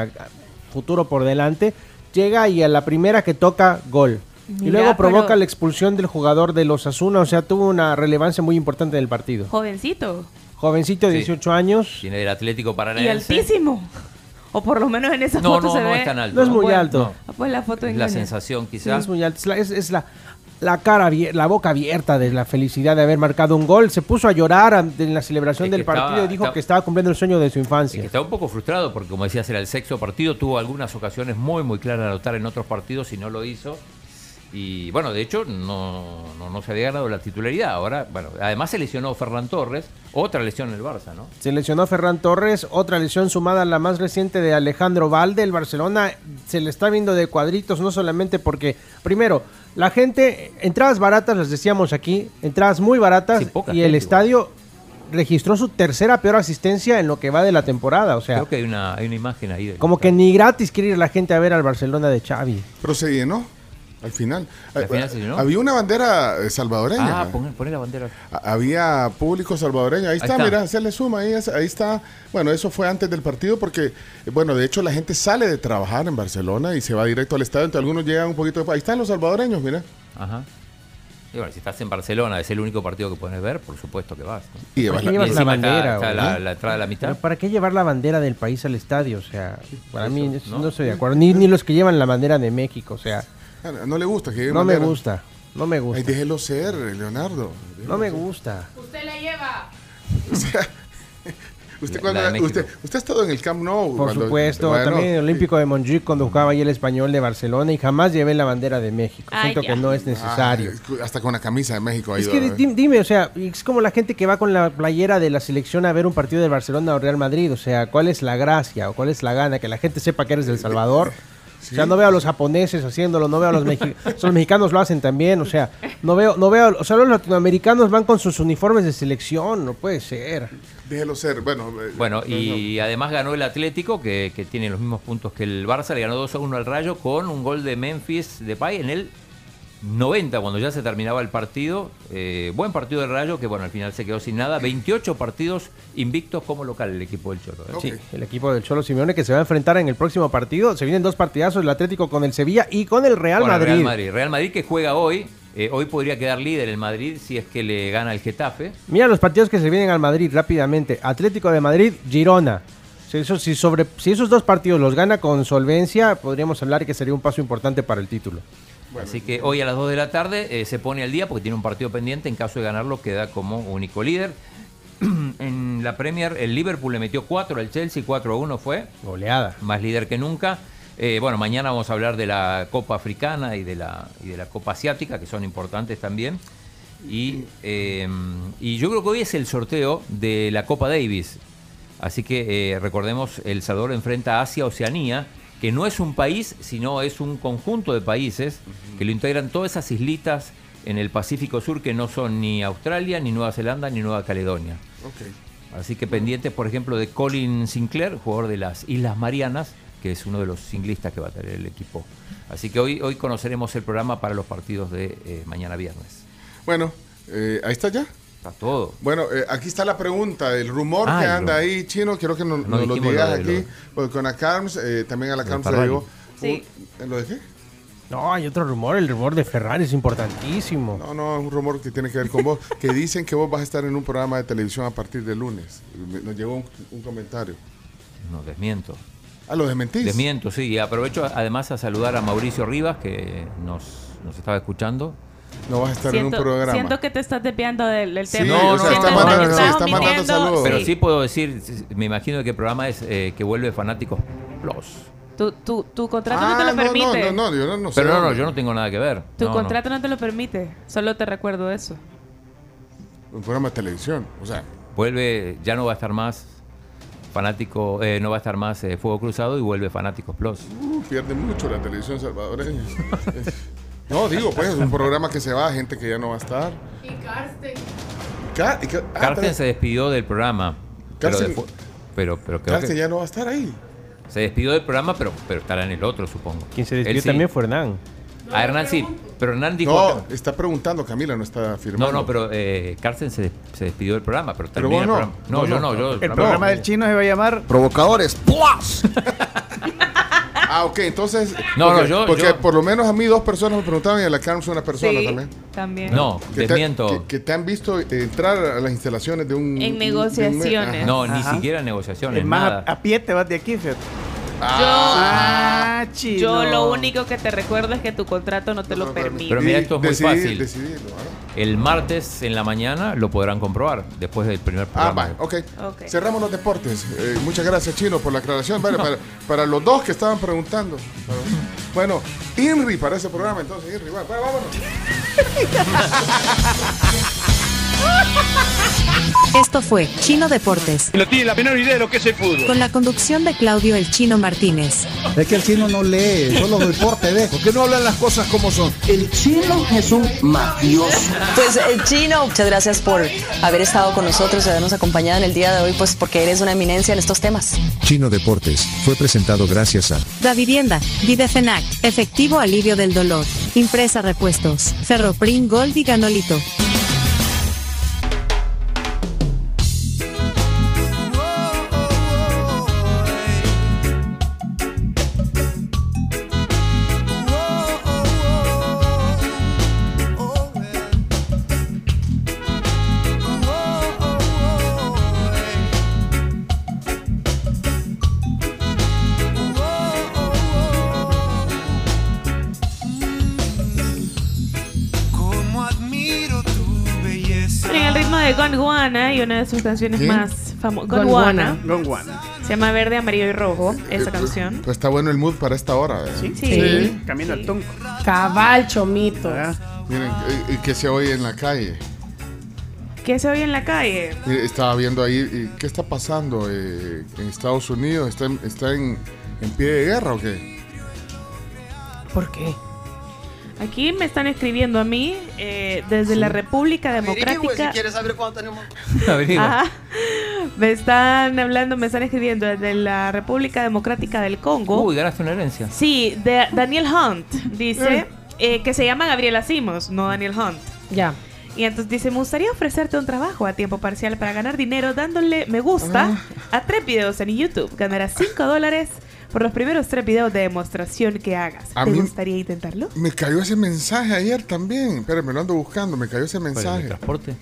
futuro por delante. Llega y a la primera que toca, gol. Y Mira, luego provoca pero- la expulsión del jugador de los Asuna, o sea, tuvo una relevancia muy importante en el partido. Jovencito Jovencito de Sí. 18 años. Tiene del Atlético y Paranaense. altísimo. O por lo menos en esa No, foto no, se no ve. es tan alto. No es muy alto. ah, Pues la foto Es la engaña. sensación, Sí, quizás. es muy alto. Es la, es- es la, la cara, la boca abierta de la felicidad de haber marcado un gol. Se puso a llorar en la celebración Es que del partido estaba- y dijo estaba- que estaba cumpliendo el sueño de su infancia. Está un poco frustrado porque, como decías, era el sexto partido. Tuvo algunas ocasiones muy, muy claras de anotar en otros partidos y no lo hizo. Y bueno, de hecho, no, no, no se había ganado la titularidad. Ahora, bueno, además se lesionó Ferran Torres. Otra lesión en el Barça, ¿no? Se lesionó Ferran Torres, otra lesión sumada a la más reciente de Alejandro Valde. El Barcelona se le está viendo de cuadritos, no solamente porque, primero, la gente, entradas baratas, las decíamos aquí, entradas muy baratas, Sí, y el estadio registró su tercera peor asistencia en lo que va de la temporada. O sea, Creo que hay una, hay una imagen ahí. como que ni gratis quiere ir la gente a ver al Barcelona de Xavi. Pero se llenó al final. Al Eh, final se llenó. Había una bandera eh, salvadoreña. Ah, poner, poner la bandera. Había público salvadoreño. Ahí está, está. mira, se le suma. Ahí, es- ahí está. Bueno, eso fue antes del partido porque, eh, bueno, de hecho la gente sale de trabajar en Barcelona y se va directo al estadio. Entonces algunos llegan un poquito después. Ahí están los salvadoreños, mira. Ajá. Y bueno, si estás en Barcelona, es el único partido que puedes ver, por supuesto que vas. ¿no? Y llevas ¿Por qué la- llevas la encima está- bandera? está la, la entrada de la mitad. Pero ¿Para qué llevar la bandera del país al estadio? O sea, para eso, mí eso ¿no? no estoy de acuerdo. Ni, ni los que llevan la bandera de México, o sea, No le gusta que lleve no me gusta. No me Ay, gusta. déjelo ser, Leonardo. No me gusta. Usted la lleva. O sea, usted, La- cuando- la usted, usted ha estado en el Camp Nou. Por cuando- supuesto, bueno, también en el Olímpico de Montjuic cuando jugaba ahí el español de Barcelona y jamás llevé la bandera de México. Ay, Siento ya. que no es necesario. ah, hasta con la camisa de México Es que ¿eh? di- dime, o sea, es como la gente que va con la playera de la selección a ver un partido de Barcelona o Real Madrid. O sea, ¿cuál es la gracia o cuál es la gana? Que la gente sepa que eres del Salvador. O sea, no veo a los japoneses haciéndolo, no veo a los mexicanos. los mexicanos lo hacen también, o sea, no veo, no veo, o sea, los latinoamericanos van con sus uniformes de selección, no puede ser. Déjelo ser. Bueno, eh, Bueno, no, y además ganó el Atlético, que, que tiene los mismos puntos que el Barça, le ganó 2 a 1 al Rayo con un gol de Memphis Depay en el 90, cuando ya se terminaba el partido. Eh, buen partido del Rayo, que bueno, al final se quedó sin nada. 28 partidos invictos como local el equipo del Cholo. ¿eh? Sí, el equipo del Cholo Simeone que se va a enfrentar en el próximo partido. Se vienen dos partidazos, el Atlético con el Sevilla y con el Real Con el Madrid. Real Madrid. Real Madrid que juega hoy. eh, hoy podría quedar líder el Madrid si es que le gana el Getafe. Mira los partidos que se vienen al Madrid rápidamente. Atlético de Madrid, Girona. Si, eso, si, sobre, si esos dos partidos los gana con solvencia, podríamos hablar que sería un paso importante para el título. Así que hoy a las 2 de la tarde eh, se pone al día porque tiene un partido pendiente. En caso de ganarlo, queda como único líder. en la Premier, el Liverpool le metió 4 al Chelsea, 4 a 1 fue. Goleada. Más líder que nunca. Eh, bueno, mañana vamos a hablar de la Copa Africana y de la, y de la Copa Asiática, que son importantes también. Y, eh, y yo creo que hoy es el sorteo de la Copa Davis. Así que eh, recordemos, El Salvador enfrenta a Asia-Oceanía, que no es un país, sino es un conjunto de países que lo integran todas esas islitas en el Pacífico Sur que no son ni Australia, ni Nueva Zelanda, ni Nueva Caledonia. Así que pendientes, por ejemplo, de Colin Sinclair, jugador de las Islas Marianas, que es uno de los singlistas que va a tener el equipo. Así que hoy, hoy conoceremos el programa para los partidos de eh, mañana viernes. Bueno, eh, ahí está ya. Está todo. Bueno, eh, aquí está la pregunta, el rumor Ah, que el anda rumor. ahí, chino, quiero que nos, No nos lo digas lo de aquí, lo- porque con la Carms, eh, también a la de Carms le. Sí. un- ¿Lo de qué? No, hay otro rumor, el rumor de Ferrari es importantísimo. No, no, es un rumor que tiene que ver con vos, que dicen que vos vas a estar en un programa de televisión a partir del lunes. Nos llegó un, un comentario. No, desmiento. Ah, lo desmentís. Desmiento, sí. Y aprovecho además a saludar a Mauricio Rivas, que nos, nos estaba escuchando. No vas a estar Siento, en un programa. siento que te estás desviando del, del Sí, tema. o sea, Siento está que mandando- estás sí, está mandando saludos. Pero sí. sí puedo decir, me imagino que el programa es eh, que vuelve Fanáticos Plus. Tu, tu, tu contrato no te Ah, lo no, no, permite. no, no, yo no, no sé. Pero no, no, yo no tengo nada que ver. Tu No, no. contrato no. te lo permite. Solo te recuerdo eso. Un programa de televisión, o sea. Vuelve, ya no va a estar más Fanático, eh, no va a estar más eh, Fuego Cruzado y vuelve Fanáticos Plus. Uh, pierde mucho la televisión salvadoreña. no, digo, pues es un programa que se va, gente que ya no va a estar. Y Karsten. Ca- y ca- ah, Carsten pero- se despidió del programa. Pero, Carsten- despu- pero, pero creo Carsten que ya no va a estar ahí. se despidió del programa, pero, pero estará en el otro, supongo. Quien se Él despidió sí. también fue Hernán. A Hernán sí, pero Hernán dijo... No, está preguntando, Camila, no está firmando. No, no, pero eh, Carsten se, se despidió del programa, pero Pero vos el no. programa. No, Vos yo no. no, yo... El programa del chino se va a llamar Provocadores Plus. Ah, ok, entonces. No, porque, no, yo- Porque yo- por lo menos a mí dos personas me preguntaban y a la Carms una persona Sí, también. también. No, Que te, desmiento. que, que te han visto entrar a las instalaciones de un. En negociaciones. de un- ajá. No, ni siquiera negociaciones, Es más, nada. a, a pie te vas de aquí, fíjate. Ah, Ah. Yo lo único que te recuerdo es que tu contrato no te lo permite. Pero mira, esto es muy fácil. ¿ah? El martes en la mañana lo podrán comprobar, después del primer Ah, programa. va, ok. Ok. Cerramos los deportes. Eh, muchas gracias, Chino, por la aclaración. Vale, para, para los dos que estaban preguntando. Bueno, INRI para ese programa, entonces, INRI, va, vámonos. Esto fue Chino Deportes, No tiene la menor idea de lo que es el fútbol. con la conducción de Claudio El Chino Martínez. Es que el chino no lee, solo deporte, ¿ves? ¿Por qué no hablan las cosas como son? El chino es un mafioso. Pues eh, Chino, muchas gracias por haber estado con nosotros y habernos acompañado en el día de hoy, pues porque eres una eminencia en estos temas. Chino Deportes, fue presentado gracias a Da Vivienda, Videfenac, Efectivo Alivio del Dolor, Impresa Repuestos, Ferroprim Gold y Ganolito. De Gondwana y una de sus canciones ¿Quién? más famosas. Gondwana. Gondwana. Se llama Verde, Amarillo y Rojo, esa Eh, canción. Pues está bueno el mood para esta hora. ¿eh? Sí. Sí. Camino al tonco. Cabal, chomito. Ah, Miren, eh, que se oye en la calle. ¿Qué se oye en la calle? Mire, Estaba viendo ahí, ¿qué está pasando eh, en Estados Unidos? ¿Está, en, está en, en pie de guerra o qué? ¿Por qué? Aquí me están escribiendo a mí eh, desde la República Democrática. quieres saber cuánto tenemos. Ajá. Me están hablando, me están escribiendo desde la República Democrática del Congo. Uy, ganaste una herencia. Sí, de Daniel Hunt dice eh, que se llama Gabriela Simos, no Daniel Hunt. Ya. Y entonces dice, me gustaría ofrecerte un trabajo a tiempo parcial para ganar dinero dándole me gusta a tres videos en YouTube. Ganarás 5 dólares por los primeros tres videos de demostración que hagas. A ¿Te mí- gustaría intentarlo? Me cayó ese mensaje ayer también. Espera, me lo ando buscando. Me cayó ese ¿Cuál es el mensaje. transporte?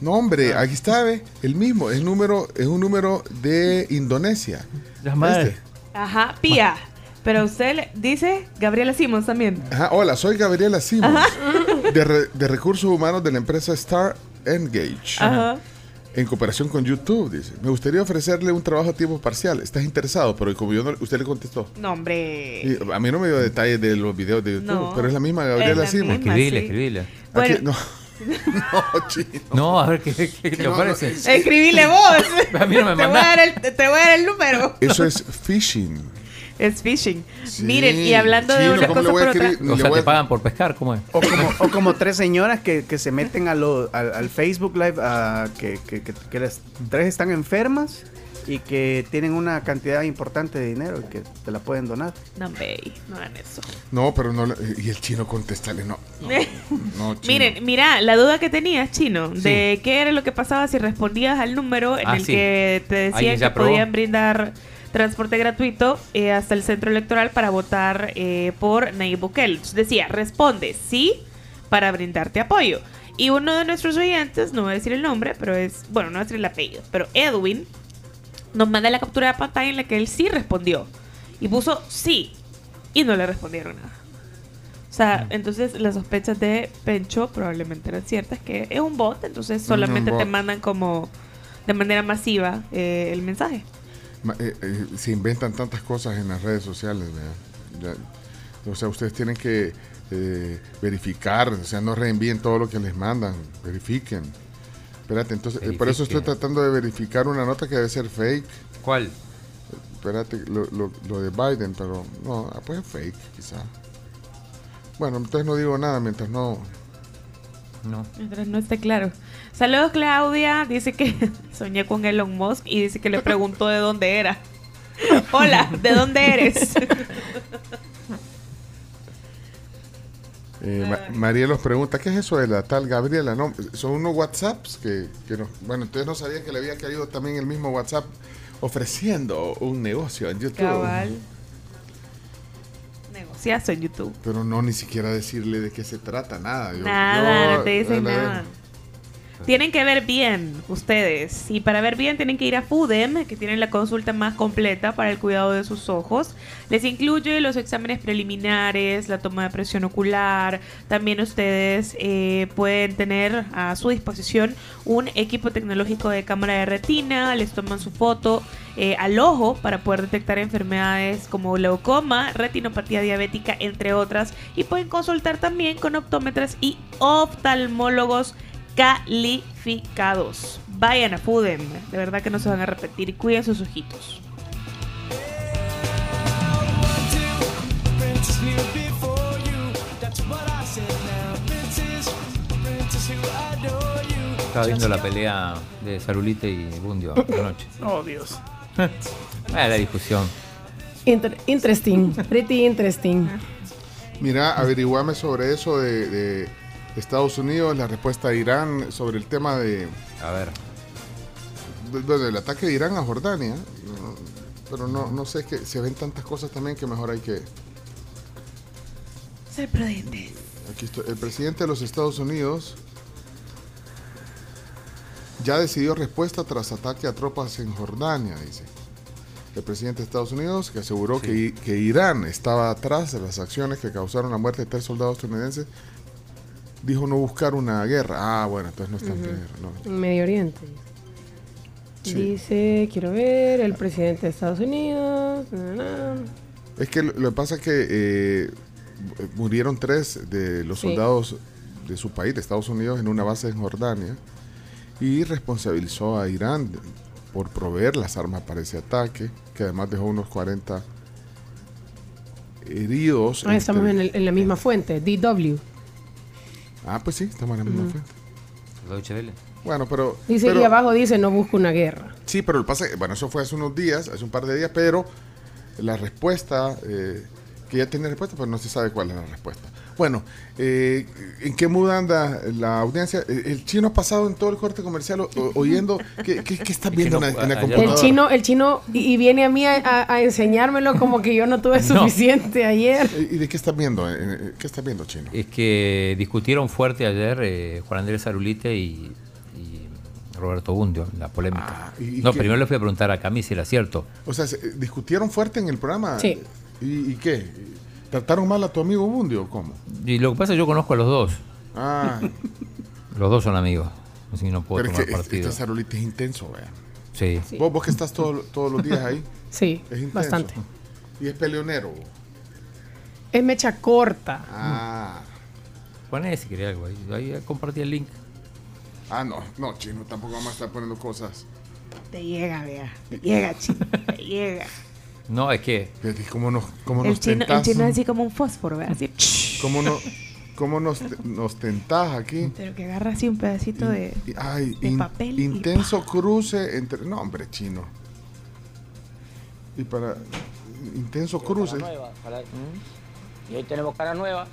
No, hombre, aquí está, ve, el mismo. Es, número, es un número de Indonesia. Las madres. ¿Viste? Ajá, Pía. Pero usted dice Gabriela Simons también. Ajá, hola, soy Gabriela Simons, de, re- de Recursos Humanos de la empresa Star Engage. Ajá. En cooperación con YouTube, dice. Me gustaría ofrecerle un trabajo a tiempo parcial. ¿Estás interesado? Pero como yo no, usted le contestó. No, hombre. Y a mí no me dio detalles de los videos de YouTube, No, pero es la misma Gabriela misma, Escribile, sí. escribile. Aquí- Bueno. no. no, chino. No, a ver qué, qué- qué te No, no, parece. Escribile vos. A mí no me te, voy a manda. dar el, te voy a dar el número. Eso es phishing. Es phishing. Sí, Miren, y hablando de una ¿cómo le cosa por otra. O sea, te pagan por pescar, ¿cómo es? O como, o como tres señoras que, que se meten a lo- al, al Facebook Live a que, que, que- que las tres están enfermas y que tienen una cantidad importante de dinero y que te la pueden donar. No, hombre, no hagan eso. No, pero no. Y el chino contestale, no. No, chino. Miren, mira, la duda que tenías, Chino, de qué era lo que pasaba si respondías al número en Ah, el sí. que te decían ¿Alguien que podían brindar transporte gratuito eh, hasta el centro electoral para votar eh, por Nayib Bukele. Entonces decía, responde sí para brindarte apoyo. Y uno de nuestros oyentes, no voy a decir el nombre, pero es, bueno, no voy a decir el apellido, pero Edwin nos manda la captura de pantalla en la que él sí respondió. Y puso sí. Y no le respondieron nada. O sea, entonces las sospechas de Pencho probablemente eran ciertas, que es un bot, entonces solamente te bot. mandan como de manera masiva eh, el mensaje. Eh, eh, se inventan tantas cosas en las redes sociales. ¿verdad? Ya- o sea, ustedes tienen que eh, verificar, o sea, no reenvíen todo lo que les mandan, verifiquen. Espérate, entonces, por eso estoy tratando de verificar una nota que debe ser fake. ¿Cuál? Espérate, lo, lo- lo de Biden, pero no, ah, pues es fake, quizá. Bueno, entonces no digo nada mientras no. No. Mientras no esté claro. Saludos Claudia, dice que soñé con Elon Musk y dice que le preguntó de dónde era. Hola, ¿de dónde eres? Eh, Ma- María nos pregunta, ¿qué es eso de la tal Gabriela? No, son unos WhatsApps que, que nos- bueno, entonces no sabía que le había caído también el mismo WhatsApp ofreciendo un negocio en YouTube. Cabal. Negociazo en YouTube. Pero no ni siquiera decirle de qué se trata, nada. Yo- Nada, yo- no te dicen la- nada. Tienen que ver bien ustedes. Y para ver bien tienen que ir a FUDEM, que tienen la consulta más completa para el cuidado de sus ojos. Les incluye los exámenes preliminares, la toma de presión ocular. También ustedes eh, pueden tener a su disposición un equipo tecnológico de cámara de retina. Les toman su foto eh, al ojo para poder detectar enfermedades como glaucoma, retinopatía diabética, entre otras. Y pueden consultar también con optómetras y oftalmólogos calificados. Vayan a FUDEM, de verdad que no se van a arrepentir y cuiden sus ojitos. Estaba viendo la pelea de Sarulite y Bundio anoche. Oh, Dios. Ah, la discusión. Inter- interesting, pretty interesting. Mira, averiguame sobre eso de, de Estados Unidos, la respuesta de Irán sobre el tema de... A ver. del ataque de Irán a Jordania. Pero no, no sé, es que se ven tantas cosas también que mejor hay que... Ser prudentes. Aquí estoy. El presidente de los Estados Unidos ya decidió respuesta tras ataque a tropas en Jordania, dice. El presidente de Estados Unidos que aseguró que, que Irán estaba atrás de las acciones que causaron la muerte de tres soldados estadounidenses, dijo no buscar una guerra. Ah, bueno, entonces no está en Ujú. guerra. no. Medio Oriente. Sí. Dice, quiero ver, el presidente de Estados Unidos. na, na, na. Es que lo, lo que pasa es que eh, murieron tres de los Sí. soldados de su país, de Estados Unidos, en una base en Jordania y responsabilizó a Irán por proveer las armas para ese ataque, que además dejó unos 40 heridos. Ah, estamos en, el- en la misma fuente, DW. Ah, pues sí, estamos en la misma fuente. Deutsche Welle. Bueno, pero... Dice, pero- y abajo dice, no busco una guerra. Sí, pero el pasa, bueno, eso fue hace unos días, hace un par de días, pero la respuesta, eh, que ya tiene respuesta, pero no se sabe cuál es la respuesta. Bueno, eh, ¿en qué mood anda la audiencia? Eh, El chino ha pasado en todo el corte comercial o- oyendo, ¿qué, qué, qué estás viendo en, la- en la El chino, el chino, y, y viene a mí a, a- a enseñármelo como que yo no tuve No. suficiente ayer. ¿Y de qué estás viendo? Eh, eh, ¿Qué estás viendo, chino? Es que discutieron fuerte ayer eh, Juan Andrés Zarulite y, y Roberto Bundio, la polémica. Ah, ¿y- y no, qué? primero le fui a preguntar a Camille si era cierto. O sea, ¿se- ¿discutieron fuerte en el programa? Sí. ¿Y, y qué? ¿Trataron mal a tu amigo Bundio o cómo? Y lo que pasa es que yo conozco a los dos. Ah, Los dos son amigos. Así que no puedo pero es tomar que este- partido. esta Sarolita es intenso, vea. Sí. Sí. Vos, vos que estás todo- todos los días ahí. Sí, Es intenso. bastante. Y es peleonero. Es mecha corta. Ah. Poné si querés algo ahí. Ahí compartí el link. Ah, no, no, chino, tampoco vamos a estar poniendo cosas. Te llega, vea. Te llega, chino. Te llega. No, es que. ¿Cómo nos, cómo El nos chino, el chino es así como un fósforo, vea. Así. ¿Cómo, no, cómo nos, nos tentás aquí? Pero que agarra así un pedacito de. Y- Ay, de in- papel y intenso cruce entre. No, hombre, chino. Y para. Intenso cruce. nueva, ojalá. Y hoy tenemos cara nueva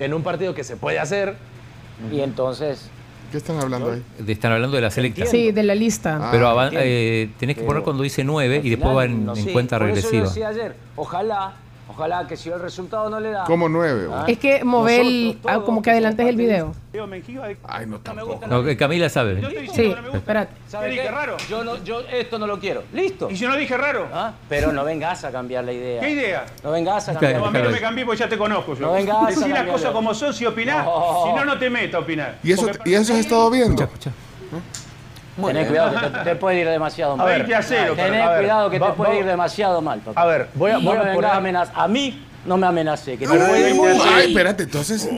en un partido que se puede hacer y entonces ¿Qué están hablando ahí? De- Están hablando de la selecta. Sí, de la lista. Pero Ah, avan- entiendo. eh, tenés que Pero poner cuando dice 9 y después va en, no en sé, cuenta por eso regresiva. yo decía ayer, ojalá, ojalá que si el resultado no le da. ¿Cómo nueve? Ah, Es que mover el- ah, como que adelantes el video. Ay, no tampoco. No, Camila sabe. Sí, espérate. ¿Sabe dije qué? raro? Yo, no, yo esto no lo quiero. Listo. ¿Y si no dije raro? Ah, Pero no vengas a cambiar la idea. ¿Qué idea? No vengas a cambiar bien, No, a mí no me cambié porque ya te conozco yo. No vengas a Decí las cosas como son si opinás, No. si no, no te metas a opinar. ¿Y eso, Porque ¿Y eso has estado viendo? Tenés cuidado que te, te puede ir demasiado mal. 20 a 0, Tenés pero, a ver, cuidado que te puede va- ir demasiado mal, papá. A ver, voy a, no voy me a poner... a amenazar. A mí no me amenacé. Que te Ay, puede ir muy mal. ay, espérate, entonces.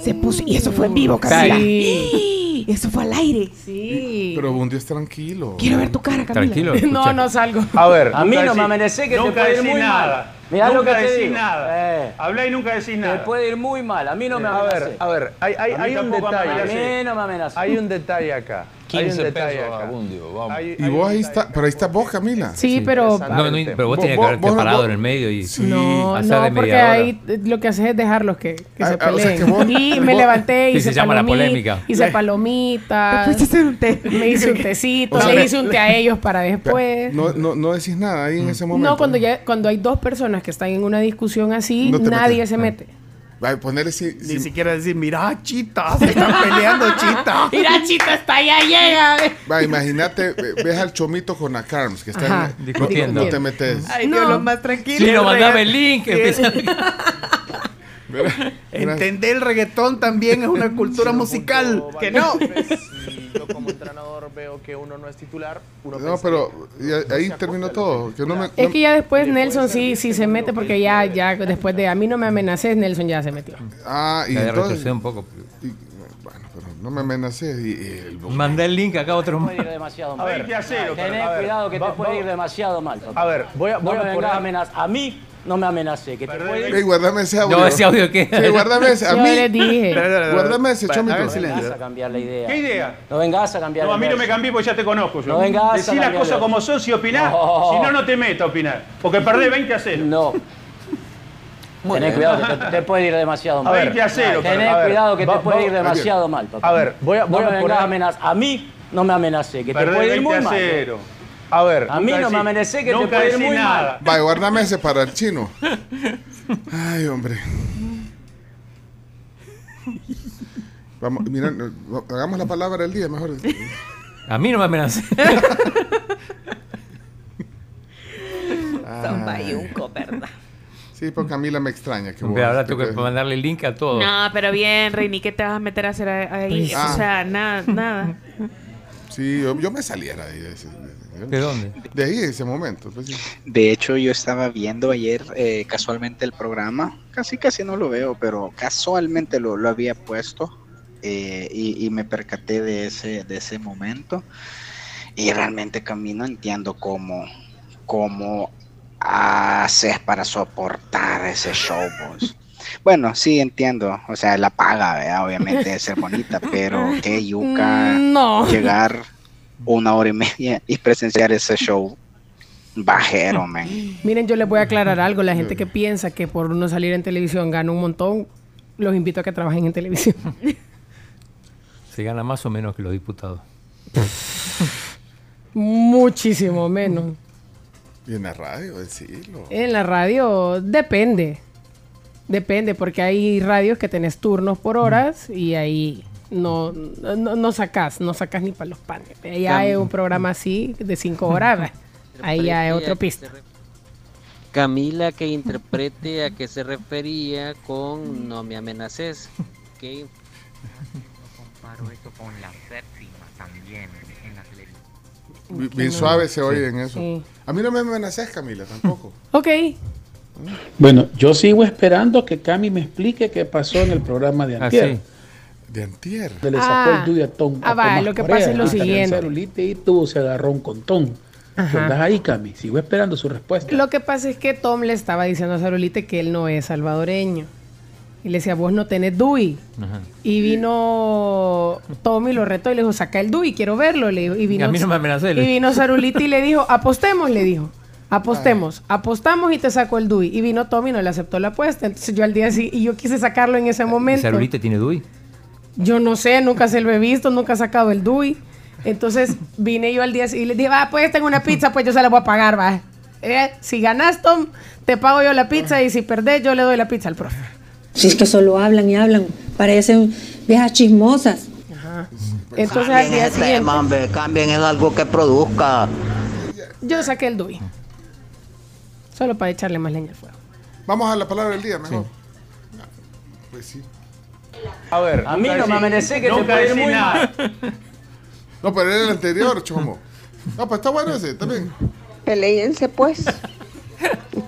Se puso. Y eso fue en vivo, Camila. Sí. Eso fue al aire. Sí. Pero Bundio es tranquilo. Quiero ver tu cara, Camila. Tranquilo. No, no salgo. A ver, A mí no me amenacé que te puede ir muy nada. mal. Mirá lo nunca que te decís digo. nada. Eh. Hablá y nunca decís Te nada. puede ir muy mal. A mí no me A amenacé. ver, a ver, hay, hay, A mí hay un me A detalle. amenacé. mí no me amenazó. Hay un detalle acá. Hay un 15 detalle pesos acá. a Bundio, vamos. Hay- Y hay vos ahí está, pero ahí está vos, Camila. Sí, pero No, no, pero vos tenías que vos- haberte vos- parado vos- en el medio y Sí. No, no, de porque ahí lo que haces es dejarlos que, que Ah, se ah, o sea peleen. que vos- y me vos- levanté, hice se llama la palomi- polémica. Hice palomitas. Hacer un té. Me hice un tecito, O sea, le hice un té a ellos para después. No, no, no decís nada ahí en ese momento. No, cuando ya cuando hay dos personas que están en una discusión así, nadie se mete. A ponerle si, Ni si- siquiera decir, mira, chita, se están peleando, chita. Mira, chita, hasta allá llega. Va, imagínate, ve- ves al chomito con la Carms que está en- Discutiendo. No, no te metes. Ay, No. Dios, lo más tranquilo. Sí, no, mandame el link. empieza- mira. Entender el reggaetón también es una cultura musical. Que no. Como entrenador veo que uno no es titular, uno No, pero y ahí terminó todo. Que no me, Es no- que ya después Nelson sí, sí se mete porque ya, ya después de a mí no me amenacé, Nelson ya se metió. Ah, y Ya entonces. retrocede un poco. y- bueno, pero no me amenacé. Y, y el, Mandé el link acá a otro. Puede ir demasiado mal. 20 a 0. Tenés a ver, cuidado que va- te puede va- ir demasiado mal. A ver, voy a, voy a vengas poner. a amenazar. A mí no me amenacé. Que te puede ir Ey, guárdame ese audio. No, ese audio qué. Sí, guárdame ese. A Yo mí. les dije. Guárdame ese chomito. No vengas silencio. a cambiar la idea. ¿Qué idea? No vengas a cambiar No, el a mí no me cambié porque ya te conozco yo. No vengas a Decí las cambiar cosas el- como son si opinás, No. si no, no te metas a opinar. Porque perdés 20 a 0. No. Tenés cuidado que te, te puede ir demasiado mal. 20 a 0. Tenés a ver, cuidado que te va- puede va- ir demasiado mal, papá. A ver, voy a, No voy me a vengas a amenazar. A mí no me amenacé. Que te Perdés puede ir 20 muy a mal. 0. A ver, A mí no me amenacé que te nunca puede ir muy nada. mal. Va, guárdame ese para el chino. Ay, hombre. Vamos, mira, hagamos la palabra del día mejor. A mí no me amenacé. Son bayunco, ¿verdad? Sí, porque Camila me extraña. Que Pero ahora tengo que mandarle el link a todo. No, pero bien, Reini, ¿qué te vas a meter a hacer ahí? Ah. O sea, nada, nada. Sí, yo, yo me saliera de ahí. De, ese- de- ¿De dónde? De ahí, de ese momento. pues, sí. De hecho, yo estaba viendo ayer eh, casualmente el programa, casi casi no lo veo, pero casualmente lo, lo había puesto eh, y, y me percaté de ese, de ese momento y realmente Camino entiendo cómo, cómo haces para soportar ese show, pues. Bueno, sí entiendo, o sea, la paga, ¿verdad? obviamente debe ser bonita, pero qué yuca No. llegar una hora y media y presenciar ese show bajero, man. Miren, yo les voy a aclarar algo. La gente que piensa que por no salir en televisión gana un montón, los invito a que trabajen en televisión. Se gana más o menos que los diputados. Muchísimo menos. Y en la radio, decirlo. En la radio depende. Depende, porque hay radios que tenés turnos por horas y ahí no, no, no sacas, no sacas ni para los panes. Ya hay un programa así de cinco horas, ahí ya es otro pista. Camila que interprete a qué se refería con no me amenaces. ¿Qué comparo eso con la séptima también en la televisión. Bi- Bien suave se oye Sí. en eso. Sí. A mí no me amenazas, Camila, tampoco. Ok. Bueno, yo sigo esperando que Cami me explique qué pasó en el programa de Ah, Antier. sí. De Antier. Se le sacó Ah. el Tom. Ah, a va, lo que Corea, pasa es lo siguiente. celulitis y tú se agarró un contón. Ajá. ¿Andás ahí, Cami? Sigo esperando su respuesta. Lo que pasa es que Tom le estaba diciendo a Sarolite que él no es salvadoreño. Y le decía, vos no tenés DUI. Y vino Tom y lo retó y le dijo, saca el DUI, quiero verlo. Le dijo, y, vino, a mí no me Y vino Sarulita y le dijo, apostemos, le dijo. Apostemos, apostamos y te saco el DUI. Y vino Tom y no le aceptó la apuesta. Entonces yo al día siguiente, y yo quise sacarlo en ese momento. ¿Sarulite tiene DUI? Yo no sé, nunca se lo he visto, nunca ha sacado el DUI. Entonces vine yo al día y le dije, va, pues tengo una pizza, pues yo se la voy a pagar, va. Eh, si ganas, Tom, te pago yo la pizza y si perdés, yo le doy la pizza al profe. Si es que solo hablan y hablan, parecen viejas chismosas. Entonces al día siguiente, hombre, cambien es algo que produzca. yo saqué el DUI. Solo para echarle más leña al fuego. Vamos a la palabra del día, mejor. Pues sí. A ver, a mí no me amenacé que te puede ir muy mal. No, pero era el anterior, chomo. No, pues está bueno ese, también. Peleense pues.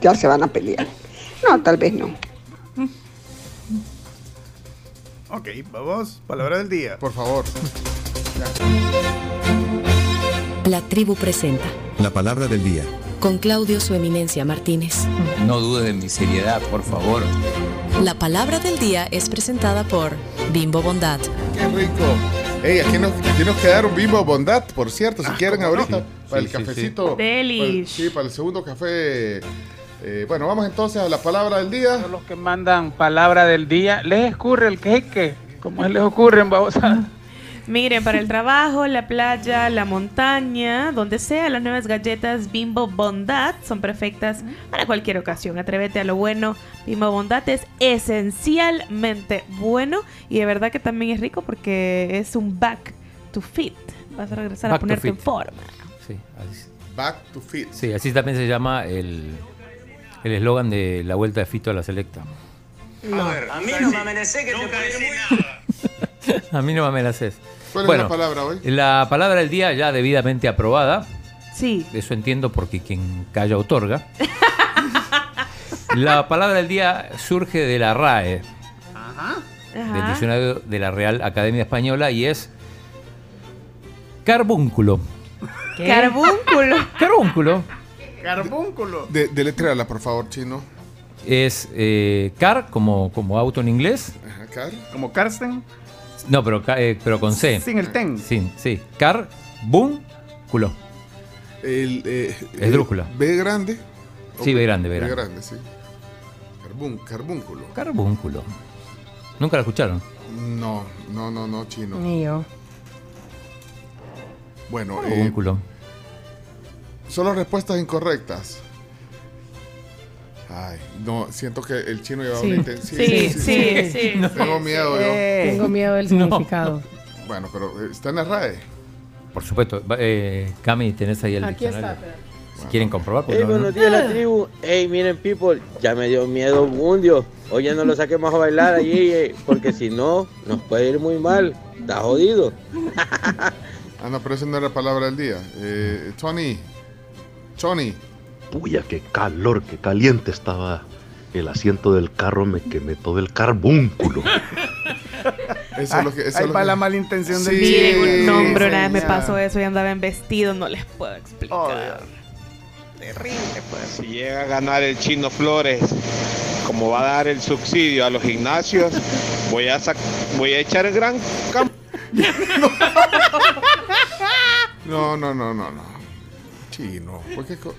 ya se van a pelear. No, tal vez no. Ok, vamos. Palabra del día. Por favor. La tribu presenta La palabra del día. Con Claudio Su Eminencia Martínez. No dudes de mi seriedad, por favor. La palabra del día es presentada por Bimbo Bondad. Qué rico. Ey, aquí nos, aquí nos quedaron Bimbo Bondad, por cierto, si quieren ahorita, para el Sí, cafecito. sí. Delish. para sí, para el segundo café. Eh, bueno, vamos entonces a la palabra del día. Los que mandan palabra del día, les escurre el queque. ¿Cómo les ocurre en babosadas? Miren, para el trabajo, la playa, la montaña, donde sea, las nuevas galletas Bimbo Bondad son perfectas para cualquier ocasión. Atrévete a lo bueno. Bimbo Bondad es esencialmente bueno y de verdad que también es rico porque es un back to fit. Vas a regresar a Back to ponerte en forma. Sí, así, Back to fit. sí, así también se llama el el eslogan de la vuelta de Fito a la selecta. A mí no me amenacé que te puede ir muy. A mí no me amenaces. ¿Cuál es Bueno, la palabra hoy? La palabra del día ya debidamente aprobada. Sí. Eso entiendo porque quien calla otorga. la palabra del día surge de la RAE, del diccionario de la Real Academia Española, y es carbúnculo. Carbúnculo. Carbúnculo Carbúnculo. De, deletréala, por favor, chino. es eh, car como, como auto en inglés. Ajá, Car. Como Karsten. No, pero, ca- eh, pero con C. Sin el ten. Sí, sí. Carbúnculo. El, eh, Esdrújula. B grande. Sí, B grande, B B grande. grande, sí. Carbún, carbúnculo. Carbúnculo. ¿Nunca la escucharon? No, no, no, no, chino. Ni yo. Bueno, eh, Carbúnculo. solo respuestas incorrectas. Ay, no, siento que el chino lleva Sí. una inten- Sí, sí, sí. Tengo miedo yo. Tengo miedo del significado. Bueno, pero eh, está en la RAE. Por supuesto. Eh, Cami, tenés ahí el Aquí diccionario. está. Si quieren comprobar. pues Hey, no, no. buenos días la tribu. Hey, miren people, ya me dio miedo Bundio. Hoy ya no lo saquemos a bailar allí, eh, porque si no, nos puede ir muy mal. Está jodido. Ah, no, pero esa no era la palabra del día. Eh, Tony. Tony. Puya, qué calor, qué caliente estaba el asiento del carro, me quemé todo el carbúnculo. Eso es lo que. Eso Ahí es lo va que- la mala intención del Sí, Miren, un hombre una vez me pasó eso y andaba en vestido, no les puedo explicar. Terrible, pues. Si llega a ganar el Chino Flores, como va a dar el subsidio a los gimnasios, voy a sac- voy a echar el gran campo. No, no, no, no, no. Chino. ¿por qué co-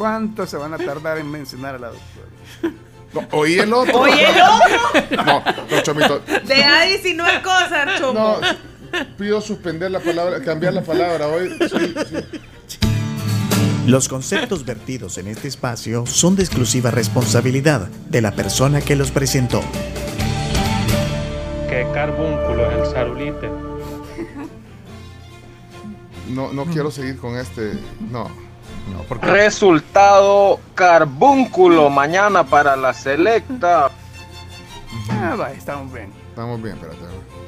¿Cuánto se van a tardar en mencionar a la doctora? No, oí el otro. Oye, el otro. No, no, Chomito. De decir no es cosa, chomo. No, pido suspender la palabra, cambiar la palabra hoy. Sí, sí. Los conceptos vertidos en este espacio son de exclusiva responsabilidad de la persona que los presentó. Que carbúnculo es el sarulite. No, no quiero seguir con este. No. No. Resultado carbúnculo mañana para la selecta. Ah, va, estamos bien. Estamos bien, espérate.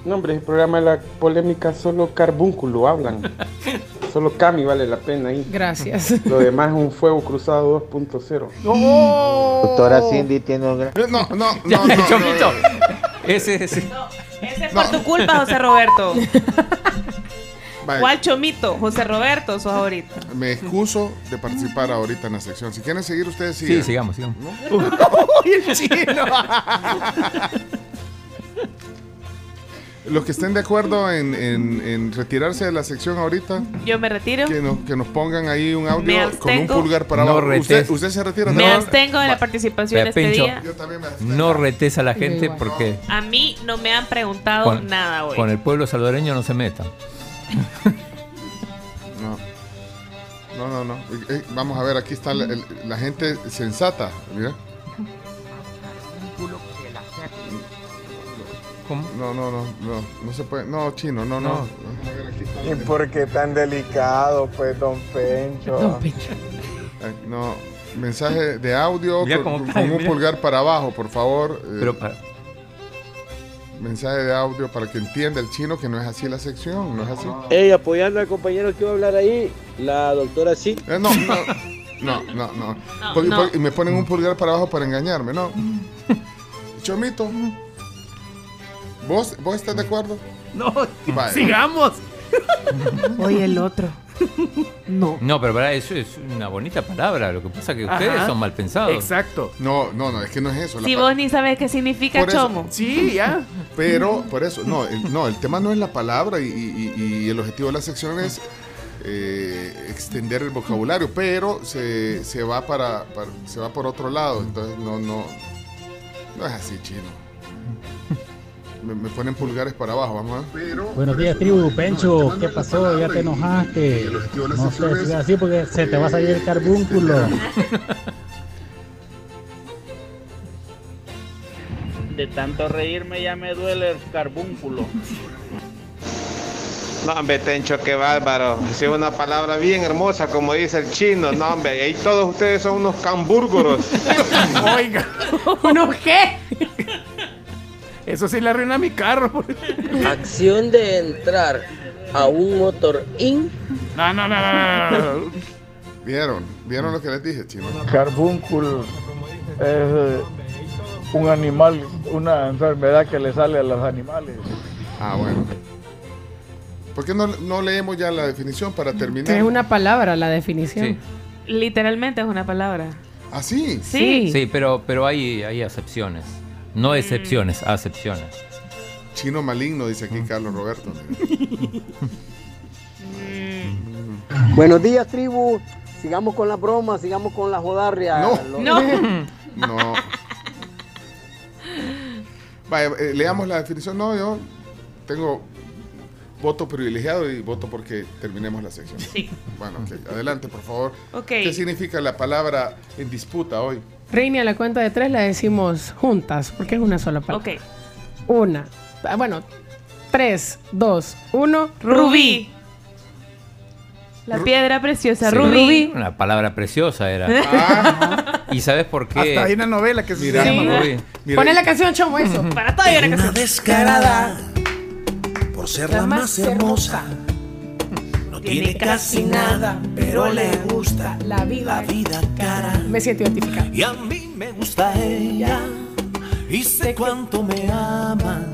No, hombre, el programa de la polémica solo carbúnculo hablan. solo Cami vale la pena ahí. Gracias. Lo demás es un fuego cruzado 2.0. Doctora Cindy tiene un gran... No, no, Ya, no, no, Chomito. no. Ese, ese. Ese es por tu culpa, José Roberto. Vaya, ¿Cuál chomito? José Roberto, sos ahorita. Me excuso de participar ahorita en la sección. Si quieren seguir ustedes, Sí, sigan. sigamos, sigamos. Uy, el chino. Los que estén de acuerdo en, en- en retirarse de la sección ahorita, Yo me retiro. que nos, que nos pongan ahí un audio con un pulgar para No abajo. ¿Usted, usted se retira Me también? abstengo de la participación este día. Yo también me abstengo. No retes a la gente porque A mí no me han preguntado con, nada hoy. con el pueblo salvadoreño no se metan. No. No, no, no. Eh, eh, vamos a ver, aquí está la, el- la gente sensata. Mira. ¿Cómo? No, no, no, no. No se puede. No, chino, no, no. ¿Y por qué tan delicado, pues, don Pencho? Don Pencho. Eh, No, mensaje de audio con, un mira. pulgar para abajo, por favor. Eh, Pero para, mensaje de audio para que entienda el chino que no es así la sección, no es así. Ey, apoyando al compañero que iba a hablar ahí, la doctora sí. Eh, no, no, no, no, no. No, Porque- no. porque- y me ponen un pulgar para abajo para engañarme, ¿no? Chomito, ¿vos, ¿vos estás de acuerdo? No, sigamos. Oye, el otro. No. no, pero para eso es una bonita palabra. Lo que pasa es que ustedes Ajá. son mal pensados. Exacto. No, no, no, es que no es eso. la Si vos ni sabes qué significa Por eso- chomo. Sí, ya. Pero, por eso, no el, no, el tema no es la palabra y, y- y- y el objetivo de la sección es eh, extender el vocabulario, pero se, se va para, para- se va por otro lado, entonces no, no, no es así, chino. Me, me ponen pulgares para abajo, vamos a ver. Pero, Buenos días, tribu. Pencho, ¿qué pasó? ¿Ya te enojaste? No sé, sigue así porque se te va a salir el carbúnculo. De tanto reírme ya me duele el carbúnculo. No, hombre, Tencho, qué bárbaro. Es una palabra bien hermosa, como dice el chino. No, hombre, ahí todos ustedes son unos cambúrguros. Oiga, ¿Uno qué? Eso sí le arruina mi carro. Acción de entrar a un motor in. No, no, no, no, vieron, vieron lo que les dije, chino. Carbúnculo es eh, un animal, una enfermedad que le sale a los animales. Ah, bueno. ¿Por qué no, no leemos ya la definición para terminar? Es una palabra la definición. Sí. Literalmente es una palabra. ¿Ah, sí? Sí. Sí, pero, pero hay, hay acepciones. No excepciones, acepciones. Chino maligno, dice aquí Carlos Roberto. Buenos días, tribu. Sigamos con la broma, sigamos con la jodarria. No. No. No. Vaya, eh, leamos la definición. No, yo tengo voto privilegiado y voto porque terminemos la sección. Sí. Bueno, ok. adelante, por favor. ¿Qué significa la palabra en disputa hoy? Reini, a la cuenta de tres la decimos juntas, porque es una sola palabra. Ok. Una. Ah, Bueno, tres, dos, uno. Rubí. La piedra preciosa, Sí. rubí. Una palabra preciosa era. Ah, ¿Y sabes por qué? Hasta hay una novela que se Mira, llama Rubí. mira, Poné la canción, Chomo, eso. Para todo hay una canción. descarada por ser La más hermosa. No tiene casi nada, pero le gusta La vida. vida cara. Me siento identificada. Y a mí me gusta ella y sé cuánto me ama.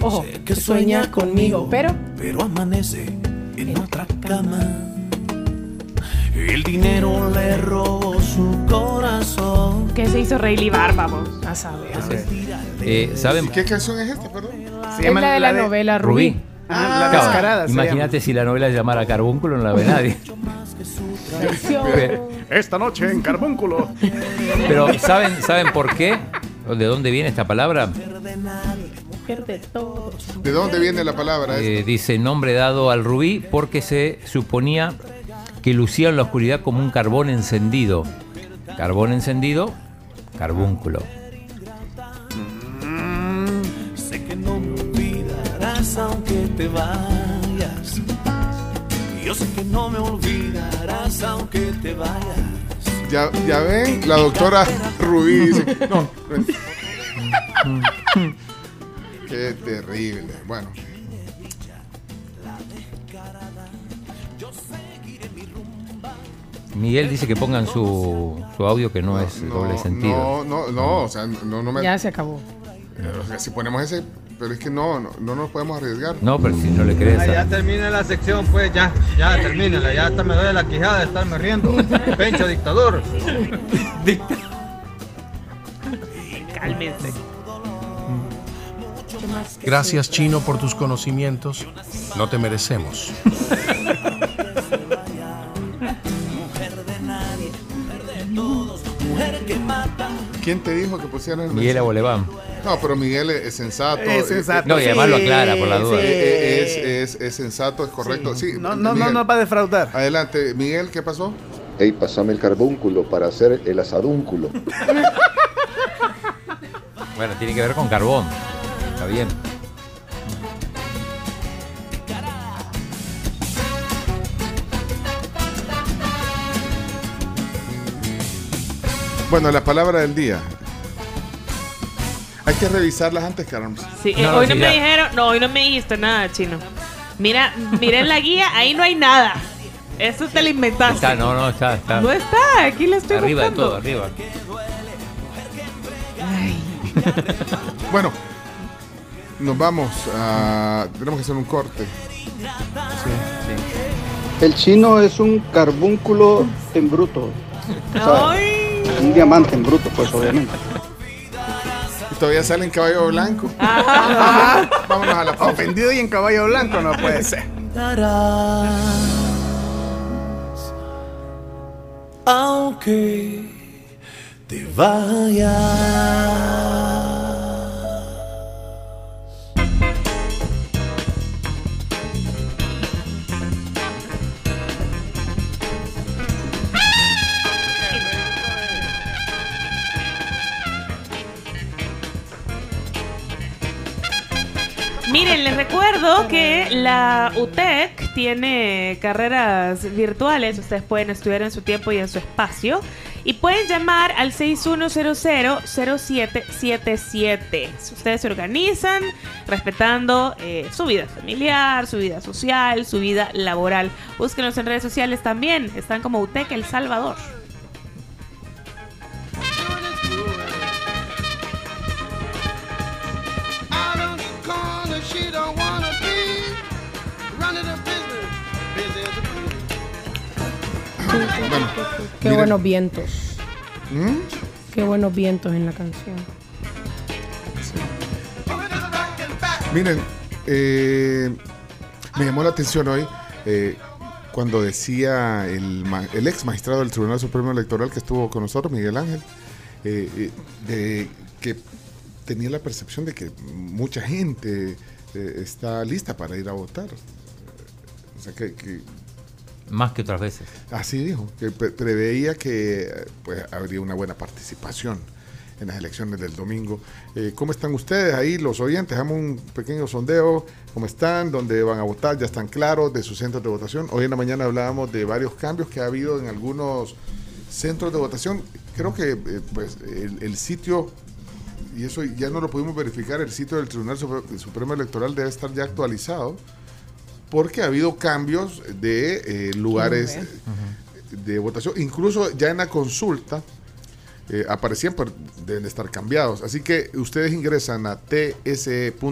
Ojo, Sé que sueña conmigo, pero pero amanece en otra cama. El dinero le robó su corazón. ¿Qué se hizo Rayleigh Barba, vos? a saber. Eh, ¿Saben? ¿Qué canción es esta, perdón? Se Es llama la de la novela Rubí. Rubí. Ah, la Claro, descarada. se Imagínate si la novela se llamara Carbúnculo, no la ve nadie. Esta noche en Carbúnculo. Pero ¿saben, ¿saben por qué? ¿O ¿De dónde viene esta palabra? Mujer de todos. ¿De dónde viene la palabra? Eh, dice nombre dado al rubí porque se suponía que lucía en la oscuridad como un carbón encendido. Carbón encendido, carbúnculo. Sé no te vayas. Yo sé que no me olvidarás aunque te vayas. Ya, ya ven, la doctora Rubí dice, no. Qué terrible. Bueno. Miguel dice que pongan su, su audio que no, es doble sentido. No, no, no, o sea, no, no me. Ya se acabó. O sea, si ponemos ese, pero es que no, no, no nos podemos arriesgar. No, pero si no le crees. Ah, ya termina la sección, pues ya, ya termínala, ya hasta me duele la quijada de estarme riendo. Pencho dictador. Cálmense. Gracias Chino por tus conocimientos. No te merecemos. ¿Quién te dijo que pusieran el Miguel mensaje? No, pero Miguel es, es sensato. Es eh, sensato, No, y además lo aclara por la duda. eh, eh, Es, es- es sensato, es correcto. Sí. No, no, no Miguel, nos va a defraudar. Adelante, Miguel, ¿qué pasó? Ey, pasame el carbúnculo para hacer el asadúnculo. Bueno, tiene que ver con carbón. Está bien. Bueno, la palabra del día. Hay que revisarlas antes, Carlos. Sí, eh, hoy no me dijeron, no, hoy no me dijiste nada, chino. Mira, mira en la guía, ahí no hay nada. Eso te lo inventaste. Está, no, no, está, está. No está, aquí la estoy Arriba de buscando. todo, arriba. Bueno, nos vamos a... Tenemos que hacer un corte. El chino es un carbúnculo en bruto. O sea, un diamante en bruto, pues obviamente. Todavía sale en caballo blanco. Vámonos a la pausa. Ofendido y en caballo blanco no puede ser. Aunque te vayas. Miren, les recuerdo que la UTEC tiene carreras virtuales. Ustedes pueden estudiar en su tiempo y en su espacio. Y pueden llamar al 6100-0777. Si ustedes se organizan respetando eh, su vida familiar, su vida social, su vida laboral. Búsquenos en redes sociales también. Están como UTEC El Salvador. Bueno, Qué miren. buenos vientos. ¿Mm? Qué buenos vientos en la canción. Miren, eh, me llamó la atención hoy eh, cuando decía el, ex magistrado del Tribunal Supremo Electoral que estuvo con nosotros, Miguel Ángel, eh, de que tenía la percepción de que mucha gente está lista para ir a votar. O sea, que, que Más que otras veces. Así dijo, que pre- preveía que pues, habría una buena participación en las elecciones del domingo. Eh, ¿Cómo están ustedes ahí, los oyentes? Hagamos un pequeño sondeo. ¿Cómo están? ¿Dónde van a votar? ¿Ya están claros de sus centros de votación? Hoy en la mañana hablábamos de varios cambios que ha habido en algunos centros de votación. Creo que eh, pues, el, el sitio, y eso ya no lo pudimos verificar, el sitio del Tribunal Supre- Supremo Electoral debe estar ya actualizado porque ha habido cambios de eh, lugares de votación. Incluso ya en la consulta eh, aparecían, pero deben de estar cambiados. Así que ustedes ingresan a tse.gov.sb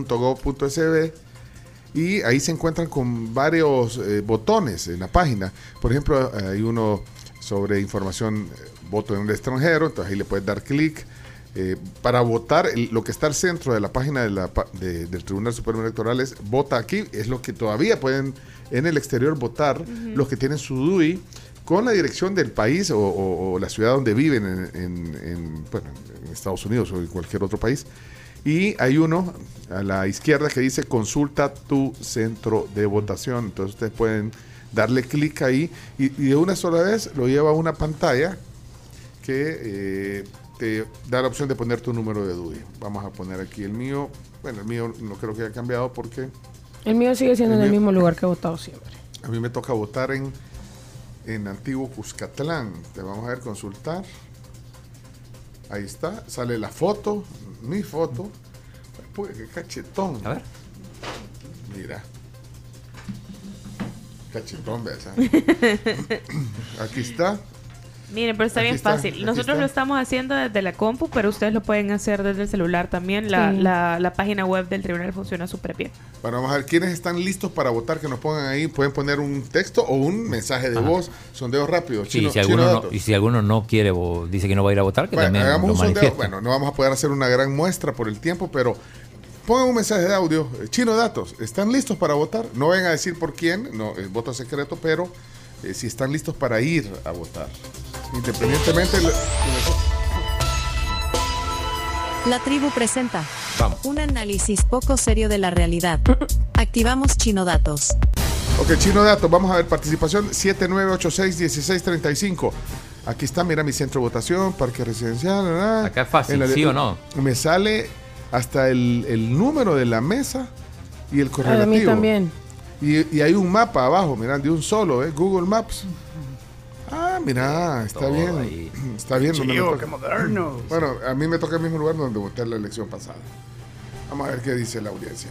y ahí se encuentran con varios eh, botones en la página. Por ejemplo, eh, hay uno sobre información, eh, voto en el extranjero, entonces ahí le puedes dar clic. Eh, para votar, el- lo que está al centro de la página de la pa- de- del Tribunal Supremo Electoral es vota aquí, es lo que todavía pueden en el exterior votar los que tienen su DUI con la dirección del país o, o- o la ciudad donde viven en, en- en, bueno, en Estados Unidos o en cualquier otro país. Y hay uno a la izquierda que dice consulta tu centro de votación. Entonces ustedes pueden darle clic ahí y, y de una sola vez lo lleva a una pantalla que eh, te da la opción de poner tu número de DUI. Vamos a poner aquí el mío. Bueno, el mío no creo que haya cambiado porque... El mío sigue siendo El en el mismo lugar que he votado siempre. A mí me toca votar en, en Antiguo Cuscatlán. Te vamos a ver consultar. Ahí está, sale la foto, mi foto. Pues, qué cachetón. A ver. Mira. Cachetón, ¿ves? Aquí está. Miren, pero está Aquí bien está, fácil. Nosotros está. lo estamos haciendo desde la compu, pero ustedes lo pueden hacer desde el celular también. La, Sí. la, la página web del tribunal funciona súper bien. Bueno, vamos a ver quiénes están listos para votar, que nos pongan ahí. Pueden poner un texto o un mensaje de Ajá. voz. Sondeo rápido. Sí, Chino- si Chino alguno no, y si alguno no quiere o dice que no va a ir a votar, que Bueno, también hagamos lo un sondeo. manifieste. Bueno, no vamos a poder hacer una gran muestra por el tiempo, pero pongan un mensaje de audio. Eh, Chino Datos, ¿están listos para votar? No vayan a decir por quién, no, es voto secreto, pero eh, si están listos para ir a votar. Independientemente. La tribu presenta Vamos. un análisis poco serio de la realidad. Activamos Chino Datos. Ok, Chino Datos, vamos a ver, participación 7986-1635. Aquí está, mira mi centro de votación, parque residencial. Acá es fácil, ¿sí o no? Me sale hasta el, el número de la mesa y el A correlativo. mí también. Y, y hay un mapa abajo, mirá, de un solo, ¿eh? Google Maps. Ah, mira, está bien. ahí. Está bien. qué moderno. Bueno, a mí me toca el mismo lugar donde voté la elección pasada. Vamos a ver qué dice la audiencia.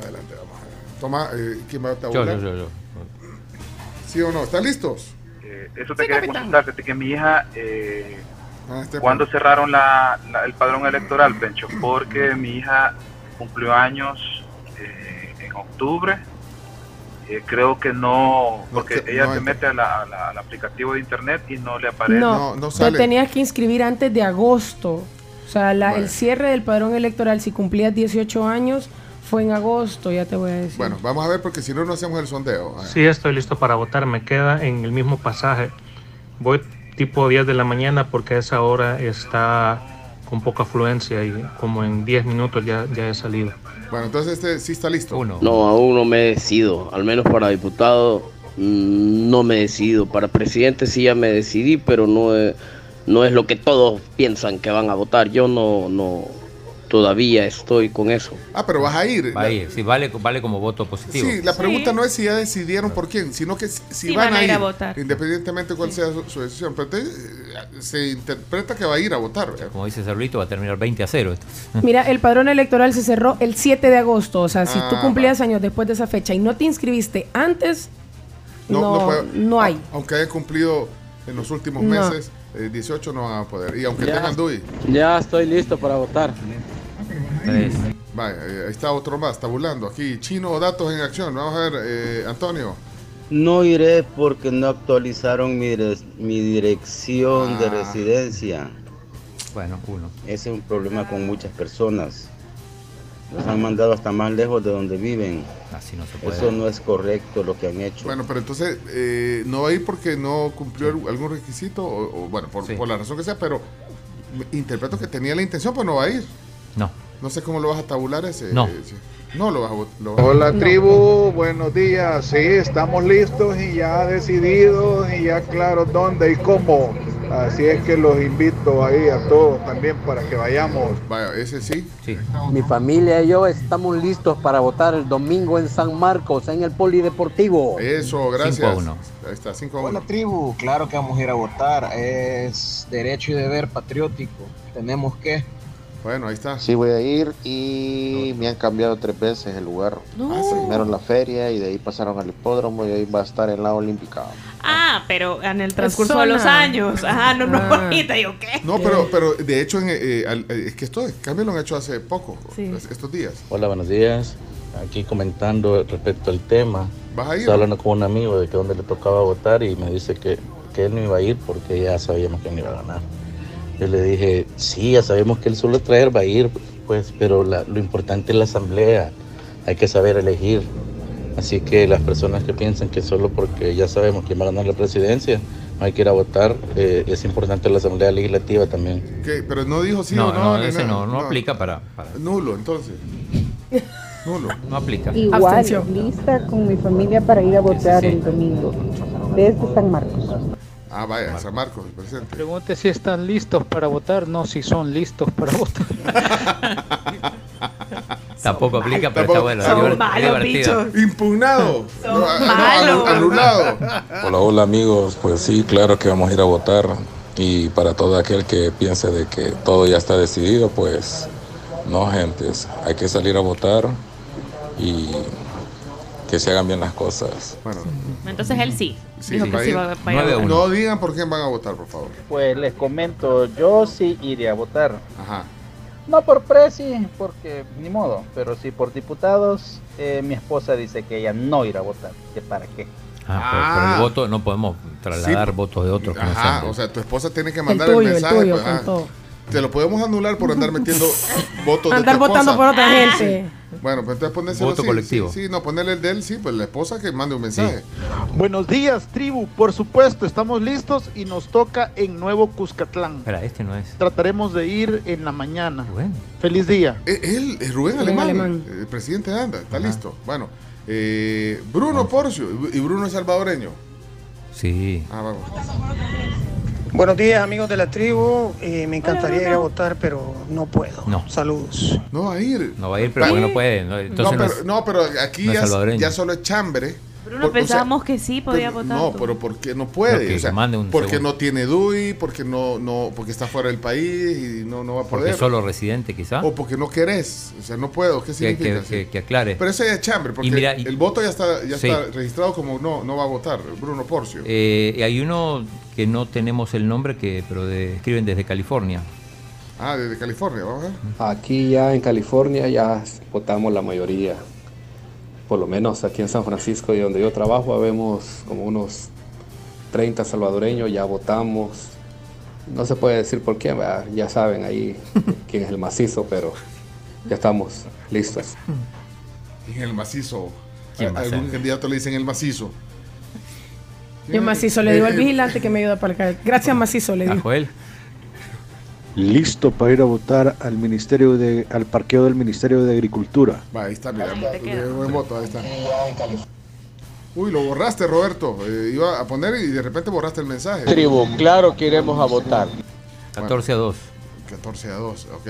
Adelante, vamos a ver. Toma, eh, ¿quién va a Yo, yo, yo, yo. ¿Sí o no? ¿Están listos? Eh, eso te quería consultar, fíjate que mi hija, eh, Ah, este- ¿cuándo cerraron la, la- el padrón electoral, Pencho? Porque mi hija cumplió años eh, en octubre. Eh, creo que no, porque que- ella no se mete a la- a la- al aplicativo de internet y no le aparece. No, te tenías que inscribir antes de agosto. O sea, la- el cierre del padrón electoral, si cumplías 18 años, fue en agosto, ya te voy a decir. Bueno, vamos a ver porque si no, no hacemos el sondeo. Sí, estoy listo para votar. Me queda en el mismo pasaje. Voy tipo 10 de la mañana porque a esa hora está con poca afluencia y como en 10 minutos ya, ya he salido. Bueno, entonces este sí está listo. Uno. No, aún no me decido. Al menos para diputado mm, no me decido. Para presidente sí ya me decidí, pero no es, no es lo que todos piensan que van a votar. Yo no, no todavía estoy con eso. Ah, pero vas a ir. Va a ir, sí, vale, vale como voto positivo. Sí, la pregunta no es si ya decidieron por quién, sino que si, si Sí, van, a ir, a votar. independientemente cuál sea su, su decisión. Pero eh, se interpreta que va a ir a votar. ¿verdad? Como dice Cerrito, va a terminar 20 a 0 esto. Mira, el padrón electoral se cerró el 7 de agosto. O sea, si tú Ah, cumplías años después de esa fecha y no te inscribiste antes, no, no, puede- hay. Aunque haya cumplido en los últimos No. meses, eh, 18 no van a poder. Y aunque Ya. tengan DUI. Ya estoy listo para votar. Vaya, eh, ahí está otro más, tabulando. Aquí, chino o datos en acción. Vamos a ver, eh, Antonio. No iré porque no actualizaron mi, mi dirección de Ah. residencia. Bueno, uno. Ese es un problema con muchas personas. Los han mandado hasta más lejos de donde viven. Así no se puede. Eso no es correcto lo que han hecho. Bueno, pero entonces eh, no va a ir porque no cumplió al- algún requisito, o, o, bueno, por, por la razón que sea, pero interpreto que tenía la intención, pues no va a ir. No. No sé cómo lo vas a tabular ese. No. ese- No lo vas a lo vas a- Hola tribu, buenos días. Sí, estamos listos y ya decididos y ya claros dónde y cómo. Así es que los invito ahí a todos también para que vayamos. Vaya, ese sí. Sí. Mi familia y yo estamos listos para votar el domingo en San Marcos, en el Polideportivo. Eso, gracias. Cinco a uno. Ahí está, 5 a 1. Hola tribu, claro que vamos a ir a votar. Es derecho y deber patriótico. Tenemos que... Bueno, ahí está. Sí, voy a ir y me han cambiado tres veces el lugar. No. Primero en la feria y de ahí pasaron al hipódromo y ahí va a estar en la olímpica. Ah, pero en el transcurso de los años. Ajá, no, no, Ah. ahorita yo qué. No, pero, pero de hecho, en, eh, al- eh, es que esto el cambio lo han hecho hace poco, Sí. es- estos días. Hola, buenos días. Aquí comentando respecto al tema. ¿Vas a ir? Estaba hablando con un amigo de que dónde le tocaba votar y me dice que, que él no iba a ir porque ya sabíamos que no iba a ganar. Yo le dije, sí, ya sabemos que él solo traer va a ir, pues, pero la- lo importante es la asamblea. Hay que saber elegir. Así que las personas que piensan que solo porque ya sabemos quién va a ganar la presidencia, no hay que ir a votar, eh, es importante la asamblea legislativa también. ¿Qué? Pero no dijo sí no, o no. no, ese nada. no, no, aplica para, para- Nulo, entonces. Nulo. No aplica. Igual, lista con mi familia para ir a votar sí. el domingo desde San Marcos. Ah, vaya, San Marcos, presente. Pregunte si están listos para votar, no si son listos para votar. Tampoco aplica, pero Tampoco- está bueno. Son divert- malos, divertido. Impugnado. Son No, no, malos. anulado. Hola, hola amigos, pues sí, claro que vamos a ir a votar y para todo aquel que piense de que todo ya está decidido, pues no, gentes, hay que salir a votar y que se hagan bien las cosas. Bueno, Entonces él sí. sí, dijo que va a sí ir. va, va a ir a votar. No digan por quién van a votar, por favor. Pues les comento, yo sí iré a votar. Ajá. No por presi, porque ni modo, pero sí por diputados. eh, mi esposa dice que ella no irá a votar, que para qué. Ah, pero, pero el Ah. voto no podemos trasladar Sí. votos de otros. no Ajá, de- o sea, tu esposa tiene que El mandar tuyo, el el mensaje. tuyo, pues, ah. Te lo podemos anular por andar metiendo votos de Andar tu votando esposa. por otra gente. Bueno, pues entonces ponérselo Voto así, colectivo. Sí, sí, no, ponerle el de él, sí, pues la esposa que mande un mensaje. Buenos días, tribu. Por supuesto, estamos listos y nos toca en Nuevo Cuscatlán. Espera, este no es. Trataremos de ir en la mañana. Bueno. Feliz día. Eh, Él es Rubén, Rubén Alemán, Alemán. el presidente de ANDA, está listo. Bueno, eh, Bruno Porcio, y Bruno es salvadoreño. Sí. Ah, vamos. Buenos días amigos de la tribu, Eh, me encantaría ir a votar pero no puedo. No. Saludos. No va a ir. No va a ir, pero porque no puede. ¿no? Entonces no, no pero, es- no, pero aquí ya, ya solo es chambre. Bruno, Por- o sea, pensábamos que sí podía pero- votar. No, tú. pero porque no puede. O sea, se mande un porque segundo. no tiene DUI, porque no, no, porque está fuera del país y no, no va a porque poder. es solo residente, quizá. O porque no querés. O sea, no puedo. ¿Qué que, significa? que- que- que aclare. Pero eso ya es chambre, porque Y mira, y- el voto ya está, ya Sí. está registrado como no, no va a votar, Bruno Porcio. Eh, y hay uno que no tenemos el nombre, que pero de- escriben desde California. Ah, desde California, vamos a ver. Aquí ya en California ya votamos la mayoría. Por lo menos aquí en San Francisco y donde yo trabajo, vemos como unos 30 salvadoreños, ya votamos. No se puede decir por quién, ¿verdad? ya saben ahí quién es el macizo, pero ya estamos listos. En el macizo. ¿Quién A- va a algún candidato le dicen el macizo. Yo macizo le digo al Eh, eh, vigilante que me ayuda para acá. Gracias macizo le A digo. Joel. Listo para ir a votar al ministerio de al parqueo del Ministerio de Agricultura. Va, ahí está, mira. voto, ahí está. Uy, lo borraste, Roberto. Eh, iba a poner y de repente borraste el mensaje. Tribu, claro que iremos a votar. 14 a 2. 14 a 2, ok.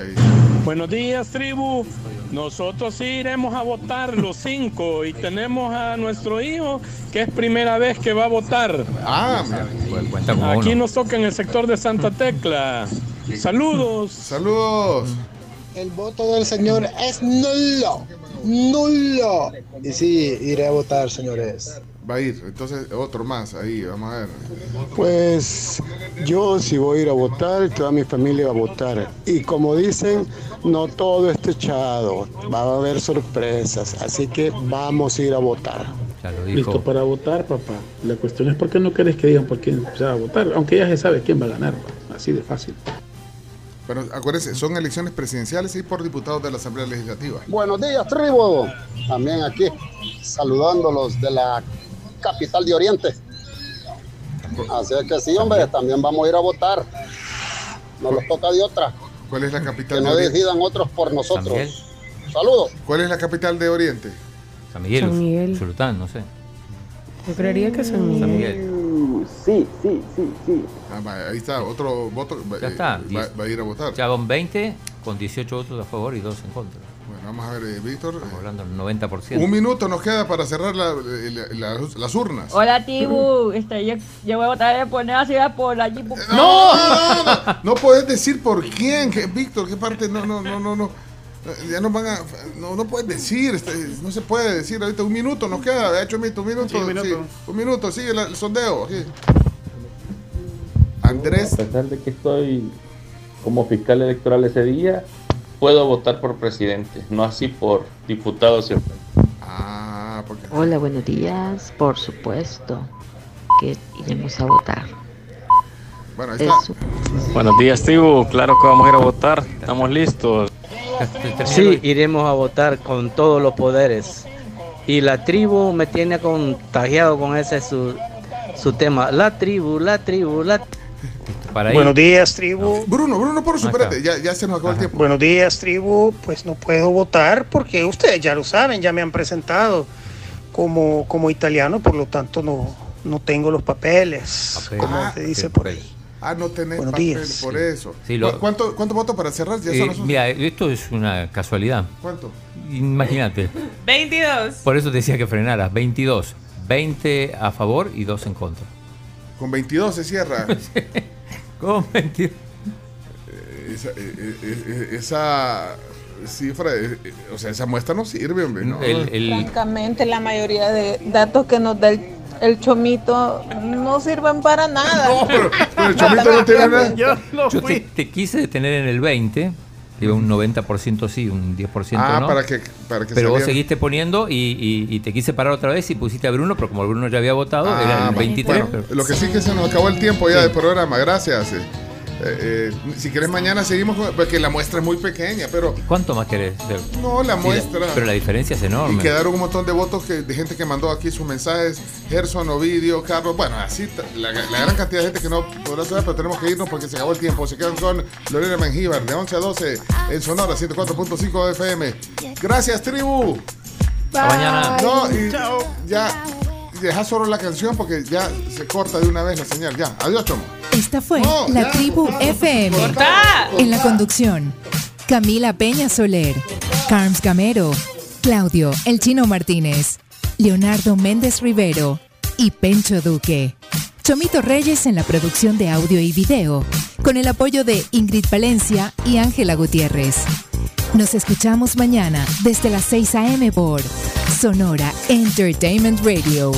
Buenos días, tribu. Nosotros sí iremos a votar los cinco y tenemos a nuestro hijo que es primera vez que va a votar. Ah, mira. Aquí nos toca en el sector de Santa Tecla. Saludos. Saludos. El voto del señor es nulo. Nulo. Y sí, iré a votar, señores. Va a ir. Entonces, otro más. Ahí, vamos a ver. Pues yo sí voy a ir a votar, toda mi familia va a votar. Y como dicen, no todo está echado, va a haber sorpresas, así que vamos a ir a votar. Ya lo Listo para votar, papá. La cuestión es por qué no querés que digan por quién se va a votar, aunque ya se sabe quién va a ganar. pa. Así de fácil. Pero acuérdense, son elecciones presidenciales y por diputados de la Asamblea Legislativa. Buenos días, tribu. También aquí, saludándolos de la capital de Oriente. Así es que sí, hombre, también vamos a ir a votar. Nos los toca de otra. ¿Cuál es la Que capital de no Oriente? decidan otros por nosotros. Saludos. ¿Cuál es la capital de Oriente? San Miguel. San Miguel. Sultán, no sé. Yo creería que San Miguel. San Miguel. Sí, sí, sí, sí. Ah, va, ahí está, otro voto. va- Ya eh, está. Va, va a ir a votar. Ya van 20 con 18 votos a favor y 2 en contra. Bueno, vamos a ver, eh, Víctor. Estamos hablando del 90%. Un minuto nos queda para cerrar la- la- la- las urnas. Hola, Tibu. Este, yo, yo voy a votar de poner así por allí. por- No, no, no, no puedes decir por quién, que- Víctor, qué parte, no, no, no, no, no. Eh, Ya nos van a, no, no puedes decir, este, no se puede decir ahorita, un minuto nos queda, de hecho, un minuto, Sí, un minuto. sí, un minuto, sigue la- el sondeo. sí. Andrés, A pesar de que estoy como fiscal electoral ese día, puedo votar por presidente, no así por diputado siempre. Ah, porque Hola, buenos días. Por supuesto que iremos a votar. bueno, ahí está. Buenos días, tribu. Claro que vamos a ir a votar. Estamos listos. Sí, iremos a votar con todos los poderes. Y la tribu me tiene contagiado con ese su, su tema. La tribu, la tribu, la Para. Buenos días, tribu. Bruno, Bruno, por su, ya, ya se nos acabó el tiempo. Buenos días, tribu. Pues no puedo votar porque ustedes ya lo saben, ya me han presentado como, como italiano, por lo tanto no, no tengo los papeles, Papel. como Ah, se dice por ahí. Ah, no tenés Buenos papel, días. por eso. Sí, lo- ¿Cu- ¿Cuánto, ¿Cuánto voto para cerrar? Ya Eh, mira, esto es una casualidad. ¿Cuánto? Imagínate. 22. Por eso te decía que frenaras. 22. 20 a favor y 2 en contra. Con 22 se cierra. Con 22. Esa, eh, eh, eh, esa cifra, eh, eh, o sea, esa muestra no sirve, hombre. ¿no? El, el- Francamente, la mayoría de datos que nos da el, el chomito no sirven para nada. pero el chomito no tiene nada. Yo yo te, te quise detener en el 20. Iba un 90% sí, un 10% Ah, no. para que, para que pero vos seguiste poniendo y, y- y te quise parar otra vez y pusiste a Bruno, pero como el Bruno ya había votado, era Ah, el 23. bueno, pero- lo que sí que se nos acabó el tiempo ya del programa, gracias. Eh, eh, si quieres mañana seguimos con- porque la muestra es muy pequeña, pero ¿Cuánto más querés? De- no la Sí, muestra. Pero la diferencia es Y enorme. quedaron un montón de votos que, de gente que mandó aquí sus mensajes. Gerson, Ovidio, Carlos. Bueno, así la, la gran cantidad de gente que no podrá saber, pero tenemos que irnos porque se acabó el tiempo. Se quedan con Lorena Mengíbar de 11 a 12 en Sonora 104.5 FM. Gracias, tribu. Hasta mañana. No, y ya deja solo la canción porque ya se corta de una vez la señal. Ya, adiós, chomo. Esta fue No, la ya. tribu FM. ¡Corta! En la conducción, Camila Peña Soler, Carms Gamero, Claudio El Chino Martínez, Leonardo Méndez Rivero y Pencho Duque. Chomito Reyes en la producción de audio y video, con el apoyo de Ingrid Valencia y Ángela Gutiérrez. Nos escuchamos mañana desde las 6 a.m. por Sonora Entertainment Radio.